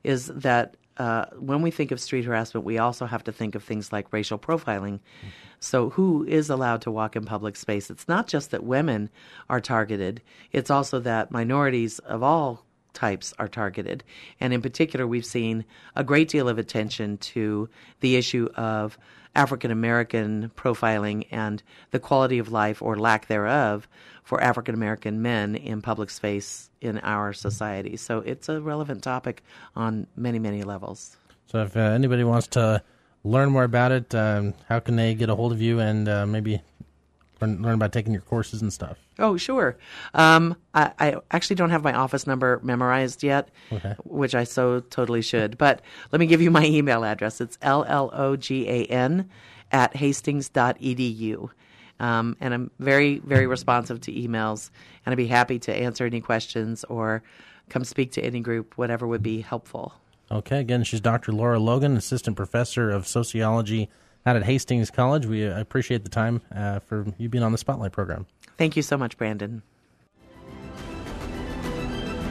is that uh, when we think of street harassment, we also have to think of things like racial profiling. Mm-hmm. So, who is allowed to walk in public space? It's not just that women are targeted, it's also that minorities of all types are targeted. And in particular, we've seen a great deal of attention to the issue of African American profiling and the quality of life or lack thereof for African American men in public space in our society. So it's a relevant topic on many, many levels. So if uh, anybody wants to learn more about it, um, how can they get a hold of you and uh, maybe learn, learn, about taking your courses and stuff? Oh, sure. Um, I, I, actually don't have my office number memorized yet, okay. which I so totally should. But let me give you my email address. It's llogan at hastings.edu. Um, and I'm very, very responsive to emails, and I'd be happy to answer any questions or come speak to any group, whatever would be helpful. Okay, again, she's Dr. Laura Logan, Assistant Professor of Sociology out at Hastings College. We appreciate the time uh, for you being on the Spotlight program. Thank you so much, Brandon.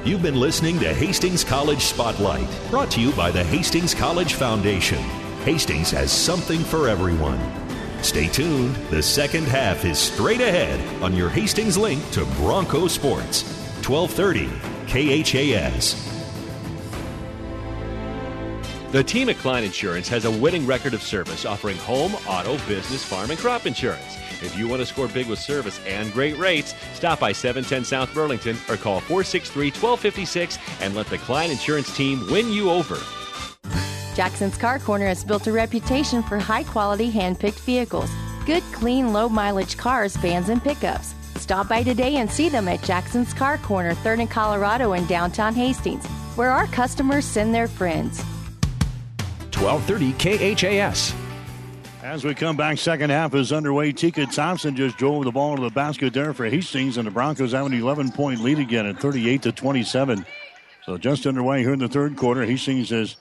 You've been listening to Hastings College Spotlight, brought to you by the Hastings College Foundation. Hastings has something for everyone. Stay tuned. The second half is straight ahead on your Hastings link to Bronco Sports. 1230 KHAS. The team at Klein Insurance has a winning record of service offering home, auto, business, farm, and crop insurance. If you want to score big with service and great rates, stop by 710 South Burlington or call 463 1256 and let the Klein Insurance team win you over. Jackson's Car Corner has built a reputation for high quality hand picked vehicles. Good, clean, low mileage cars, vans, and pickups. Stop by today and see them at Jackson's Car Corner, 3rd and Colorado in downtown Hastings, where our customers send their friends. 1230 KHAS. As we come back, second half is underway. Tika Thompson just drove the ball to the basket there for Hastings, and the Broncos have an 11 point lead again at 38 to 27. So just underway here in the third quarter. Hastings has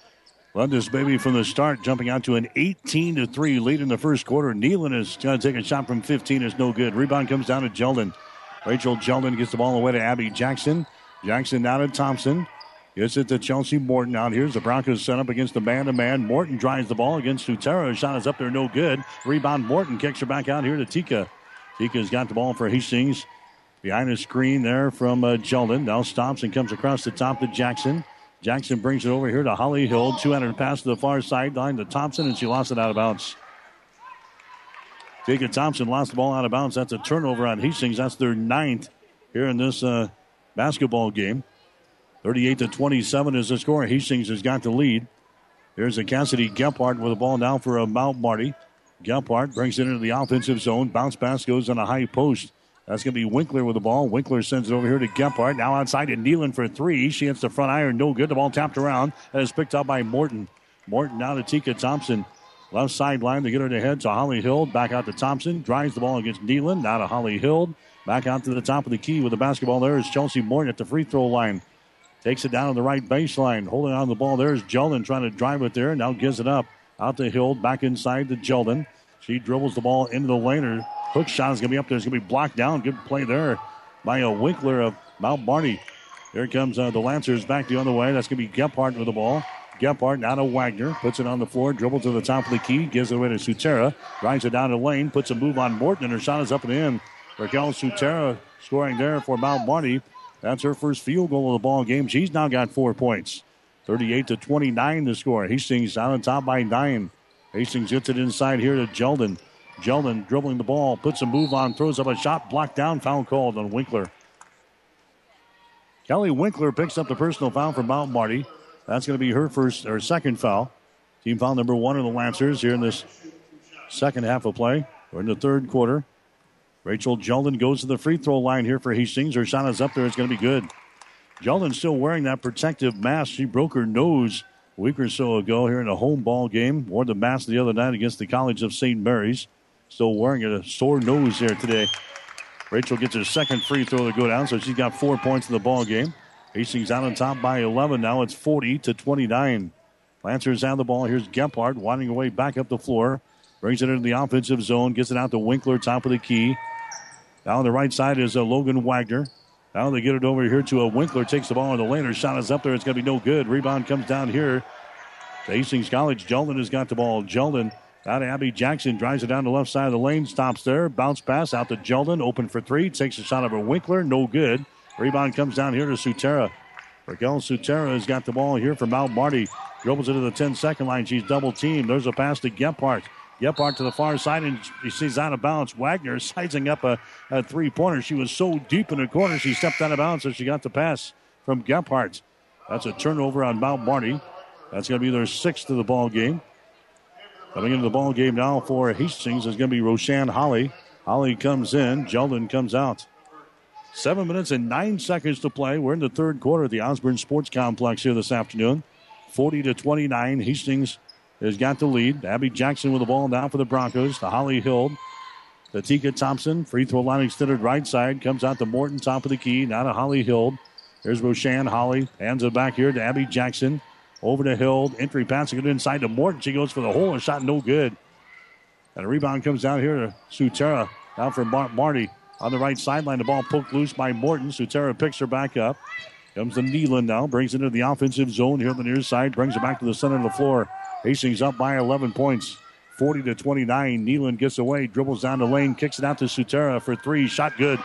led this baby from the start, jumping out to an 18 to 3 lead in the first quarter. Nealon is going to take a shot from 15. It's no good. Rebound comes down to Jeldon. Rachel Jeldon gets the ball away to Abby Jackson. Jackson down to Thompson. Gets it to Chelsea Morton out here. The Broncos set up against the man to man. Morton drives the ball against Sutera. Shot is up there, no good. Rebound Morton kicks her back out here to Tika. Tika's got the ball for Hastings. Behind the screen there from uh, Jeldon. Now stops and comes across the top to Jackson. Jackson brings it over here to Holly Hill. 200 pass to the far sideline to Thompson, and she lost it out of bounds. Tika Thompson lost the ball out of bounds. That's a turnover on Hastings. That's their ninth here in this uh, basketball game. 38 to 27 is the score. Hastings has got the lead. There's a Cassidy Gephardt with the ball now for a Mount Marty. Gephardt brings it into the offensive zone. Bounce pass goes on a high post. That's going to be Winkler with the ball. Winkler sends it over here to Gephardt. Now outside to Nealon for three. She hits the front iron. No good. The ball tapped around. And is picked up by Morton. Morton now to Tika Thompson. Left sideline to get her to head to Holly Hill. Back out to Thompson. Drives the ball against Nealon. Now to Holly Hill. Back out to the top of the key with the basketball. There is Chelsea Morton at the free throw line. Takes it down on the right baseline. Holding on the ball there is Jeldon trying to drive it there. Now gives it up. Out to Hill. Back inside to Jeldon. She dribbles the ball into the lane. Hook shot is going to be up there. It's going to be blocked down. Good play there by a Winkler of Mount Marty. Here comes uh, the Lancers back the other way. That's going to be Gephardt with the ball. Gephardt now to Wagner. Puts it on the floor. Dribbles to the top of the key. Gives it away to Sutera. Drives it down the lane. Puts a move on Morton. And her shot is up and in. Raquel Sutera scoring there for Mount Marty. That's her first field goal of the ball game. She's now got four points. 38 to 29 the score. Hastings out on top by nine. Hastings gets it inside here to Jeldon. Jeldon dribbling the ball, puts a move on, throws up a shot, blocked down, foul called on Winkler. Kelly Winkler picks up the personal foul from Mount Marty. That's going to be her first or second foul. Team foul number one of the Lancers here in this second half of play. We're in the third quarter. Rachel Jeldon goes to the free throw line here for Hastings. Her shot is up there. It's going to be good. Jeldon still wearing that protective mask. She broke her nose a week or so ago here in a home ball game. Wore the mask the other night against the College of St. Mary's. Still wearing it, a sore nose there today. Rachel gets her second free throw to go down, so she's got four points in the ball game. Hastings out on top by 11. Now it's 40 to 29. Lancers out the ball. Here's Gephardt winding away back up the floor. Brings it into the offensive zone. Gets it out to Winkler, top of the key. Now on the right side is uh, Logan Wagner. Now they get it over here to a Winkler. Takes the ball in the lane. Her shot is up there. It's going to be no good. Rebound comes down here to Hastings College. Jeldon has got the ball. Jeldon out Abby Jackson. Drives it down the left side of the lane. Stops there. Bounce pass out to Jeldon. Open for three. Takes a shot over Winkler. No good. Rebound comes down here to Sutera. Raquel Sutera has got the ball here for Mount Marty. Dribbles it to the 10 second line. She's double teamed. There's a pass to Gephardt. Gephardt to the far side, and he sees out of bounds. Wagner [laughs] sizing up a, a three pointer. She was so deep in the corner, she stepped out of bounds, so she got the pass from Gephardt. That's a turnover on Mount Marty. That's going to be their sixth of the ball game. Coming into the ball game now for Hastings is going to be Roshan Holly. Holly comes in, Jeldon comes out. Seven minutes and nine seconds to play. We're in the third quarter at the Osborne Sports Complex here this afternoon. 40 to 29. Hastings has got the lead. Abby Jackson with the ball now for the Broncos. To Holly Hill. To Tika Thompson. Free throw line extended right side. Comes out to Morton, top of the key. Now to Holly Hill. There's Roshan Holly. Hands it back here to Abby Jackson. Over to Hill. Entry passing it inside to Morton. She goes for the hole and shot no good. And a rebound comes down here to Sutera. Down for Mar- Marty on the right sideline. The ball poked loose by Morton. Sutera picks her back up. Comes to Nealon now. Brings it into the offensive zone here on the near side. Brings it back to the center of the floor. Hastings up by 11 points. 40 to 29. Nealon gets away, dribbles down the lane, kicks it out to Sutera for three. Shot good.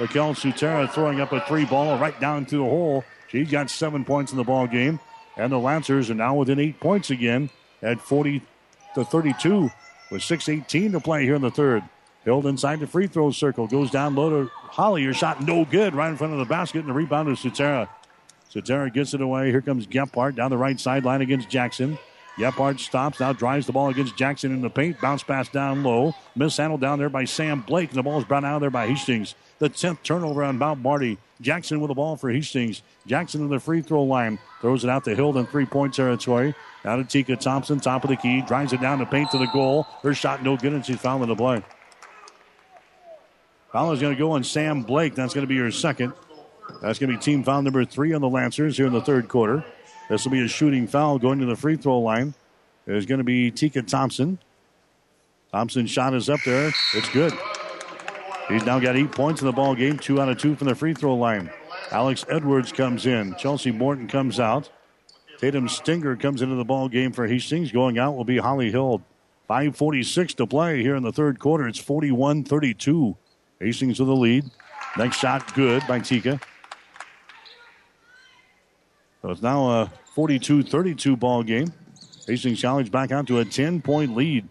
Raquel Sutera throwing up a three ball right down to the hole. She's got seven points in the ball game. And the Lancers are now within eight points again at 40 to 32 with 6.18 to play here in the third. Held inside the free throw circle. Goes down low to Holly. Her shot no good right in front of the basket. And the rebound to Sutera. Sutera gets it away. Here comes Gephardt down the right sideline against Jackson. Gephardt stops, now drives the ball against Jackson in the paint. Bounce pass down low. Mishandled down there by Sam Blake. And the ball is brought out of there by Hastings. The 10th turnover on Mount Marty. Jackson with the ball for Hastings. Jackson in the free throw line. Throws it out to Hill in three point territory. Now to Tika Thompson, top of the key. Drives it down the paint to the goal. Her shot no good, and she's fouling the play. Foul is going to go on Sam Blake. That's going to be her second. That's going to be team foul number three on the Lancers here in the third quarter. This will be a shooting foul going to the free throw line. There's going to be Tika Thompson. Thompson's shot is up there. It's good. He's now got eight points in the ball game, two out of two from the free throw line. Alex Edwards comes in. Chelsea Morton comes out. Tatum Stinger comes into the ball game for Hastings. Going out will be Holly Hill. 5.46 to play here in the third quarter. It's 41 32. Hastings with the lead. Next shot good by Tika. So it's now a 42 32 ball game. Hastings College back out to a 10 point lead.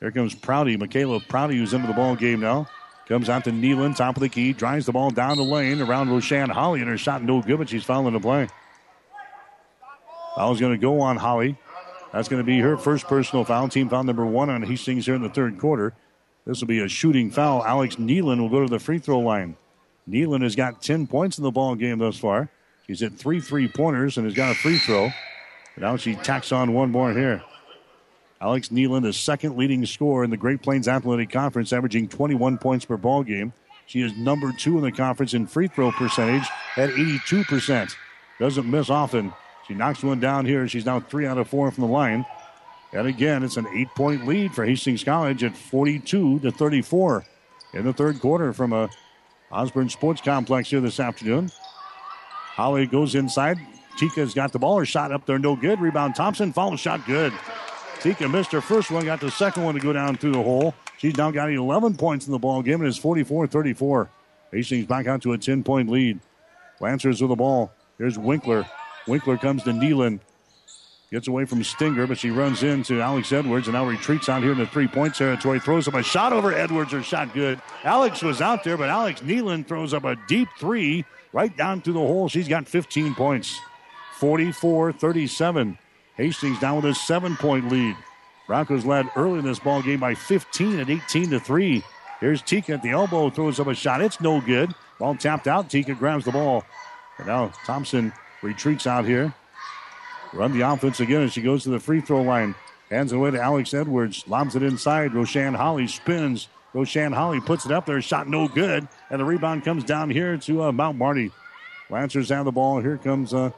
Here comes Prouty. Michaela Prouty, who's into the ball game now. Comes out to Nealon, top of the key, drives the ball down the lane around Roshan Holly, and her shot no good, but she's fouling the play. Foul's going to go on Holly. That's going to be her first personal foul. Team foul number one on Hastings here in the third quarter. This will be a shooting foul. Alex Nealon will go to the free throw line. Nealon has got 10 points in the ball game thus far. She's hit three three pointers and has got a free throw. Now she tacks on one more here. Alex Nealon, the second leading scorer in the Great Plains Athletic Conference, averaging 21 points per ball game. She is number two in the conference in free throw percentage at 82%. Doesn't miss often. She knocks one down here. She's now three out of four from the line. And again, it's an eight point lead for Hastings College at 42 to 34 in the third quarter from a Osborne Sports Complex here this afternoon. Holly goes inside. Tika's got the ball. Her shot up there, no good. Rebound Thompson. Follow shot good. Tika missed her first one, got the second one to go down through the hole. She's now got 11 points in the ball game, and it's 44 34. Hastings back out to a 10 point lead. Lancers with the ball. Here's Winkler. Winkler comes to Nealon. Gets away from Stinger, but she runs into Alex Edwards and now retreats out here in the three point territory. Throws up a shot over Edwards. Her shot good. Alex was out there, but Alex Nealon throws up a deep three right down through the hole. She's got 15 points. 44 37. Hastings down with a seven point lead. Broncos led early in this ball game by 15 at 18 to 3. Here's Tika at the elbow, throws up a shot. It's no good. Ball tapped out. Tika grabs the ball. And now Thompson retreats out here. Run the offense again as she goes to the free throw line. Hands it away to Alex Edwards. Lobs it inside. Roshan Holly spins. Roshan Holly puts it up there. Shot no good. And the rebound comes down here to uh, Mount Marty. Lancers have the ball. Here comes uh,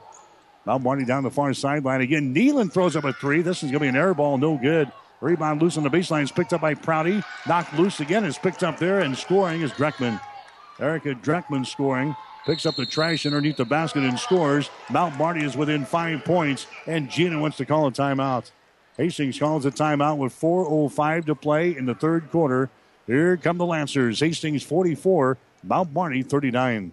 Mount Marty down the far sideline again. Nealon throws up a three. This is going to be an air ball. No good. Rebound loose on the baseline is picked up by Prouty. Knocked loose again. Is picked up there. And scoring is Dreckman. Erica Dreckman scoring. Picks up the trash underneath the basket and scores. Mount Marty is within five points. And Gina wants to call a timeout. Hastings calls a timeout with 4.05 to play in the third quarter. Here come the Lancers. Hastings 44, Mount Marty 39.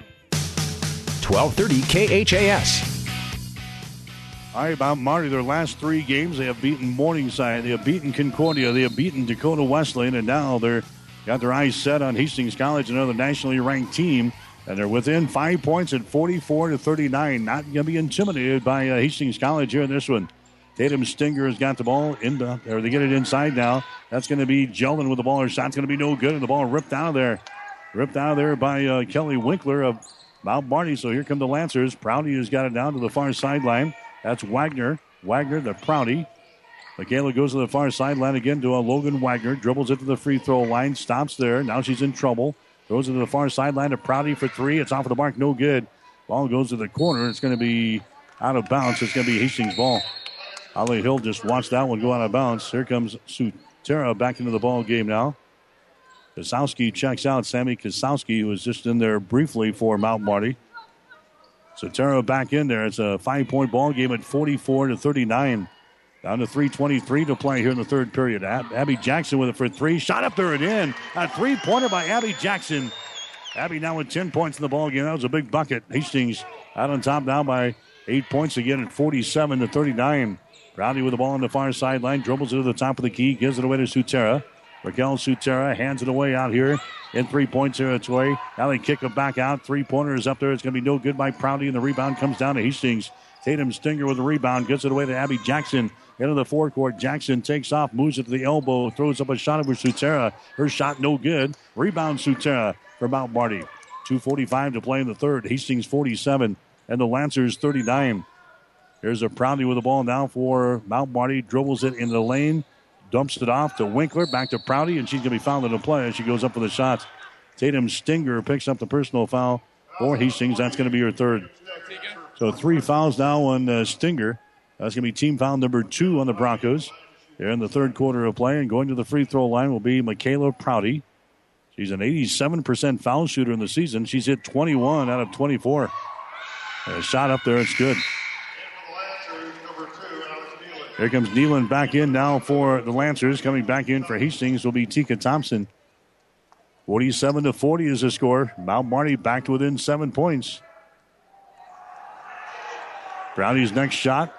1230 KHAS. All right, Mount Marty, their last three games, they have beaten Morningside, they have beaten Concordia, they have beaten Dakota Wesleyan, and now they're got their eyes set on Hastings College, another nationally ranked team, and they're within five points at 44 to 39. Not going to be intimidated by uh, Hastings College here in this one. Tatum Stinger has got the ball in the, or they get it inside now. That's going to be Jeldon with the ball. Her shot's going to be no good, and the ball ripped out of there. Ripped out of there by uh, Kelly Winkler of Mount Marty. So here come the Lancers. Prouty has got it down to the far sideline. That's Wagner. Wagner, the Prouty. Michaela goes to the far sideline again to a Logan Wagner. Dribbles it to the free throw line. Stops there. Now she's in trouble. Goes into the far sideline to Prouty for three. It's off of the mark. No good. Ball goes to the corner. It's going to be out of bounds. It's going to be Hastings' ball. Holly Hill just watched that one go out of bounds. Here comes Sutera back into the ball game now. Kasowski checks out Sammy Kasowski, who was just in there briefly for Mount Marty. Sutera back in there. It's a five point ball game at 44 to 39. Down to 3.23 to play here in the third period. Ab- Abby Jackson with it for three. Shot up there and in. A three pointer by Abby Jackson. Abby now with 10 points in the ball game. That was a big bucket. Hastings out on top now by eight points again at 47 to 39. Prouty with the ball on the far sideline. Dribbles it to the top of the key. Gives it away to Sutera. Raquel Sutera hands it away out here in three point territory. Now they kick it back out. Three pointers up there. It's going to be no good by Prouty, and the rebound comes down to Hastings. Tatum Stinger with the rebound. Gets it away to Abby Jackson. Into the forecourt. Jackson takes off, moves it to the elbow, throws up a shot over Sutera. Her shot no good. Rebound Sutera for Mount Marty. 2.45 to play in the third. Hastings 47 and the Lancers 39. Here's a Prouty with the ball now for Mount Marty. Dribbles it in the lane. Dumps it off to Winkler. Back to Prouty, and she's going to be fouled in the play as she goes up for the shot. Tatum Stinger picks up the personal foul for Hastings. That's going to be her third. So three fouls now on uh, Stinger. That's going to be team foul number two on the Broncos. Here in the third quarter of play, and going to the free throw line will be Michaela Prouty. She's an 87% foul shooter in the season. She's hit 21 out of 24. A shot up there, it's good. Here comes Nealon back in now for the Lancers. Coming back in for Hastings will be Tika Thompson. 47 to 40 is the score. Mount Marty back to within seven points. Prouty's next shot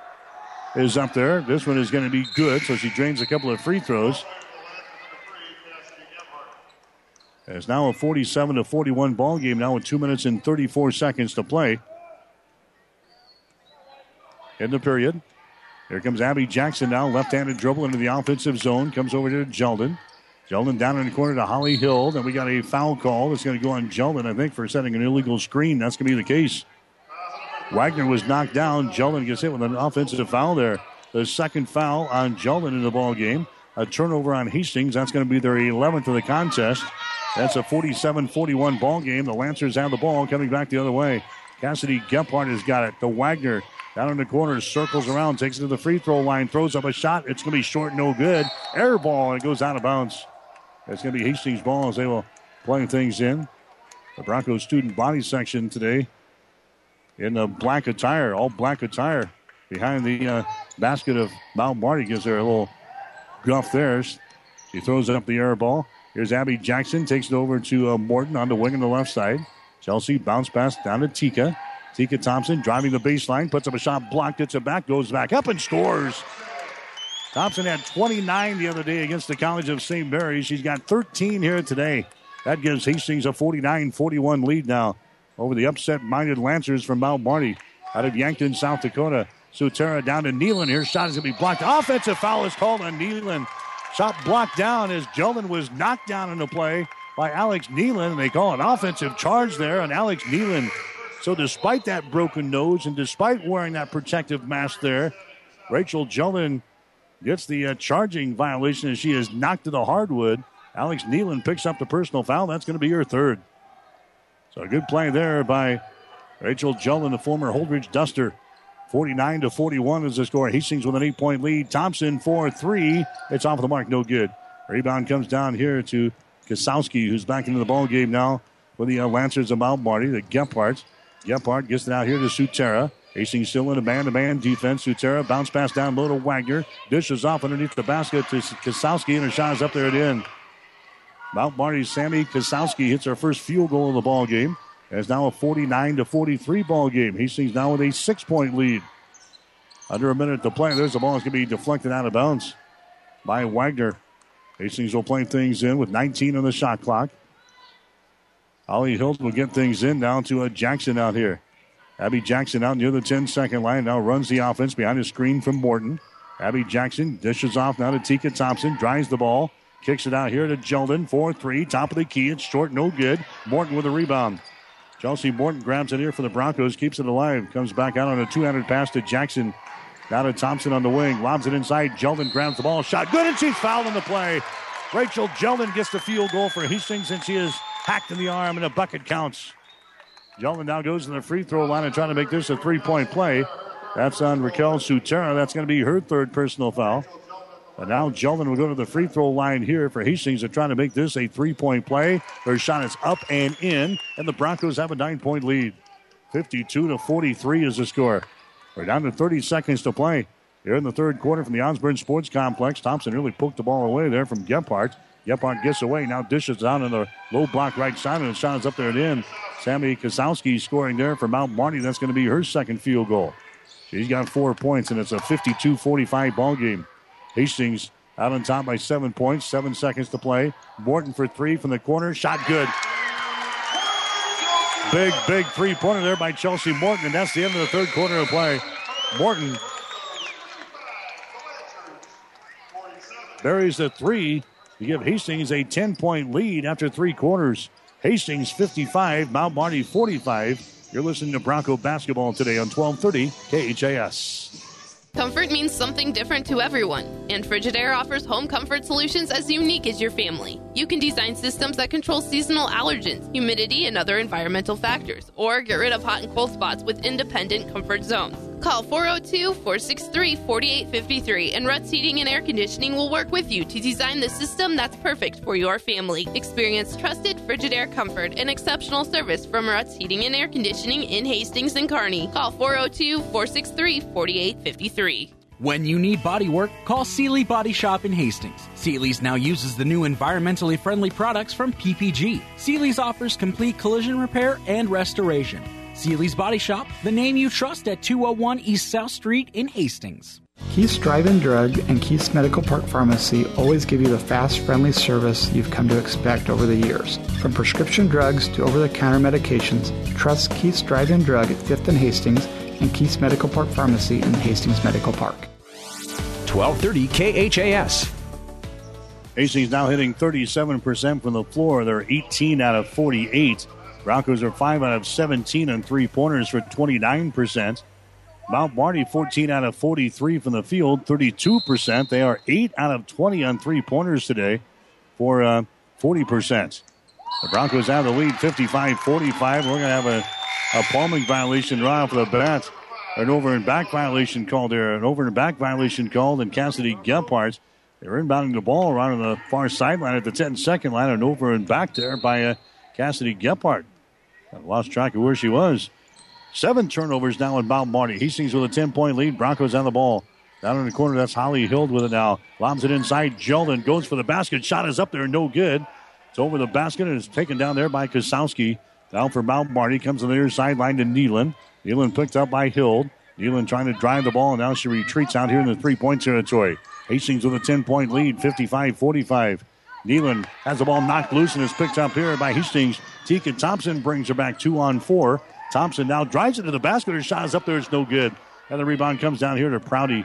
is up there. This one is going to be good, so she drains a couple of free throws. It's now a 47 to 41 ball game now with two minutes and 34 seconds to play. In the period. Here comes Abby Jackson now, left-handed dribble into the offensive zone. Comes over to Jeldon. Jeldon down in the corner to Holly Hill. Then we got a foul call that's going to go on Jeldon, I think, for setting an illegal screen. That's going to be the case. Wagner was knocked down. Jeldon gets hit with an offensive foul there. The second foul on Jeldon in the ball game. A turnover on Hastings. That's going to be their 11th of the contest. That's a 47-41 ball game. The Lancers have the ball coming back the other way. Cassidy Gephardt has got it. The Wagner down in the corner, circles around, takes it to the free throw line, throws up a shot. It's going to be short, no good. Air ball, and it goes out of bounds. It's going to be Hastings' ball as they will play things in. The Broncos student body section today in the black attire, all black attire, behind the uh, basket of Mount Marty. Gives her a little guff there. She throws up the air ball. Here's Abby Jackson, takes it over to uh, Morton on the wing on the left side. Chelsea bounce pass down to Tika. Tika Thompson driving the baseline, puts up a shot, blocked, gets it back, goes back up and scores. Thompson had 29 the other day against the College of St. Mary's. She's got 13 here today. That gives Hastings a 49 41 lead now over the upset minded Lancers from Mount Marty out of Yankton, South Dakota. Sutera down to Nealon here. Shot is going to be blocked. Offensive foul is called on Nealon. Shot blocked down as Jeldon was knocked down in play by Alex Nealon. They call an offensive charge there on Alex Nealon. So despite that broken nose and despite wearing that protective mask there, Rachel Jeldon gets the uh, charging violation as she is knocked to the hardwood. Alex Nealon picks up the personal foul. That's going to be her third. So a good play there by Rachel Jeldon, the former Holdrege Duster. 49 to 41 is the score. Hastings with an eight point lead. Thompson for three. It's off the mark. No good. Rebound comes down here to Kasowski, who's back into the ball game now for the uh, Lancers of Mount Marty. The Gephardt. Gephardt gets it out here to Sutera. Hastings still in a man-to-man defense. Sutera bounce pass down low to Wagner. Dishes off underneath the basket to Kasowski, and her shot is up there at end. Mount Marty's Sammy Kasowski hits her first field goal of the ball game. It's now a 49 to 43 ball game. Hastings now with a six point lead. Under a minute to play. There's the ball. It's going to be deflected out of bounds by Wagner. Hastings will play things in with 19 on the shot clock. Holly Hill will get things in down to a Jackson out here. Abby Jackson out near the 10 second line now runs the offense behind a screen from Morton. Abby Jackson dishes off now to Tika Thompson, drives the ball, kicks it out here to Jeldon, 4 3, top of the key. It's short, no good. Morton with a rebound. Chelsea Morton grabs it here for the Broncos, keeps it alive, comes back out on a 200 pass to Jackson. Now to Thompson on the wing, lobs it inside. Jeldon grabs the ball, shot good, and she's fouled in the play. Rachel Jeldon gets the field goal for Hastings, and she is hacked in the arm, and a bucket counts. Jeldon now goes to the free throw line and trying to make this a three point play. That's on Raquel Sutera. That's going to be her third personal foul. And now Jeldon will go to the free throw line here for Hastings. They're trying to make this a three point play. Their shot is up and in, and the Broncos have a nine point lead. 52 to 43 is the score. We're down to 30 seconds to play. Here in the third quarter from the Osborne Sports Complex. Thompson really poked the ball away there from Gephardt. Gephardt gets away. Now dishes down in the low block right side, and the shot is up there and in. Sammy Kosowski scoring there for Mount Marty. That's going to be her second field goal. She's got four points, and it's a 52 45 ball game. Hastings out on top by seven points, seven seconds to play. Morton for three from the corner, shot good. Big, big three pointer there by Chelsea Morton, and that's the end of the third quarter of play. Morton buries the three to give Hastings a 10 point lead after three quarters. Hastings 55, Mount Marty 45. You're listening to Bronco basketball today on 1230 KHAS. Comfort means something different to everyone, and Frigidaire offers home comfort solutions as unique as your family. You can design systems that control seasonal allergens, humidity, and other environmental factors, or get rid of hot and cold spots with independent comfort zones. Call 402 463 4853, and Ruts Heating and Air Conditioning will work with you to design the system that's perfect for your family. Experience trusted Frigidaire comfort and exceptional service from Ruts Heating and Air Conditioning in Hastings and Kearney. Call 402 463 4853. When you need body work, call Seely Body Shop in Hastings. Seely's now uses the new environmentally friendly products from PPG. Seely's offers complete collision repair and restoration. Seely's Body Shop, the name you trust at 201 East South Street in Hastings. Keith's Drive-In Drug and Keith's Medical Park Pharmacy always give you the fast, friendly service you've come to expect over the years. From prescription drugs to over-the-counter medications, trust Keith's Drive-In Drug at 5th and Hastings and Keith's Medical Park Pharmacy in Hastings Medical Park. 1230 KHAS. Hastings now hitting 37% from the floor. They're 18 out of 48. Broncos are 5 out of 17 on three pointers for 29%. Mount Marty 14 out of 43 from the field, 32%. They are 8 out of 20 on three pointers today for uh, 40%. The Broncos have the lead 55 45. We're going to have a, a palming violation right for the Bats. An over and back violation called there. An over and back violation called, and Cassidy Gephardt. They're inbounding the ball around on the far sideline at the 10 second line, and over and back there by uh, Cassidy Gephardt. I lost track of where she was. Seven turnovers now in Mount Marty. Hastings with a 10 point lead. Broncos on the ball. Down in the corner, that's Holly Hill with it now. Lobs it inside. Jeldon goes for the basket. Shot is up there, no good. It's over the basket and it's taken down there by Kosowski. Down for Mount Marty. Comes on the near sideline to Nealon. Nealon picked up by Hill. Nealon trying to drive the ball, and now she retreats out here in the three point territory. Hastings with a 10 point lead, 55 45. Nealon has the ball knocked loose and is picked up here by Hastings. Tika Thompson brings her back two on four. Thompson now drives it to the basket. Her shot is up there. It's no good. And the rebound comes down here to Prouty.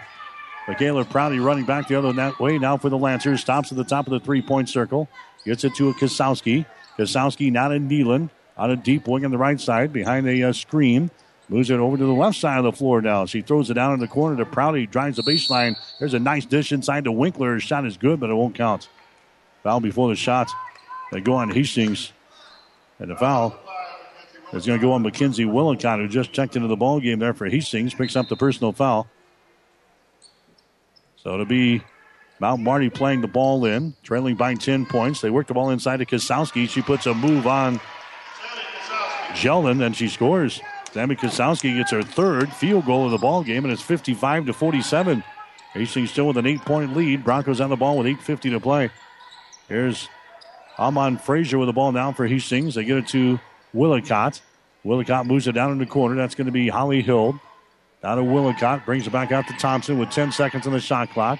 Michaela Prouty running back the other way now for the Lancers. Stops at the top of the three point circle. Gets it to a Kosowski. Kosowski now to Nealon on a deep wing on the right side behind a uh, screen. Moves it over to the left side of the floor now. She throws it down in the corner to Prouty. Drives the baseline. There's a nice dish inside to Winkler. Her shot is good, but it won't count. Foul before the shot. They go on Hastings. And the foul is going to go on Mackenzie Willicott, who just checked into the ball game there for Hastings. Picks up the personal foul. So it'll be Mount Marty playing the ball in, trailing by 10 points. They work the ball inside to Kosowski. She puts a move on Jeldon, and she scores. Sammy Kosowski gets her third field goal of the ball game, and it's 55 to 47. Hastings still with an eight-point lead. Broncos on the ball with 8:50 to play. Here's Amon Frazier with the ball now for Hastings. They get it to Willicott. Willicott moves it down in the corner. That's going to be Holly Hill. Down to Willicott. Brings it back out to Thompson with 10 seconds on the shot clock.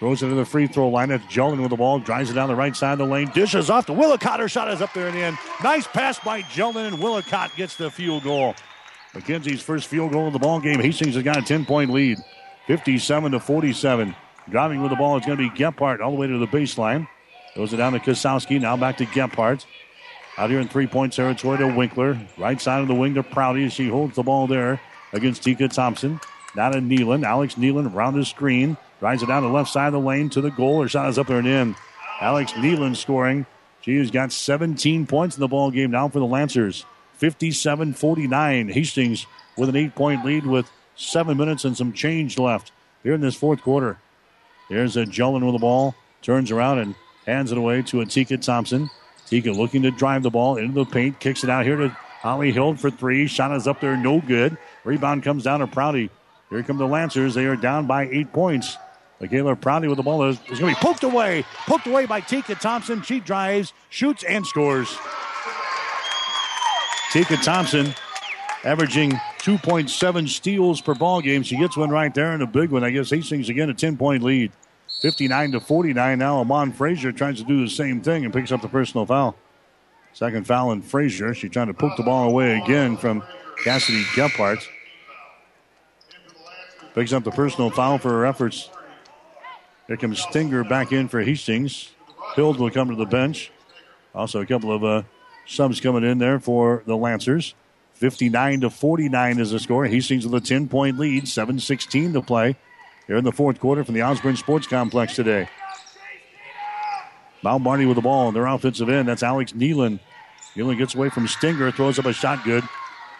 Throws it to the free throw line. That's Jeldon with the ball. Drives it down the right side of the lane. Dishes off to Willicott. Her shot is up there in the end. Nice pass by Jeldon, and Willicott gets the field goal. McKenzie's first field goal of the ball game. Hastings has got a 10 point lead. 57 to 47. Driving with the ball is going to be Gephardt all the way to the baseline. Goes it down to Kosowski. Now back to Gephardt. Out here in three point territory to Winkler. Right side of the wing to Prouty as she holds the ball there against Tika Thompson. Now to Nealon. Alex Nealon around the screen. Drives it down the left side of the lane to the goal. Her shot is up there and in. Alex Nealon scoring. She has got 17 points in the ball game now for the Lancers. 57 49. Hastings with an eight point lead with seven minutes and some change left here in this fourth quarter. There's a Jolin with the ball. Turns around and hands it away to Atika Thompson. Tika looking to drive the ball into the paint. Kicks it out here to Holly Hill for three. Shot is up there, no good. Rebound comes down to Prouty. Here come the Lancers. They are down by eight points. Michaela Prouty with the ball is, is going to be poked away. Poked away by Tika Thompson. She drives, shoots, and scores. Tika Thompson averaging 2.7 steals per ball game. She gets one right there and a big one. I guess Hastings again a 10 point lead. 59 to 49 now. Amon Frazier tries to do the same thing and picks up the personal foul. Second foul in Frazier. She's trying to poke the ball away again from Cassidy Gephardt. Picks up the personal foul for her efforts. Here comes Stinger back in for Hastings. Hill will come to the bench. Also, a couple of uh, subs coming in there for the Lancers. 59 to 49 is the score. Hastings with a 10 point lead, 7 16 to play here in the fourth quarter from the Osborne Sports Complex today. Mount Marty with the ball on their offensive end. That's Alex Nealon. Nealon gets away from Stinger, throws up a shot good.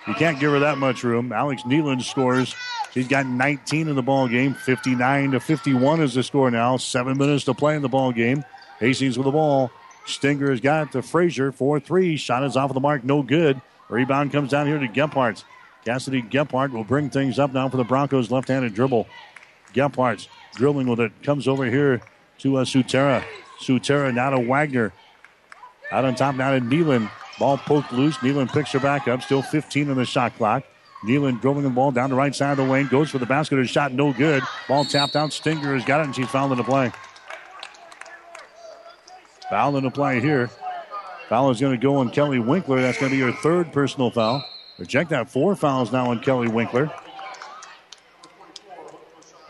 You can't give her that much room. Alex Nealon scores. She's got 19 in the ball game. 59 to 51 is the score now. Seven minutes to play in the ball game. Hastings with the ball. Stinger has got it to Frazier. 4 3. Shot is off of the mark. No good. Rebound comes down here to Gephardt. Cassidy Gephardt will bring things up now for the Broncos left handed dribble. Gephardt's dribbling with it. Comes over here to uh, Sutera. Sutera now to Wagner. Out on top now to Nealon. Ball poked loose. Nealon picks her back up. Still 15 on the shot clock. Nealon dribbling the ball down the right side of the lane. Goes for the basket. Her shot no good. Ball tapped out. Stinger has got it and she's fouled in the play. Foul in the play here. Foul is going to go on Kelly Winkler. That's going to be her third personal foul. Reject that. Four fouls now on Kelly Winkler.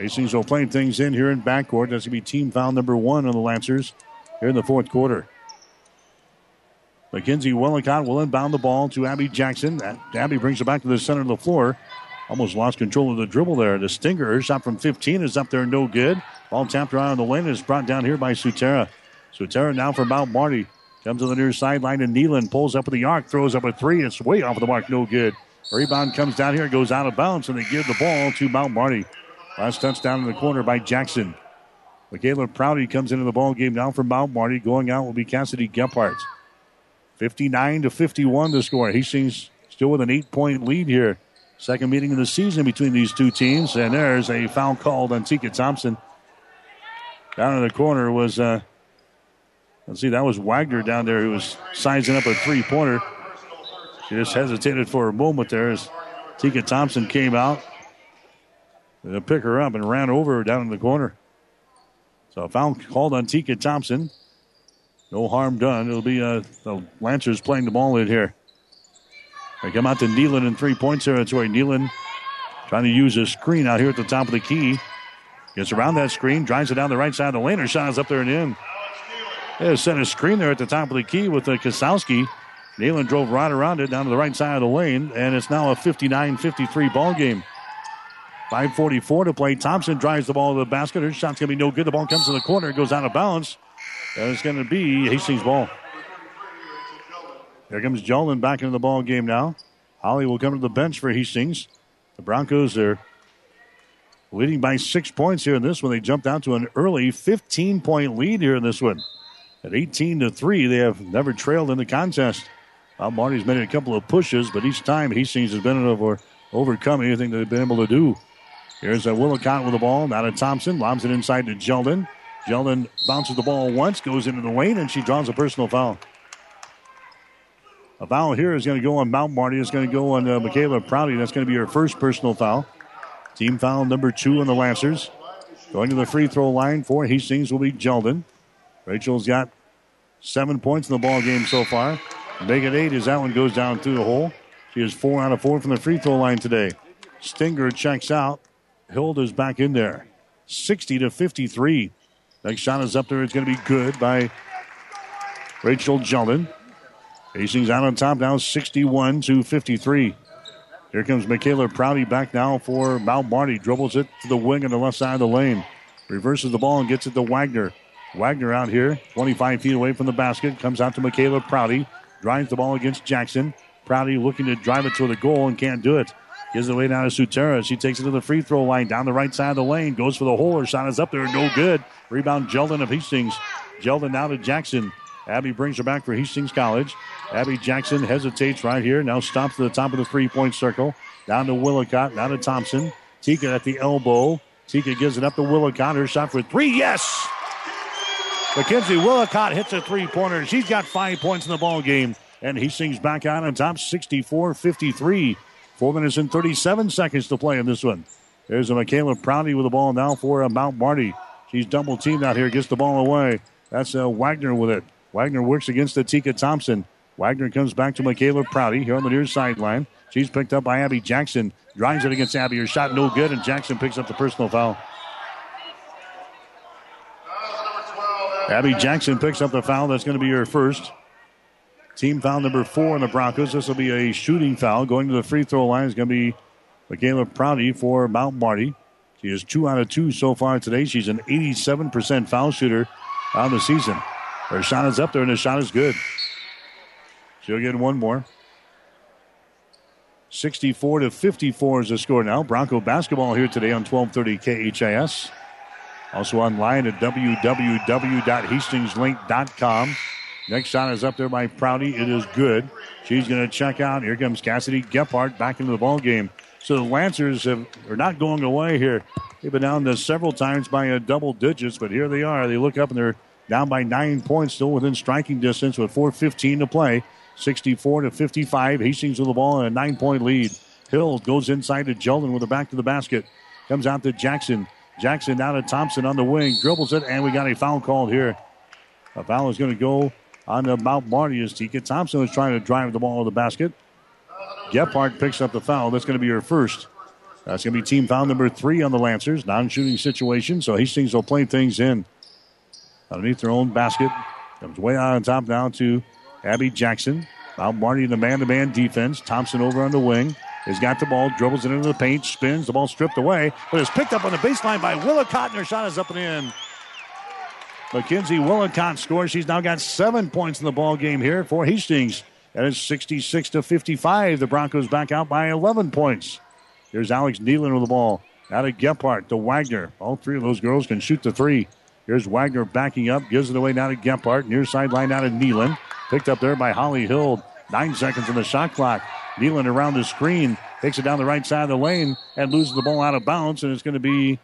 Hastings will play things in here in backcourt. That's going to be team foul number one on the Lancers here in the fourth quarter. Mackenzie Willicott will inbound the ball to Abby Jackson. Abby brings it back to the center of the floor. Almost lost control of the dribble there. The Stinger shot from 15 is up there, no good. Ball tapped around the lane and is brought down here by Sutera. Sutera now for Mount Marty. Comes to the near sideline and Nealon pulls up with the arc, throws up a three. It's way off of the mark, no good. Rebound comes down here, goes out of bounds, and they give the ball to Mount Marty. Last touchdown in the corner by Jackson. Michaela Prouty comes into the ball game now for Mount Marty. Going out will be Cassidy Gephardt. 59 to 51 to score. Hastings still with an eight point lead here. Second meeting of the season between these two teams. And there's a foul called on Tika Thompson. Down in the corner was, uh, let's see, that was Wagner down there who was sizing up a three pointer. She just hesitated for a moment there as Tika Thompson came out. To pick her up and ran over her down in the corner. So a foul called on Tika Thompson. No harm done. It'll be uh, the Lancers playing the ball in here. They come out to Nealon in three points here. point territory. Nealon trying to use a screen out here at the top of the key. Gets around that screen, drives it down the right side of the lane. Her shot is up there and in. They set a screen there at the top of the key with uh, Kosowski. Nealon drove right around it down to the right side of the lane, and it's now a 59 53 ball game. 5.44 to play. Thompson drives the ball to the basket. Her shot's going to be no good. The ball comes to the corner. It goes out of bounds. And it's going to be Hastings' ball. Here comes Jolin back into the ball game now. Holly will come to the bench for Hastings. The Broncos are leading by six points here in this one. They jumped out to an early 15 point lead here in this one. At 18 to 3, they have never trailed in the contest. Well, Marty's made a couple of pushes, but each time Hastings has been able to overcome anything they've been able to do. Here's a Willicott with the ball. Now to Thompson. Lobs it inside to Jeldon. Jeldon bounces the ball once, goes into the lane, and she draws a personal foul. A foul here is going to go on Mount Marty. It's going to go on uh, Michaela Prouty. That's going to be her first personal foul. Team foul number two on the Lancers. Going to the free throw line for Hastings will be Jeldon. Rachel's got seven points in the ball game so far. Make it eight as that one goes down through the hole. She has four out of four from the free throw line today. Stinger checks out Hill is back in there. 60 to 53. Next shot is up there. It's going to be good by Rachel Jeldon. Hastings out on top now, 61 to 53. Here comes Michaela Prouty back now for Mount Marty. Dribbles it to the wing on the left side of the lane. Reverses the ball and gets it to Wagner. Wagner out here, 25 feet away from the basket. Comes out to Michaela Prouty. Drives the ball against Jackson. Prouty looking to drive it to the goal and can't do it. Gives it away down to Sutera. She takes it to the free throw line down the right side of the lane. Goes for the hole. Her shot is up there. No good. Rebound Jeldon of Hastings. Jeldon now to Jackson. Abby brings her back for Hastings College. Abby Jackson hesitates right here. Now stops at the top of the three point circle. Down to Willicott. Down to Thompson. Tika at the elbow. Tika gives it up to Willicott. Her shot for three. Yes! Mackenzie Willicott hits a three pointer. She's got five points in the ball game. And Hastings back out on top 64 53. Four minutes and 37 seconds to play in this one. There's a Michaela Prouty with the ball now for uh, Mount Marty. She's double teamed out here, gets the ball away. That's uh, Wagner with it. Wagner works against the Tika Thompson. Wagner comes back to Michaela Prouty here on the near sideline. She's picked up by Abby Jackson. Drives it against Abby. Her shot no good, and Jackson picks up the personal foul. Abby Jackson picks up the foul. That's going to be her first. Team foul number four in the Broncos. This will be a shooting foul. Going to the free throw line is going to be Michaela Prouty for Mount Marty. She is two out of two so far today. She's an 87% foul shooter on the season. Her shot is up there, and the shot is good. She'll get one more. 64 to 54 is the score now. Bronco basketball here today on 1230 KHAS. Also online at www.hastingslink.com. Next shot is up there by Prouty. It is good. She's going to check out. Here comes Cassidy Gephardt back into the ball game. So the Lancers have, are not going away here. They've been down this several times by a double digits, but here they are. They look up and they're down by nine points, still within striking distance with 4.15 to play. 64 to 55. Hastings with the ball and a nine point lead. Hill goes inside to Jeldon with a back to the basket. Comes out to Jackson. Jackson down to Thompson on the wing. Dribbles it, and we got a foul called here. A foul is going to go on the Mount Marty as Tika Thompson was trying to drive the ball to the basket. Gephardt picks up the foul. That's going to be her first. That's going to be team foul number three on the Lancers. Non shooting situation, so Hastings will play things in. Underneath their own basket. Comes way out on top now to Abby Jackson. Mount Marty in the man to man defense. Thompson over on the wing. Has got the ball, dribbles it into the paint, spins, the ball stripped away, but is picked up on the baseline by Willa and her shot is up and in. Mackenzie Willicott scores. She's now got seven points in the ball game here for Hastings. That is 66 to 55. The Broncos back out by 11 points. Here's Alex Nealon with the ball. Out of Gephardt to Wagner. All three of those girls can shoot the three. Here's Wagner backing up, gives it away now to Gephardt. Near sideline out of Nealon. Picked up there by Holly Hill. Nine seconds on the shot clock. Nealon around the screen. Takes it down the right side of the lane and loses the ball out of bounds. And it's going to be,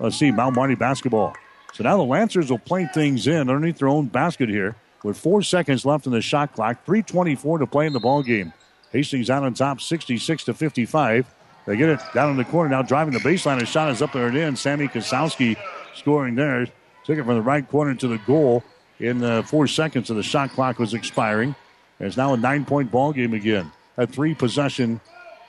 let's see, Mount Marty basketball. So now the Lancers will play things in underneath their own basket here with four seconds left in the shot clock. 3.24 to play in the ball game. Hastings out on top 66 to 55. They get it down in the corner now, driving the baseline. A shot is up there and in. Sammy Kosowski scoring there. Took it from the right corner to the goal in the four seconds of the shot clock was expiring. It's now a nine point ball game again. A three possession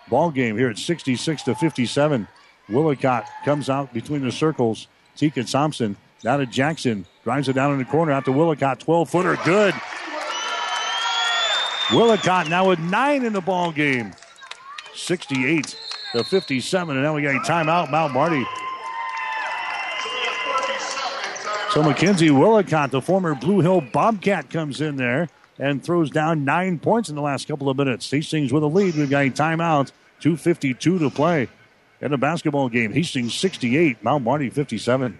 ball game here at 66 to 57. Willicott comes out between the circles. Tika Thompson down to Jackson. Drives it down in the corner out to Willicott. 12 footer. Good. Willicott now with nine in the ball game. 68 to 57. And now we got a timeout. Mount Marty. So Mackenzie Willicott, the former Blue Hill Bobcat, comes in there and throws down nine points in the last couple of minutes. Hastings with a lead. We've got a timeout. 2.52 to play in the basketball game. Hastings 68, Mount Marty 57.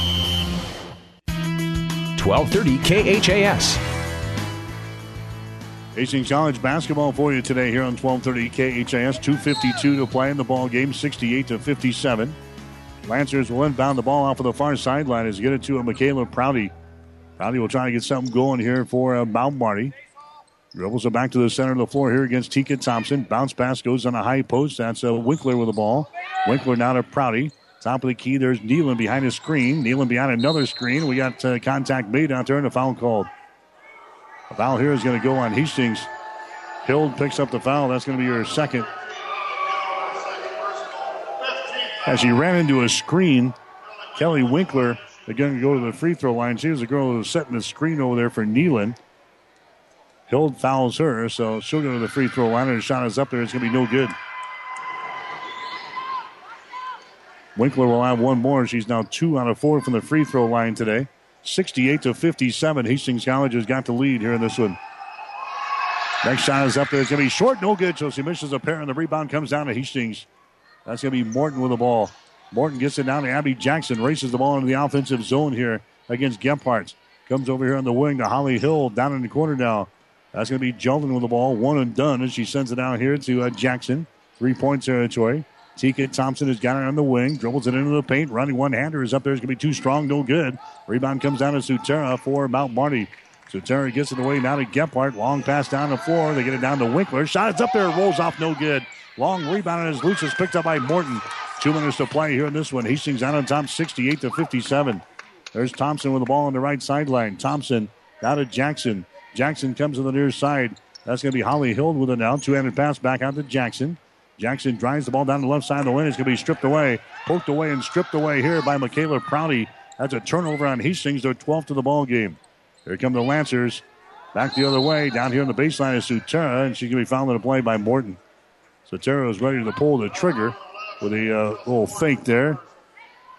1230 KHAS. Hastings College basketball for you today here on 1230 KHAS. 252 to play in the ball game, 68 to 57. Lancers will inbound the ball off of the far sideline as get it to a Michaela Prouty. Prouty will try to get something going here for uh, Mount Marty. Dribbles it back to the center of the floor here against Tika Thompson. Bounce pass goes on a high post. That's uh, Winkler with the ball. Winkler now to Prouty. Top of the key, there's Nealon behind a screen. Nealon behind another screen. We got uh, contact made out there and a foul called. A foul here is going to go on Hastings. Hill picks up the foul. That's going to be her second. As she ran into a screen, Kelly Winkler, they're going to go to the free throw line. She was the girl who was setting the screen over there for Nealon. Hill fouls her, so she'll go to the free throw line, and the shot is up there. It's going to be no good. Winkler will have one more. She's now two out of four from the free throw line today. 68 to 57. Hastings College has got the lead here in this one. Next shot is up there. It's going to be short, no good. So she misses a pair, and the rebound comes down to Hastings. That's going to be Morton with the ball. Morton gets it down to Abby Jackson, races the ball into the offensive zone here against Gephardt. Comes over here on the wing to Holly Hill down in the corner now. That's going to be Jeldon with the ball, one and done as she sends it down here to uh, Jackson. Three point territory. Tika Thompson has got it on the wing, dribbles it into the paint. Running one hander is up there. It's going to be too strong, no good. Rebound comes down to Sutera for Mount Marty. Sutera gets it away now to Gephardt. Long pass down the floor. They get it down to Winkler. Shot is up there, rolls off, no good. Long rebound as loose is picked up by Morton. Two minutes to play here in this one. Hastings out on top, 68 to 57. There's Thompson with the ball on the right sideline. Thompson out to Jackson. Jackson comes to the near side. That's going to be Holly Hill with it now. Two-handed pass back out to Jackson. Jackson drives the ball down the left side of the lane. It's going to be stripped away, poked away, and stripped away here by Michaela Prouty. That's a turnover on Hastings. They're 12th to the ball game. Here come the Lancers. Back the other way. Down here on the baseline is Sutera, and she's going to be fouled in a play by Morton. Sutera is ready to pull the trigger with a uh, little fake there.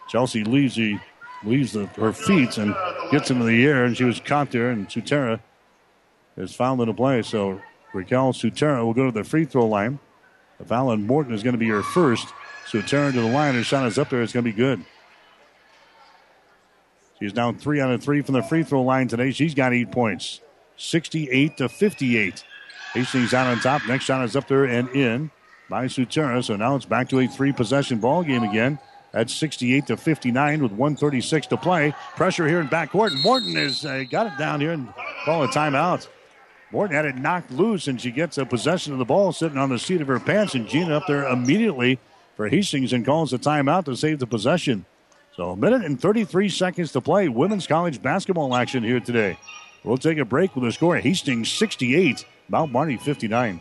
Chelsea leaves the leaves the, her feet and gets into the air, and she was caught there, and Sutera is fouled in a play. So Raquel Sutera will go to the free throw line. The on Morton is going to be her first. Sutera to the line. Her shot is up there. It's going to be good. She's down three out of three from the free throw line today. She's got eight points. 68 to 58. Hastings out on top. Next shot is up there and in by Sutera. So now it's back to a three possession ball game again. At 68 to 59 with 136 to play. Pressure here in backcourt. Morton has uh, got it down here and call a timeout. Morton had it knocked loose, and she gets a possession of the ball sitting on the seat of her pants. And Gina up there immediately for Hastings and calls a timeout to save the possession. So a minute and 33 seconds to play. Women's college basketball action here today. We'll take a break with the score. Hastings 68, Mount Marty 59.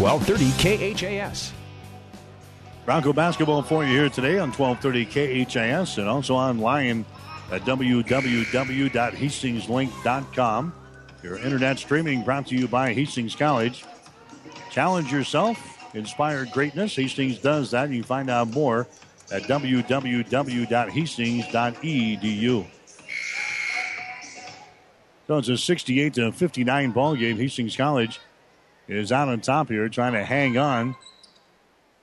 1230 KHAS. Bronco basketball for you here today on 1230 KHAS and also online at www.hastingslink.com. Your internet streaming brought to you by Hastings College. Challenge yourself, inspire greatness. Hastings does that. You can find out more at www.hastings.edu. So it's a 68 to 59 ball game. Hastings College is out on top here, trying to hang on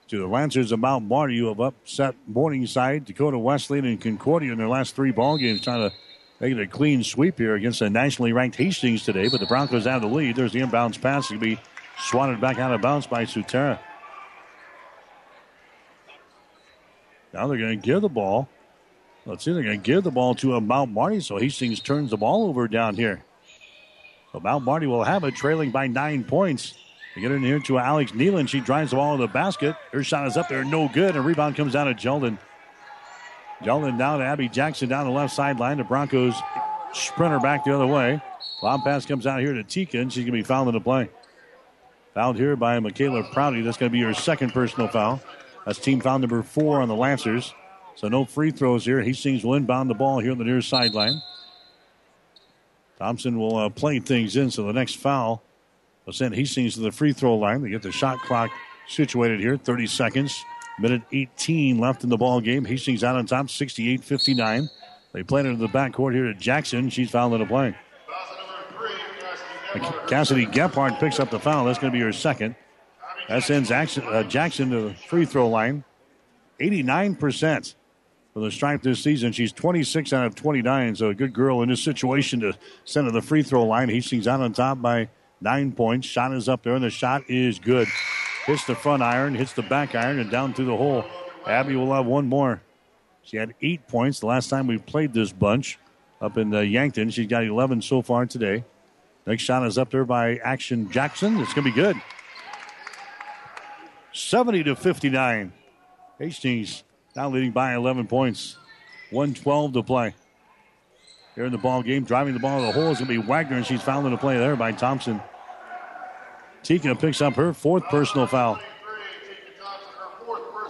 to the Lancers of Mount Marty, who have upset Morningside, Dakota Wesleyan, and Concordia in their last three ball games, trying to make it a clean sweep here against a nationally ranked Hastings today. But the Broncos have the lead. There's the inbounds pass to be swatted back out of bounds by Sutera. Now they're going to give the ball. Let's see, they're going to give the ball to a Mount Marty, so Hastings turns the ball over down here. So Mount Marty will have it, trailing by nine points. They get in here to Alex Nealon. She drives the ball to the basket. Her shot is up there, no good. And rebound comes down to Jeldon. Jeldon down to Abby Jackson down the left sideline. The Broncos sprinter back the other way. Long pass comes out here to Tika, and she's going to be fouled in the play. Fouled here by Michaela Prouty. That's going to be her second personal foul. That's team foul number four on the Lancers. So no free throws here. Hastings will inbound the ball here on the near sideline. Thompson will uh, play things in, so the next foul will send Hastings to the free throw line. They get the shot clock situated here, 30 seconds. Minute 18 left in the ball game. Hastings out on top, 68 59. They played into the backcourt here at Jackson. She's fouled in the play. Cassidy Gephardt picks up the foul. That's going to be her second. That sends uh, Jackson to the free throw line. 89% for the stripe this season. She's 26 out of 29, so a good girl in this situation to send to the free throw line. Hastings out on top by nine points. Shot is up there, and the shot is good. Hits the front iron, hits the back iron, and down through the hole. Abby will have one more. She had eight points the last time we played this bunch up in uh, Yankton. She's got 11 so far today. Next shot is up there by Action Jackson. It's going to be good. 70 to 59. Hastings now leading by 11 points. 112 to play. Here in the ball game, driving the ball to the hole is going to be Wagner, and she's fouled in the play there by Thompson. Tika picks up her fourth personal foul.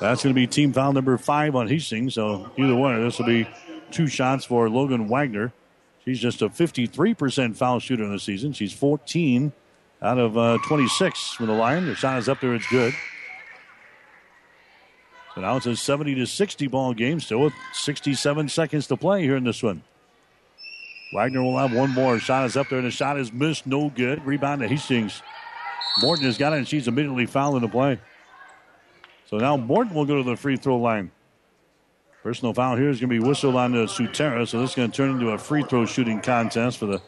That's going to be team foul number five on Hastings. So either one, this will be two shots for Logan Wagner. She's just a 53% foul shooter in the season. She's 14 out of uh, 26 from the line. The shot is up there. It's good. So now it's a 70 to 60 ball game, still with 67 seconds to play here in this one. Wagner will have one more. Shot is up there, and the shot is missed. No good. Rebound to Hastings. Morton has got it, and she's immediately fouled in the play. So now Morton will go to the free throw line. Personal foul here is going to be whistled on the Sutera, so this is going to turn into a free throw shooting contest for the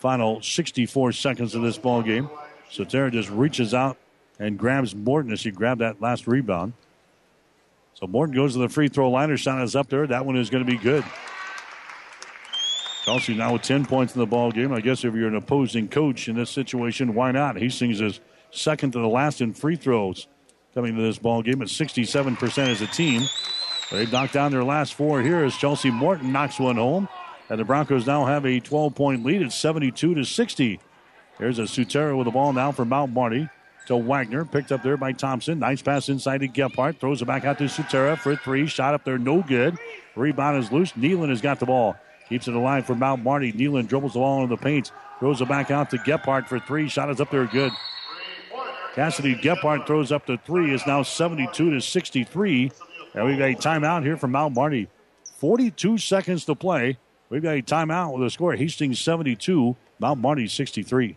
final 64 seconds of this ball game. Sutera just reaches out and grabs Morton as she grabbed that last rebound. So Morton goes to the free throw line. Her shot is up there. That one is going to be good. Chelsea now with 10 points in the ball game. I guess if you're an opposing coach in this situation, why not? Hastings is second to the last in free throws coming to this ball game at 67% as a team. They've knocked down their last four here as Chelsea Morton knocks one home. And the Broncos now have a 12 point lead at 72 to 60. There's a Sutera with the ball now for Mount Marty to Wagner. Picked up there by Thompson. Nice pass inside to Gephardt. Throws it back out to Sutera for three. Shot up there, no good. Rebound is loose. Nealon has got the ball. Keeps it alive for Mount Marty. Nealon dribbles the ball into the paint. Throws it back out to Gephardt for three. Shot is up there, good. Cassidy Gephardt throws up the three. Is now 72 to 63. And we've got a timeout here from Mount Marty. 42 seconds to play. We've got a timeout with a score Hastings 72, Mount Marty 63.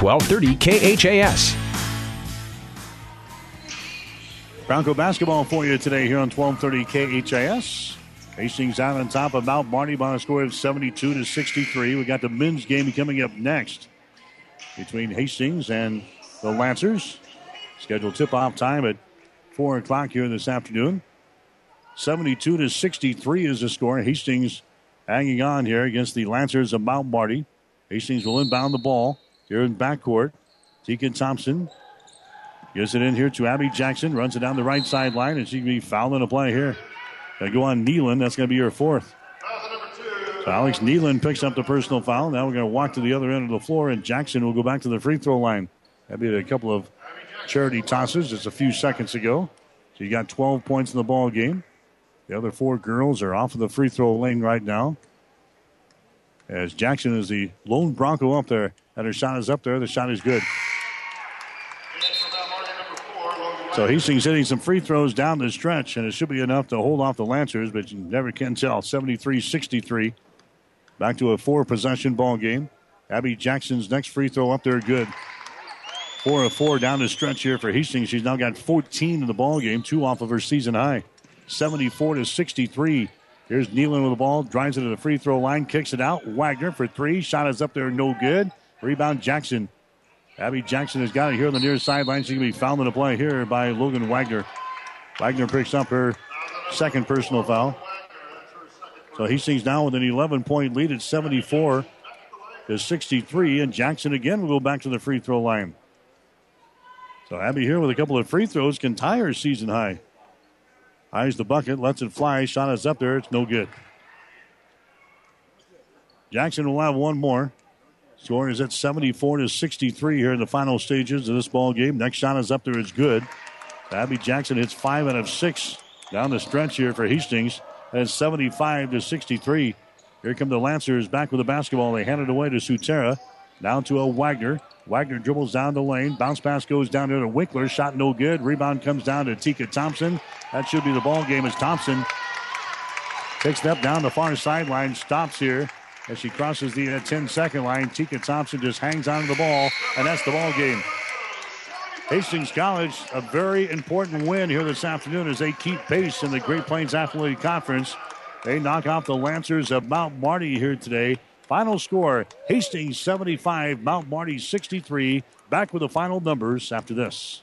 1230 KHAS. Bronco basketball for you today here on 1230 KHAS. Hastings out on top of Mount Marty by a score of 72 to 63. We got the men's game coming up next between Hastings and the Lancers. Scheduled tip-off time at 4 o'clock here this afternoon. 72 to 63 is the score. Hastings hanging on here against the Lancers of Mount Marty. Hastings will inbound the ball here in backcourt. Tika Thompson gives it in here to Abby Jackson. Runs it down the right sideline, and she can be fouling a play here. Gonna go on Nealon. That's gonna be her fourth. So Alex Nealon picks up the personal foul. Now we're gonna walk to the other end of the floor, and Jackson will go back to the free throw line. That'd be a couple of charity tosses just a few seconds ago. So you got 12 points in the ball game. The other four girls are off of the free throw lane right now. As Jackson is the lone Bronco up there, and her shot is up there. The shot is good. So Hastings hitting some free throws down the stretch, and it should be enough to hold off the Lancers, but you never can tell. 73 63. Back to a four possession ball game. Abby Jackson's next free throw up there, good. Four of four down the stretch here for Hastings. She's now got 14 in the ball game, two off of her season high. 74 to 63. Here's Nealon with the ball, drives it to the free throw line, kicks it out. Wagner for three. Shot is up there, no good. Rebound Jackson. Abby Jackson has got it here on the near sideline. She can be fouled in the play here by Logan Wagner. Wagner picks up her second personal foul. So he Hastings now with an 11 point lead at 74 to 63. And Jackson again will go back to the free throw line. So Abby here with a couple of free throws can tie her season high. Eyes the bucket, lets it fly. Shot is up there. It's no good. Jackson will have one more. Score is at 74 to 63 here in the final stages of this ball game. Next shot is up there. It's good. Abby Jackson hits five out of six down the stretch here for Hastings. That's 75 to 63. Here come the Lancers back with the basketball. They hand it away to Sutera. Down to a Wagner. Wagner dribbles down the lane. Bounce pass goes down to Winkler. Shot no good. Rebound comes down to Tika Thompson. That should be the ball game as Thompson takes it up down the far sideline. Stops here as she crosses the uh, 10 second line. Tika Thompson just hangs on to the ball, and that's the ball game. Hastings College, a very important win here this afternoon as they keep pace in the Great Plains Athletic Conference. They knock off the Lancers of Mount Marty here today. Final score Hastings 75, Mount Marty 63. Back with the final numbers after this.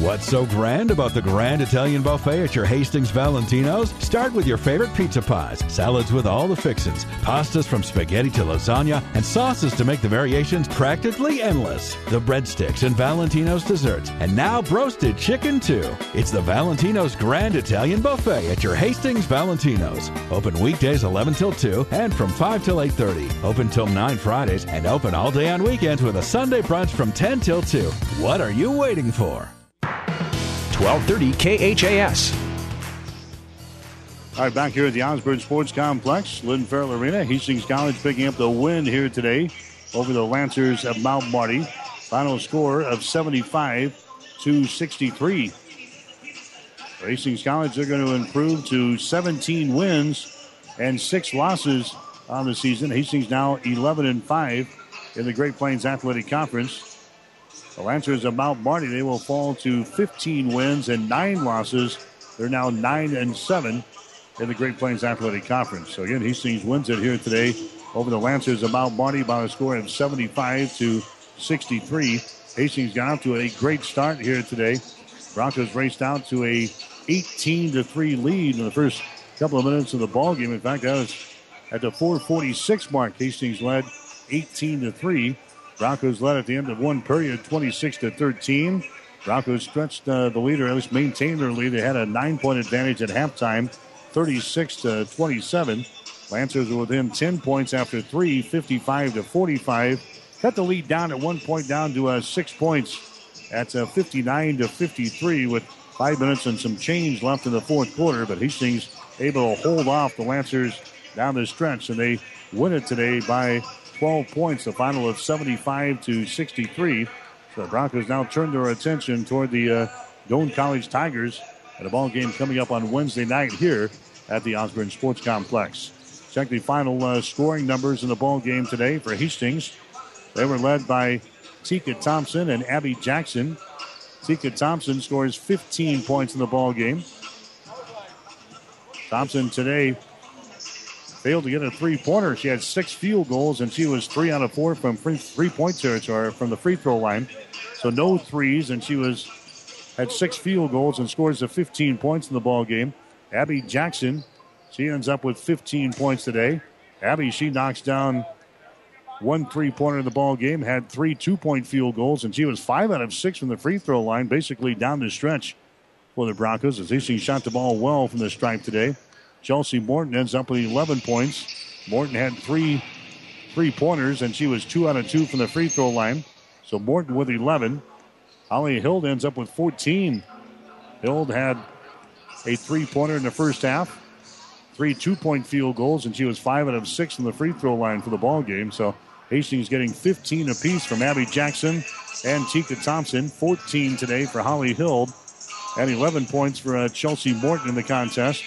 What's so grand about the Grand Italian Buffet at your Hastings Valentino's? Start with your favorite pizza pies, salads with all the fixins, pastas from spaghetti to lasagna, and sauces to make the variations practically endless. The breadsticks and Valentino's desserts, and now broasted chicken too. It's the Valentino's Grand Italian Buffet at your Hastings Valentino's. Open weekdays 11 till 2 and from 5 till 8:30. Open till 9 Fridays and open all day on weekends with a Sunday brunch from 10 till 2. What are you waiting for? 1230 KHAS. All right, back here at the Osborne Sports Complex, Lynn Farrell Arena. Hastings College picking up the win here today over the Lancers of Mount Marty. Final score of 75 to 63. For Hastings College, they're going to improve to 17 wins and six losses on the season. Hastings now 11 and 5 in the Great Plains Athletic Conference. The Lancers of Mount Marty, they will fall to 15 wins and nine losses. They're now 9 and 7 in the Great Plains Athletic Conference. So again, Hastings wins it here today over the Lancers of Mount Marty by a score of 75 to 63. Hastings got off to a great start here today. Broncos raced out to a 18 to 3 lead in the first couple of minutes of the ball game. In fact, that was at the 446 mark. Hastings led 18 to 3. Broncos led at the end of one period, 26 to 13. Broncos stretched uh, the lead, or at least maintained their lead. They had a nine-point advantage at halftime, 36 to 27. Lancers were within 10 points after three, 55 to 45. Cut the lead down at one point, down to uh, six points. at uh, 59 to 53 with five minutes and some change left in the fourth quarter. But Hastings able to hold off the Lancers down the stretch, and they win it today by 12 points, the final of 75 to 63. So the Broncos now turn their attention toward the uh, Doane College Tigers at a ball game coming up on Wednesday night here at the Osborne Sports Complex. Check the final uh, scoring numbers in the ball game today for Hastings. They were led by Tika Thompson and Abby Jackson. Tika Thompson scores 15 points in the ball game. Thompson today failed to get a three pointer. She had six field goals, and she was three out of four from three point territory from the free throw line. So no threes, and she was had six field goals and scores of 15 points in the ball game. Abby Jackson, she ends up with 15 points today. Abby, she knocks down one three pointer in the ball game, had three two point field goals, and she was five out of six from the free throw line, basically down the stretch for the Broncos as they shot the ball well from the stripe today. Chelsea Morton ends up with 11 points. Morton had three three pointers, and she was two out of two from the free throw line. So Morton with 11. Holly Hill ends up with 14. Hill had a three pointer in the first half, three two point field goals, and she was five out of six from the free throw line for the ball game. So Hastings getting 15 apiece from Abby Jackson and Tika Thompson. 14 today for Holly Hill, and 11 points for uh, Chelsea Morton in the contest.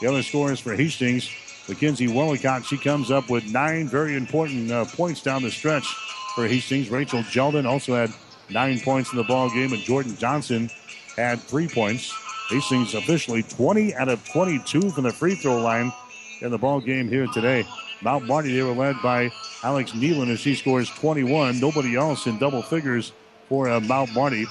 The other scores for Hastings, Mackenzie Willicott, she comes up with nine very important uh, points down the stretch for Hastings. Rachel Jeldon also had nine points in the ball game, and Jordan Johnson had three points. Hastings officially 20 out of 22 from the free throw line in the ball game here today. Mount Marty, they were led by Alex Nealon as she scores 21. Nobody else in double figures for uh, Mount Marty.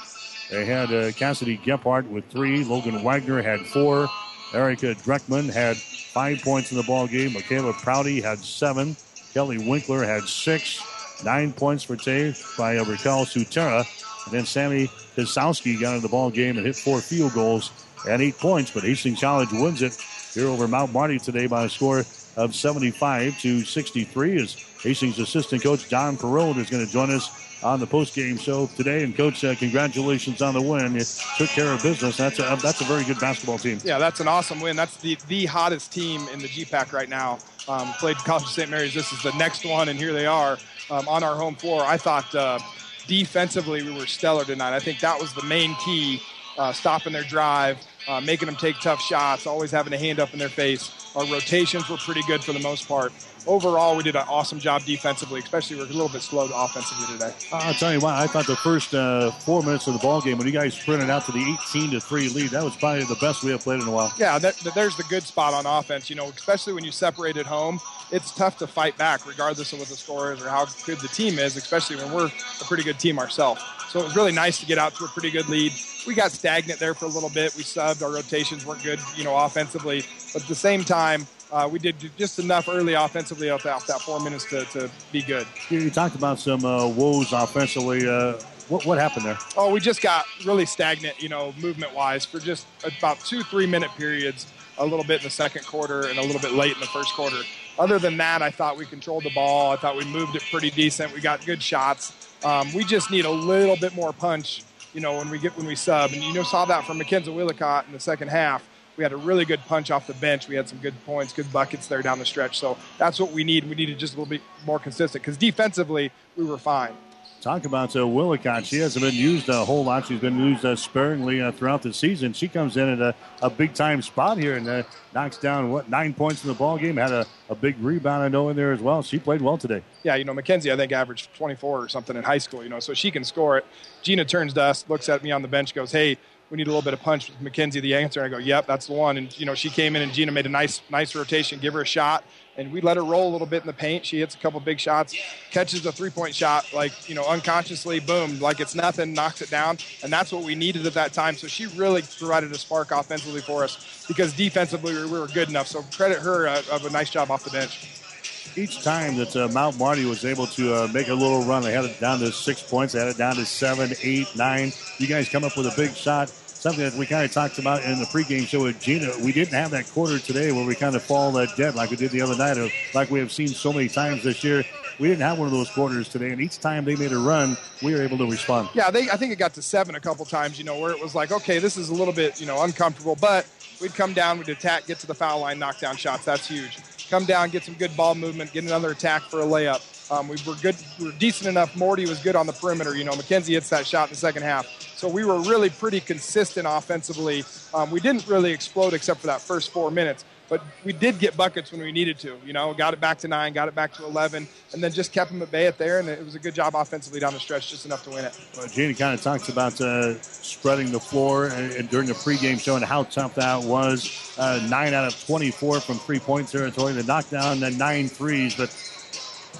They had uh, Cassidy Gephardt with three. Logan Wagner had four. Erica Dreckman had five points in the ball game. Michaela Prouty had seven. Kelly Winkler had six. Nine points for Tay by uh, Raquel Sutera. And then Sammy Kasowski got into the ball game and hit four field goals and eight points. But Hastings College wins it here over Mount Marty today by a score of 75 to 63. As Hastings assistant coach Don Perot is going to join us on the post-game show today. And coach, uh, congratulations on the win. You took care of business. That's a that's a very good basketball team. Yeah, that's an awesome win. That's the the hottest team in the GPAC right now. Um, played College of St. Mary's. This is the next one, and here they are um, on our home floor. I thought uh, defensively we were stellar tonight. I think that was the main key, uh, stopping their drive, uh, making them take tough shots, always having a hand up in their face. Our rotations were pretty good for the most part. Overall, we did an awesome job defensively, especially we are a little bit slow offensively today. I'll tell you what, I thought the first uh, four minutes of the ball game when you guys sprinted out to the 18 to three lead, that was probably the best we have played in a while. Yeah, that, there's the good spot on offense. You know, especially when you separate at home, it's tough to fight back, regardless of what the score is or how good the team is, especially when we're a pretty good team ourselves. So it was really nice to get out to a pretty good lead. We got stagnant there for a little bit. We subbed. Our rotations weren't good, you know, offensively. But at the same time, uh, we did just enough early offensively off that, that four minutes to, to be good. You talked about some uh, woes offensively. Uh, what, what happened there? Oh, we just got really stagnant, you know, movement wise for just about two, three minute periods, a little bit in the second quarter and a little bit late in the first quarter. Other than that, I thought we controlled the ball. I thought we moved it pretty decent. We got good shots. Um, we just need a little bit more punch, you know, when we get when we sub. And you know, saw that from Mackenzie Willicott in the second half. We had a really good punch off the bench. We had some good points, good buckets there down the stretch. So that's what we need. We needed just a little bit more consistent because defensively we were fine. Talk about uh, Willicott. She hasn't been used a whole lot. She's been used uh, sparingly uh, throughout the season. She comes in at a, a big time spot here and uh, knocks down what nine points in the ball game. Had a, a big rebound, I know, in there as well. She played well today. Yeah, you know, Mackenzie, I think averaged 24 or something in high school. You know, so she can score it. Gina turns to us, looks at me on the bench, goes, "Hey." We need a little bit of punch with Mackenzie the answer. I go, yep, that's the one. And you know, she came in and Gina made a nice, nice rotation, give her a shot, and we let her roll a little bit in the paint. She hits a couple big shots, catches a three point shot, like you know, unconsciously, boom, like it's nothing, knocks it down, and that's what we needed at that time. So she really provided a spark offensively for us because defensively we were good enough. So credit her uh, of a nice job off the bench each time that uh, Mount Marty was able to uh, make a little run, they had it down to six points. They had it down to seven, eight, nine. You guys come up with a big shot something that we kind of talked about in the pregame show with Gina. We didn't have that quarter today where we kind of fall that dead like we did the other night, or like we have seen so many times this year. We didn't have one of those quarters today, and each time they made a run, we were able to respond. Yeah, they, I think it got to seven a couple times, you know, where it was like, okay, this is a little bit, you know, uncomfortable, but we'd come down, we'd attack, get to the foul line, knock down shots. That's huge. Come down, get some good ball movement, get another attack for a layup. Um, we were good, we were decent enough. Morty was good on the perimeter. You know, Mackenzie hits that shot in the second half. So we were really pretty consistent offensively. Um, we didn't really explode except for that first four minutes, but we did get buckets when we needed to. You know, got it back to nine, got it back to 11, and then just kept them at bay at there, and it was a good job offensively down the stretch, just enough to win it. Well, kind of talks about uh, spreading the floor and, and, during the pregame show and how tough that was. Uh, nine out of 24 from three-point territory. The knockdown, the nine threes, but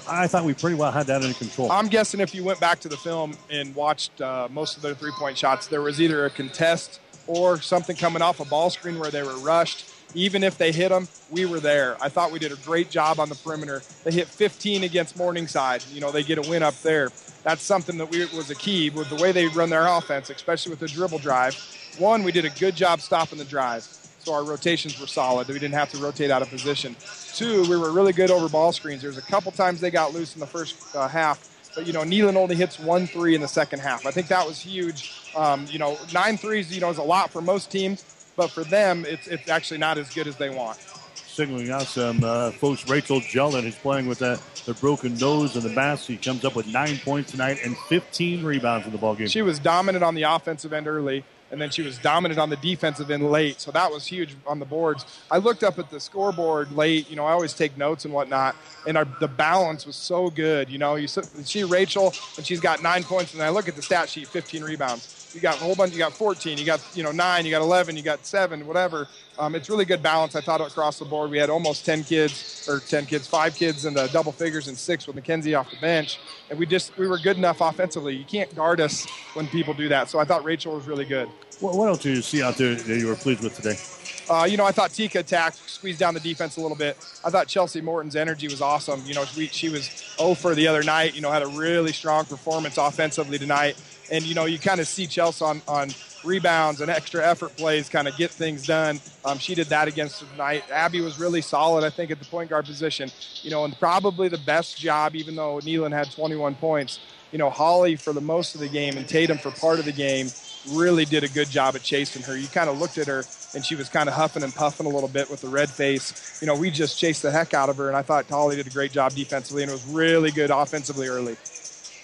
I thought we pretty well had that under control. I'm guessing if you went back to the film and watched uh, most of their three point shots, there was either a contest or something coming off a ball screen where they were rushed. Even if they hit them, we were there. I thought we did a great job on the perimeter. They hit 15 against Morningside. You know, they get a win up there. That's something that we, was a key with the way they run their offense, especially with the dribble drive. One, we did a good job stopping the drive so our rotations were solid. We didn't have to rotate out of position. Two, we were really good over ball screens. There's a couple times they got loose in the first uh, half But you know, Nealon only hits one three in the second half. I think that was huge. Um, you know, nine threes, you know, is a lot for most teams, but for them, it's it's actually not as good as they want. Signaling out some uh, folks. Rachel Jeldon is playing with the, the broken nose and the back. She comes up with nine points tonight and 15 rebounds in the ball game. She was dominant on the offensive end early and then she was dominant on the defensive end late. So that was huge on the boards. I looked up at the scoreboard late. You know, I always take notes and whatnot, and our, the balance was so good. You know, you see Rachel, and she's got nine points, and I look at the stat sheet, 15 rebounds. You got a whole bunch. You got 14. You got you know nine. You got 11. You got seven. Whatever. Um, it's really good balance. I thought across the board. We had almost 10 kids, or 10 kids, five kids in the double figures, and six with Mackenzie off the bench. And we just we were good enough offensively. You can't guard us when people do that. So I thought Rachel was really good. What, what else did you see out there that you were pleased with today? Uh, you know, I thought Tika attacked, squeezed down the defense a little bit. I thought Chelsea Morton's energy was awesome. You know, she, she was 0 for the other night. You know, had a really strong performance offensively tonight. And you know, you kind of see Chelsea on, on rebounds and extra effort plays kind of get things done. Um, she did that against tonight. Abby was really solid, I think, at the point guard position. You know, and probably the best job, even though Nealon had 21 points. You know, Holly for the most of the game and Tatum for part of the game really did a good job at chasing her. You kind of looked at her and she was kind of huffing and puffing a little bit with the red face. You know, we just chased the heck out of her, and I thought Holly did a great job defensively, and it was really good offensively early.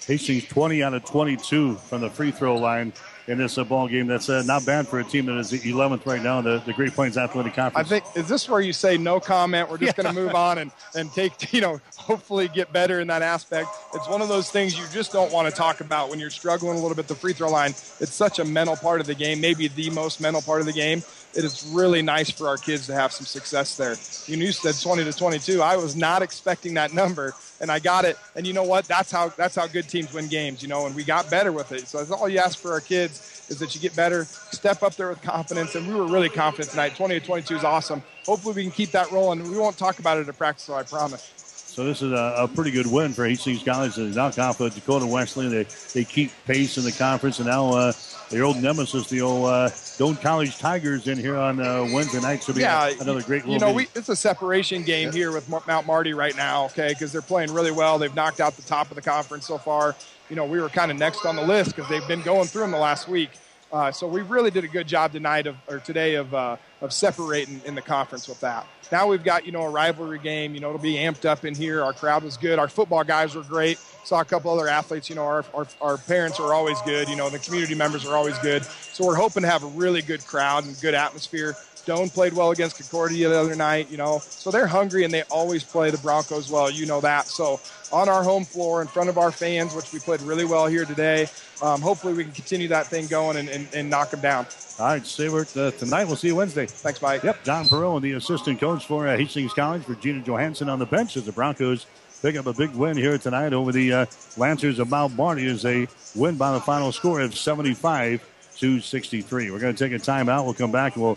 Hastings 20 out of 22 from the free throw line in this uh, ball game. That's uh, not bad for a team that is 11th right now in the, the Great Plains Athletic Conference. I think is this where you say no comment? We're just yeah. going to move on and and take [laughs] you know hopefully get better in that aspect. It's one of those things you just don't want to talk about when you're struggling a little bit. The free throw line. It's such a mental part of the game, maybe the most mental part of the game. It is really nice for our kids to have some success there. You, know, you said 20 to 22. I was not expecting that number and I got it. And you know what? That's how that's how good teams win games, you know. And we got better with it. So that's all you ask for our kids is that you get better, step up there with confidence. And we were really confident tonight. 20 to 22 is awesome. Hopefully we can keep that rolling. We won't talk about it at practice, so I promise. So this is a, a, pretty good win for Hastings College. They knock off uh, Dakota Wesleyan. They they keep pace in the conference, and now uh, the old nemesis, the old uh, Doane College Tigers, in here on uh, Wednesday night. So be yeah, another great. You know, we, it's a separation game yeah. here with Mount Marty right now. Okay, because they're playing really well. They've knocked out the top of the conference so far. You know, we were kind of next on the list because they've been going through them the last week. Uh, so we really did a good job tonight of or today of uh, of separating in the conference with that. Now we've got you know a rivalry game. You know it'll be amped up in here. Our crowd was good. Our football guys were great. Saw a couple other athletes. You know our, our our parents are always good. You know the community members are always good. So we're hoping to have a really good crowd and good atmosphere. Doane played well against Concordia the other night, you know. So they're hungry and they always play the Broncos well. You know that. So on our home floor in front of our fans, which we played really well here today, um, hopefully we can continue that thing going and, and, and knock them down. All right, Stewart, uh, tonight we'll see you Wednesday. Thanks, Mike. Yep, John Perot, the assistant coach for uh, Hastings College, for Gina Johansson on the bench as the Broncos pick up a big win here tonight over the uh, Lancers of Mount Marty as they win by the final score of 75 to 63. We're going to take a timeout. We'll come back and we'll